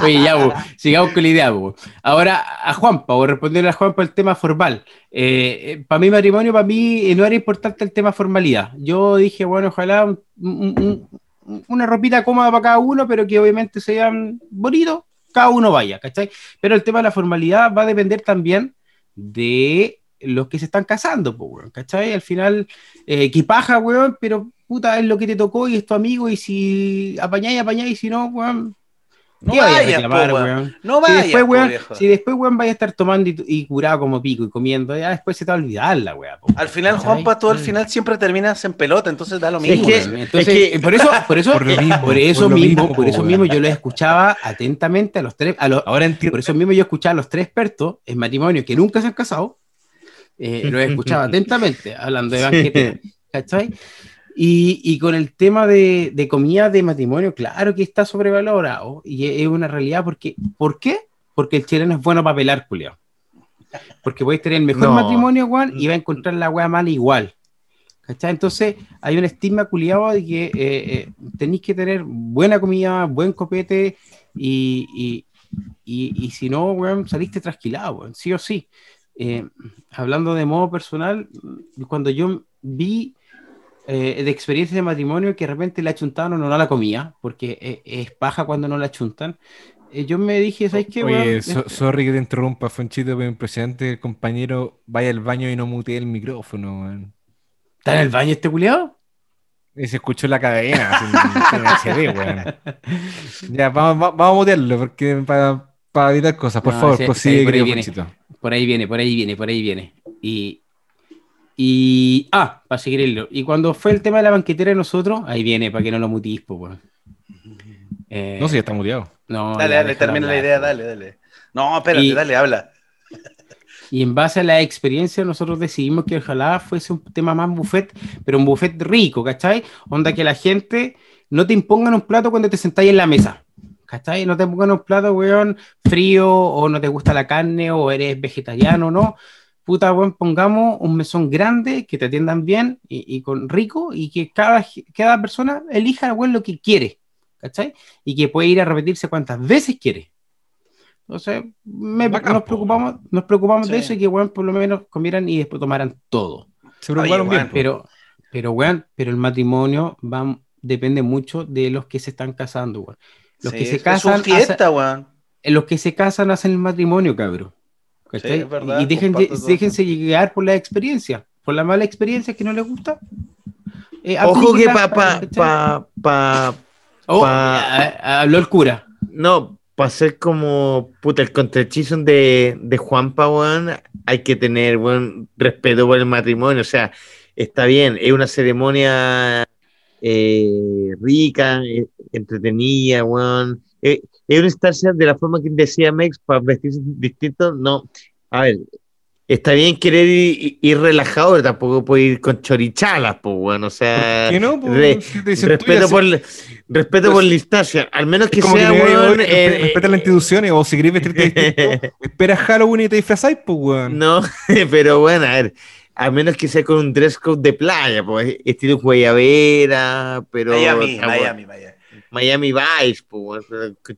Oye, ya, bo, sigamos con la idea. bo. Ahora, a Juanpa, o responderle a Juanpa el tema formal. para mi matrimonio, para mí eh, no era importante el tema formalidad. Yo dije, bueno, ojalá un- un- un- una ropita cómoda para cada uno, pero que obviamente sean bonitos, cada uno vaya, ¿cachai? Pero el tema de la formalidad va a depender también de los que se están casando, po, weón, ¿cachai? Al final, eh, que paja, weón, pero puta, es lo que te tocó y es tu amigo, y si apañáis, apañáis, y si no, weón, No ¿qué vaya a vayas, reclamar, po, weón. weón? No Si vayas, después, po, weón, viejo. si después, weón, vaya a estar tomando y, y curado como pico y comiendo, ya después se te va a olvidar la weá. Al final. Juanpa, tú al final siempre terminas en pelota, entonces da lo Es mismo. que-. Entonces, es que- por eso, por eso, Por mismo, por eso por mismo, mismo, por eso mismo yo los escuchaba atentamente a los tres, a los, Ahora entiendo. por eso mismo yo escuchaba a los tres expertos en matrimonio que nunca se han casado, eh, los escuchaba atentamente, hablando de banquete, ¿cachai? Y, y con el tema de, de comida de matrimonio, claro que está sobrevalorado y es es una realidad porque, ¿por qué? Porque el chileno es bueno para pelar, Julio. Porque podéis tener el mejor No. matrimonio, Juan, y va a encontrar la weá mala igual. ¿Cachai? Entonces hay un estigma culiado de que eh, eh, tenéis que tener buena comida, buen copete y, y, y- y si no, weón, saliste trasquilado, weón, sí o sí. Eh, hablando de modo personal, cuando yo vi eh, de experiencia de matrimonio que de repente le achuntaban o no la comida, porque eh, es paja cuando no la achuntan, eh, yo me dije, ¿sabes qué, Oye, so- sorry que te interrumpa, Fonchito, pero impresionante el compañero vaya al baño y no mutee el micrófono, weón. ¿Está en el baño este culiado? Y se escuchó la cadena, HD. Ya, vamos, va- vamos a mutearlo porque para evitar cosas. Por No, favor, prosigue, por ahí viene. Por ahí viene, por ahí viene, por ahí viene. Y, y ah, para seguir el hilo. Y cuando fue el tema de la banquetera de nosotros, ahí viene, para que no lo mutís, pues, weón. Eh, No sé, ya está muteado. no, Dale, dale, termina la hablar, idea, pues. dale, dale. No, espérate, Y- dale, habla. Y en base a la experiencia, nosotros decidimos que ojalá fuese un tema más buffet, pero un buffet rico, ¿cachai? Onda que la gente no te impongan un plato cuando te sentáis en la mesa, ¿cachai? No te pongan un plato, weón, frío, o no te gusta la carne, o eres vegetariano, ¿no? Puta, weón, pongamos un mesón grande, que te atiendan bien y, y con rico, y que cada, cada persona elija, weón, lo que quiere, ¿cachai? Y que puede ir a repetirse cuantas veces quiere. Entonces, me- Bacán, nos preocupamos, nos preocupamos de eso y que, weón, por lo menos comieran y después tomaran todo. Se preocuparon Oye, bien. Pero, pero, weón, pero el matrimonio va, depende mucho de los que se están casando, weón. Los Sí, que se es- casan, Es su fiesta, weón. hacen- los que se casan hacen el matrimonio, cabrón. ¿Cachai? es verdad, y déjense llegar por la experiencia, por la mala experiencia que no les gusta. eh, Ojo que pa, pa, pa, pa- Oh, a- habló el cura. no, para ser como puta el contrahechizo de, de Juanpa, weón, hay que tener buen respeto por el matrimonio. O sea, está bien, es una ceremonia eh, rica, eh, entretenida, weón. Eh, es una instancia de la forma que decía Mex para vestirse distinto. No, a ver, está bien querer ir, ir relajado, pero tampoco puede ir con chorichalas, pues, weón. O sea, ¿Qué no? re- Si te dicen, respeto "Tú ya por, respeto por la instancia, al menos que sea, que weón, "Oye, eh, respeta las instituciones o si querés vestirte distinto, esperas Halloween y te disfrazáis, pues, weón. No, pero bueno, a ver, a menos que sea con un dress code de playa, pues estilo Guayabera, pero Miami, bueno, Miami, Miami. Miami Vice, pues.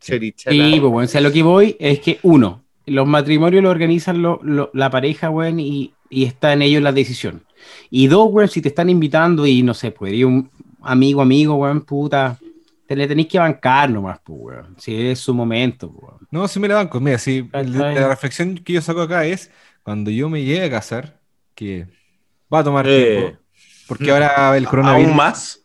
Sí, pues, o sea, lo que voy es que, uno, los matrimonios lo organizan lo- lo- la pareja, weón, y, y está en ellos la decisión. Y dos, weón, si te están invitando y, no sé, pues, un amigo, amigo, weón, puta, te le tenéis que bancar nomás, pues, weón, si es su momento, pues, weón. No, sí me la banco. Mira, ¿Cachai? la, la reflexión que yo saco acá es cuando yo me llegue a casar, que va a tomar Eh. tiempo, porque ahora el coronavirus. ¿Aún más?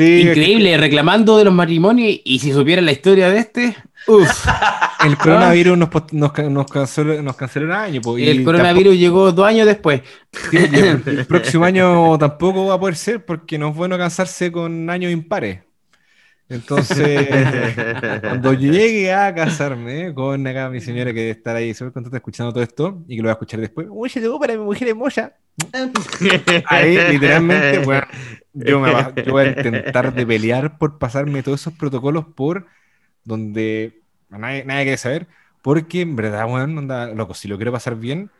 Sí, Increíble, reclamando de los matrimonios, y si supiera la historia de este, uff, El coronavirus nos, nos, nos canceló, nos canceló el año. po, y el coronavirus llegó dos años después. sí, el, próximo año tampoco va a poder ser porque no es bueno cansarse con años impares. Entonces, cuando llegue a casarme con acá mi señora que debe estar ahí súper contenta escuchando todo esto y que lo va a escuchar después, oye, llegó para mi mujer hermosa. Ahí, literalmente, bueno, yo, me va- yo voy a intentar de pelear por pasarme todos esos protocolos por donde nadie, nadie quiere saber, porque en verdad, bueno, onda, loco, si lo quiero pasar bien,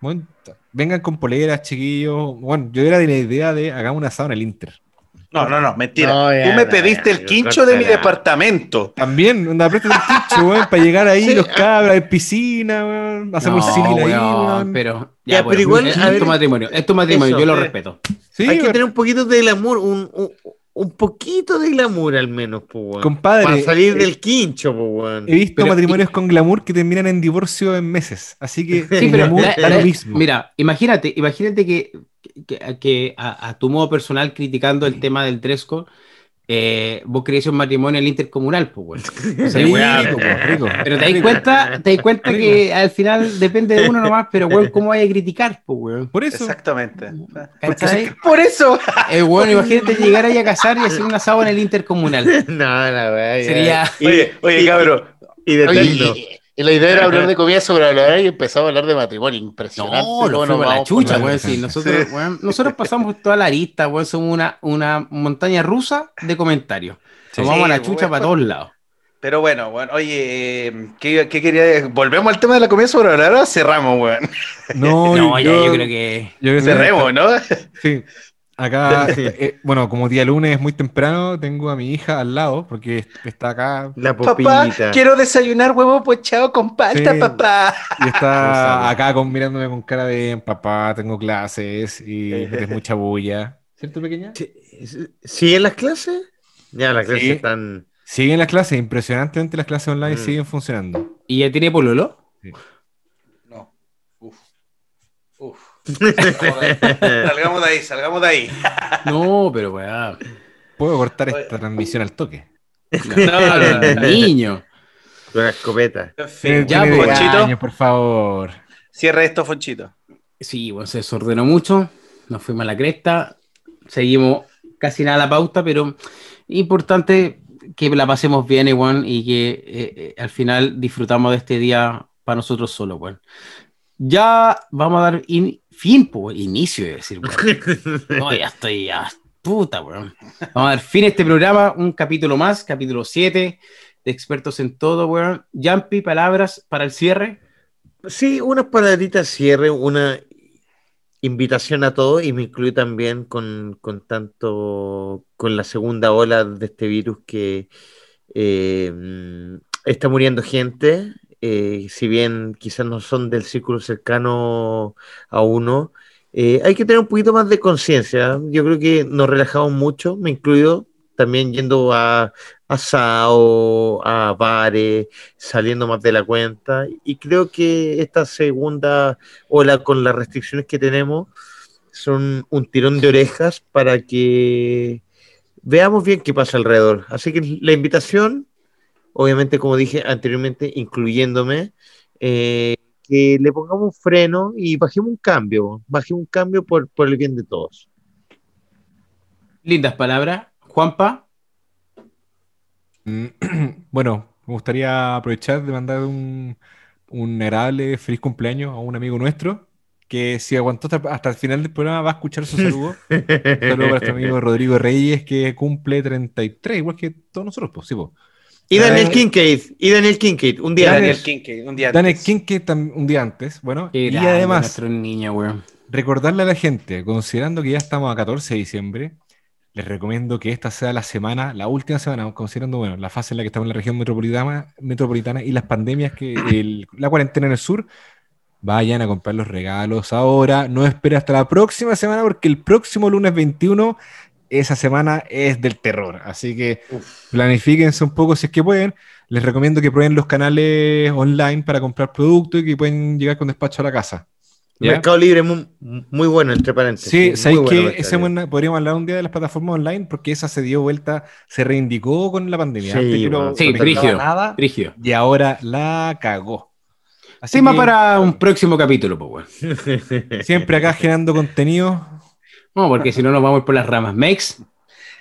bueno, vengan con poleras, chiquillos. Bueno, yo era de la idea de hagamos un asado en el Inter. No, no, no, mentira. No, ya, Tú me ya, pediste ya, el quincho de mi departamento. También, onda, aprieta el pincho, weón, para llegar ahí, Sí, los cabras, hay piscina, weón, hacemos No, el civil ahí, weón, pero, Ya, pues, pero igual, es, ver, tu matrimonio, es tu matrimonio, eso, yo lo eh. respeto. Sí, Hay que tener un poquito de glamour, un, un, un poquito de glamour al menos, pues, weón. Compadre, Para salir eh, del quincho, pues, weón. He visto Pero- matrimonios con glamour que terminan en divorcio en meses. Así que Sí, el pero glamour la- da la- lo mismo. mira, imagínate, imagínate que, que, que a, a tu modo personal criticando el tema del dress code, eh, vos querías un matrimonio en el intercomunal, pues, weón. O sea, Sí, weá, rico, pues, po, rico. Pero te das cuenta, te das cuenta Rico. que al final depende de uno nomás, pero weón, ¿cómo hay a criticar, pues, weón? Por eso, Exactamente. ¿Cachai? Por eso. Eh, bueno, imagínate llegar ahí a casar y hacer un asado en el intercomunal. No, la weá. Sería- Y- Oye, oye, y- cabrón. Y de tendo. Y, la idea era hablar de comida sobre hablar y empezamos a hablar de matrimonio. Impresionante. No, lo a la chucha, weón. sí, nosotros, Sí. nosotros pasamos por toda la arista, weón. Somos una, una montaña rusa de comentarios. Sí. Nos vamos a la Sí, chucha para todos lados. Pero bueno, bueno, oye, ¿qué, qué quería? ¿Volvemos al tema de la comida sobre hablar o cerramos, weón? no, No, ya, yo, yo creo que. yo creo que- Cerremos, ¿no? Sí. Acá, eh, bueno, como día lunes es muy temprano, tengo a mi hija al lado, porque está acá La Papá, popita. quiero desayunar huevo pochado con palta, Sí. papá. y está acá con, mirándome con cara de papá, tengo clases y metes mucha bulla. ¿Cierto, pequeña? ¿Siguen las clases? Ya, las clases Sí. están. Siguen las clases, impresionantemente las clases online Mm. siguen funcionando. ¿Y ya tiene pololo? No. Uf. Uf. Salgamos de ahí, salgamos de ahí. No, pero weón. Puedo cortar esta transmisión al toque. No, niño. Con la escopeta. En fin, Ya, pues, Fonchito. años, por favor. Cierra esto, Fonchito. Sí, bueno, se desordenó mucho, nos fuimos a la cresta, seguimos casi nada la pauta, pero importante que la pasemos bien, igual, y que eh, eh, al final disfrutamos de este día para nosotros solo, weón. Ya vamos a dar in- fin, pues, inicio, a decir, weón. No, ya estoy, ya, puta, weón. Vamos a dar fin a este programa, un capítulo más, capítulo 7, de expertos en todo, weón. Jumpy, palabras para el cierre. Sí, unas palabritas cierre, una invitación a todos y me incluyo también con, con tanto con la segunda ola de este virus que eh, mm, está muriendo gente, eh, si bien quizás no son del círculo cercano a uno, eh, hay que tener un poquito más de conciencia. Yo creo que nos relajamos mucho, me incluyo también yendo a asado, a bares, saliendo más de la cuenta. Y creo que esta segunda ola con las restricciones que tenemos son un tirón de orejas para que veamos bien qué pasa alrededor. Así que la invitación, obviamente, como dije anteriormente, incluyéndome, eh, que le pongamos un freno y bajemos un cambio, bajemos un cambio por, por el bien de todos. Lindas palabras. Juanpa. Mm, Bueno, me gustaría aprovechar de mandar un, un agradable feliz cumpleaños a un amigo nuestro que si aguantó hasta, hasta el final del programa va a escuchar su saludo. Un saludo para nuestro amigo Rodrigo Reyes que cumple 33, igual que todos nosotros, pues, sí, po. Y Daniel Kincaid, y Daniel Kincaid, un día Daniel antes. Kincaid, un día Daniel antes. Kincaid tam- un día antes, bueno, y además niño, weón. recordarle a la gente, considerando que ya estamos a 14 de diciembre, les recomiendo que esta sea la semana, la última semana, considerando bueno, la fase en la que estamos en la región metropolitana, metropolitana y las pandemias que el- la cuarentena en el sur, vayan a comprar los regalos ahora, no esperen hasta la próxima semana porque el próximo lunes 21 esa semana es del terror, así que planifíquense un poco si es que pueden. Les recomiendo que prueben los canales online para comprar productos y que pueden llegar con despacho a la casa. ¿ya? Mercado Libre muy, muy bueno, entre paréntesis. Sí, ¿sabéis bueno que Libre. buena- podríamos hablar un día de las plataformas online? Porque esa se dio vuelta, se reindicó con la pandemia. Sí, Antes yo no- bueno, no Sí, brígido. nada y ahora la cagó. Así Tema que para un próximo capítulo, pues, siempre acá generando contenido. No, porque si no nos vamos por las ramas. Mex,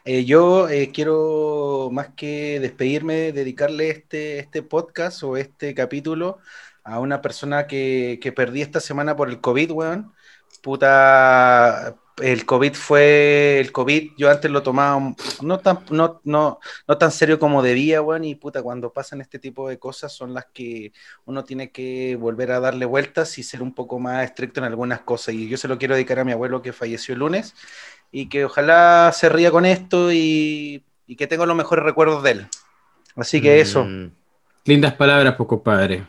Eh, yo eh, quiero, más que despedirme, dedicarle este, este podcast o este capítulo a una persona que, que perdí esta semana por el COVID, weón. Puta, el COVID fue, el COVID yo antes lo tomaba no tan, no, no, no tan serio como debía, weón, y puta, cuando pasan este tipo de cosas son las que uno tiene que volver a darle vueltas y ser un poco más estricto en algunas cosas. Y yo se lo quiero dedicar a mi abuelo que falleció el lunes y que ojalá se ría con esto y, y que tenga los mejores recuerdos de él. Así que eso. Mm. lindas palabras, pues, compadre.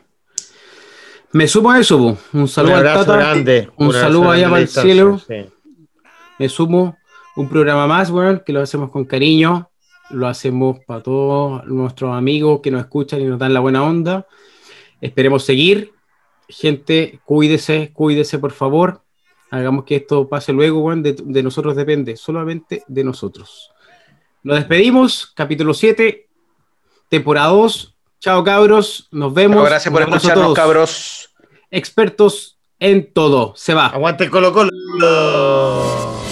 Me sumo a eso, po. Un Un saludo al Tata. grande. un saludo allá para el cielo. sí. Me sumo un programa más, weón, que lo hacemos con cariño. Lo hacemos para todos nuestros amigos que nos escuchan y nos dan la buena onda. Esperemos seguir. Gente, cuídese, cuídese, por favor. Hagamos que esto pase luego, weón. De, de nosotros depende, solamente de nosotros. Nos despedimos. Capítulo 7, temporada 2. Chao, cabros. Nos vemos. Gracias por escucharnos, todos. cabros. Expertos en todo. Se va. Aguante Colo Colo.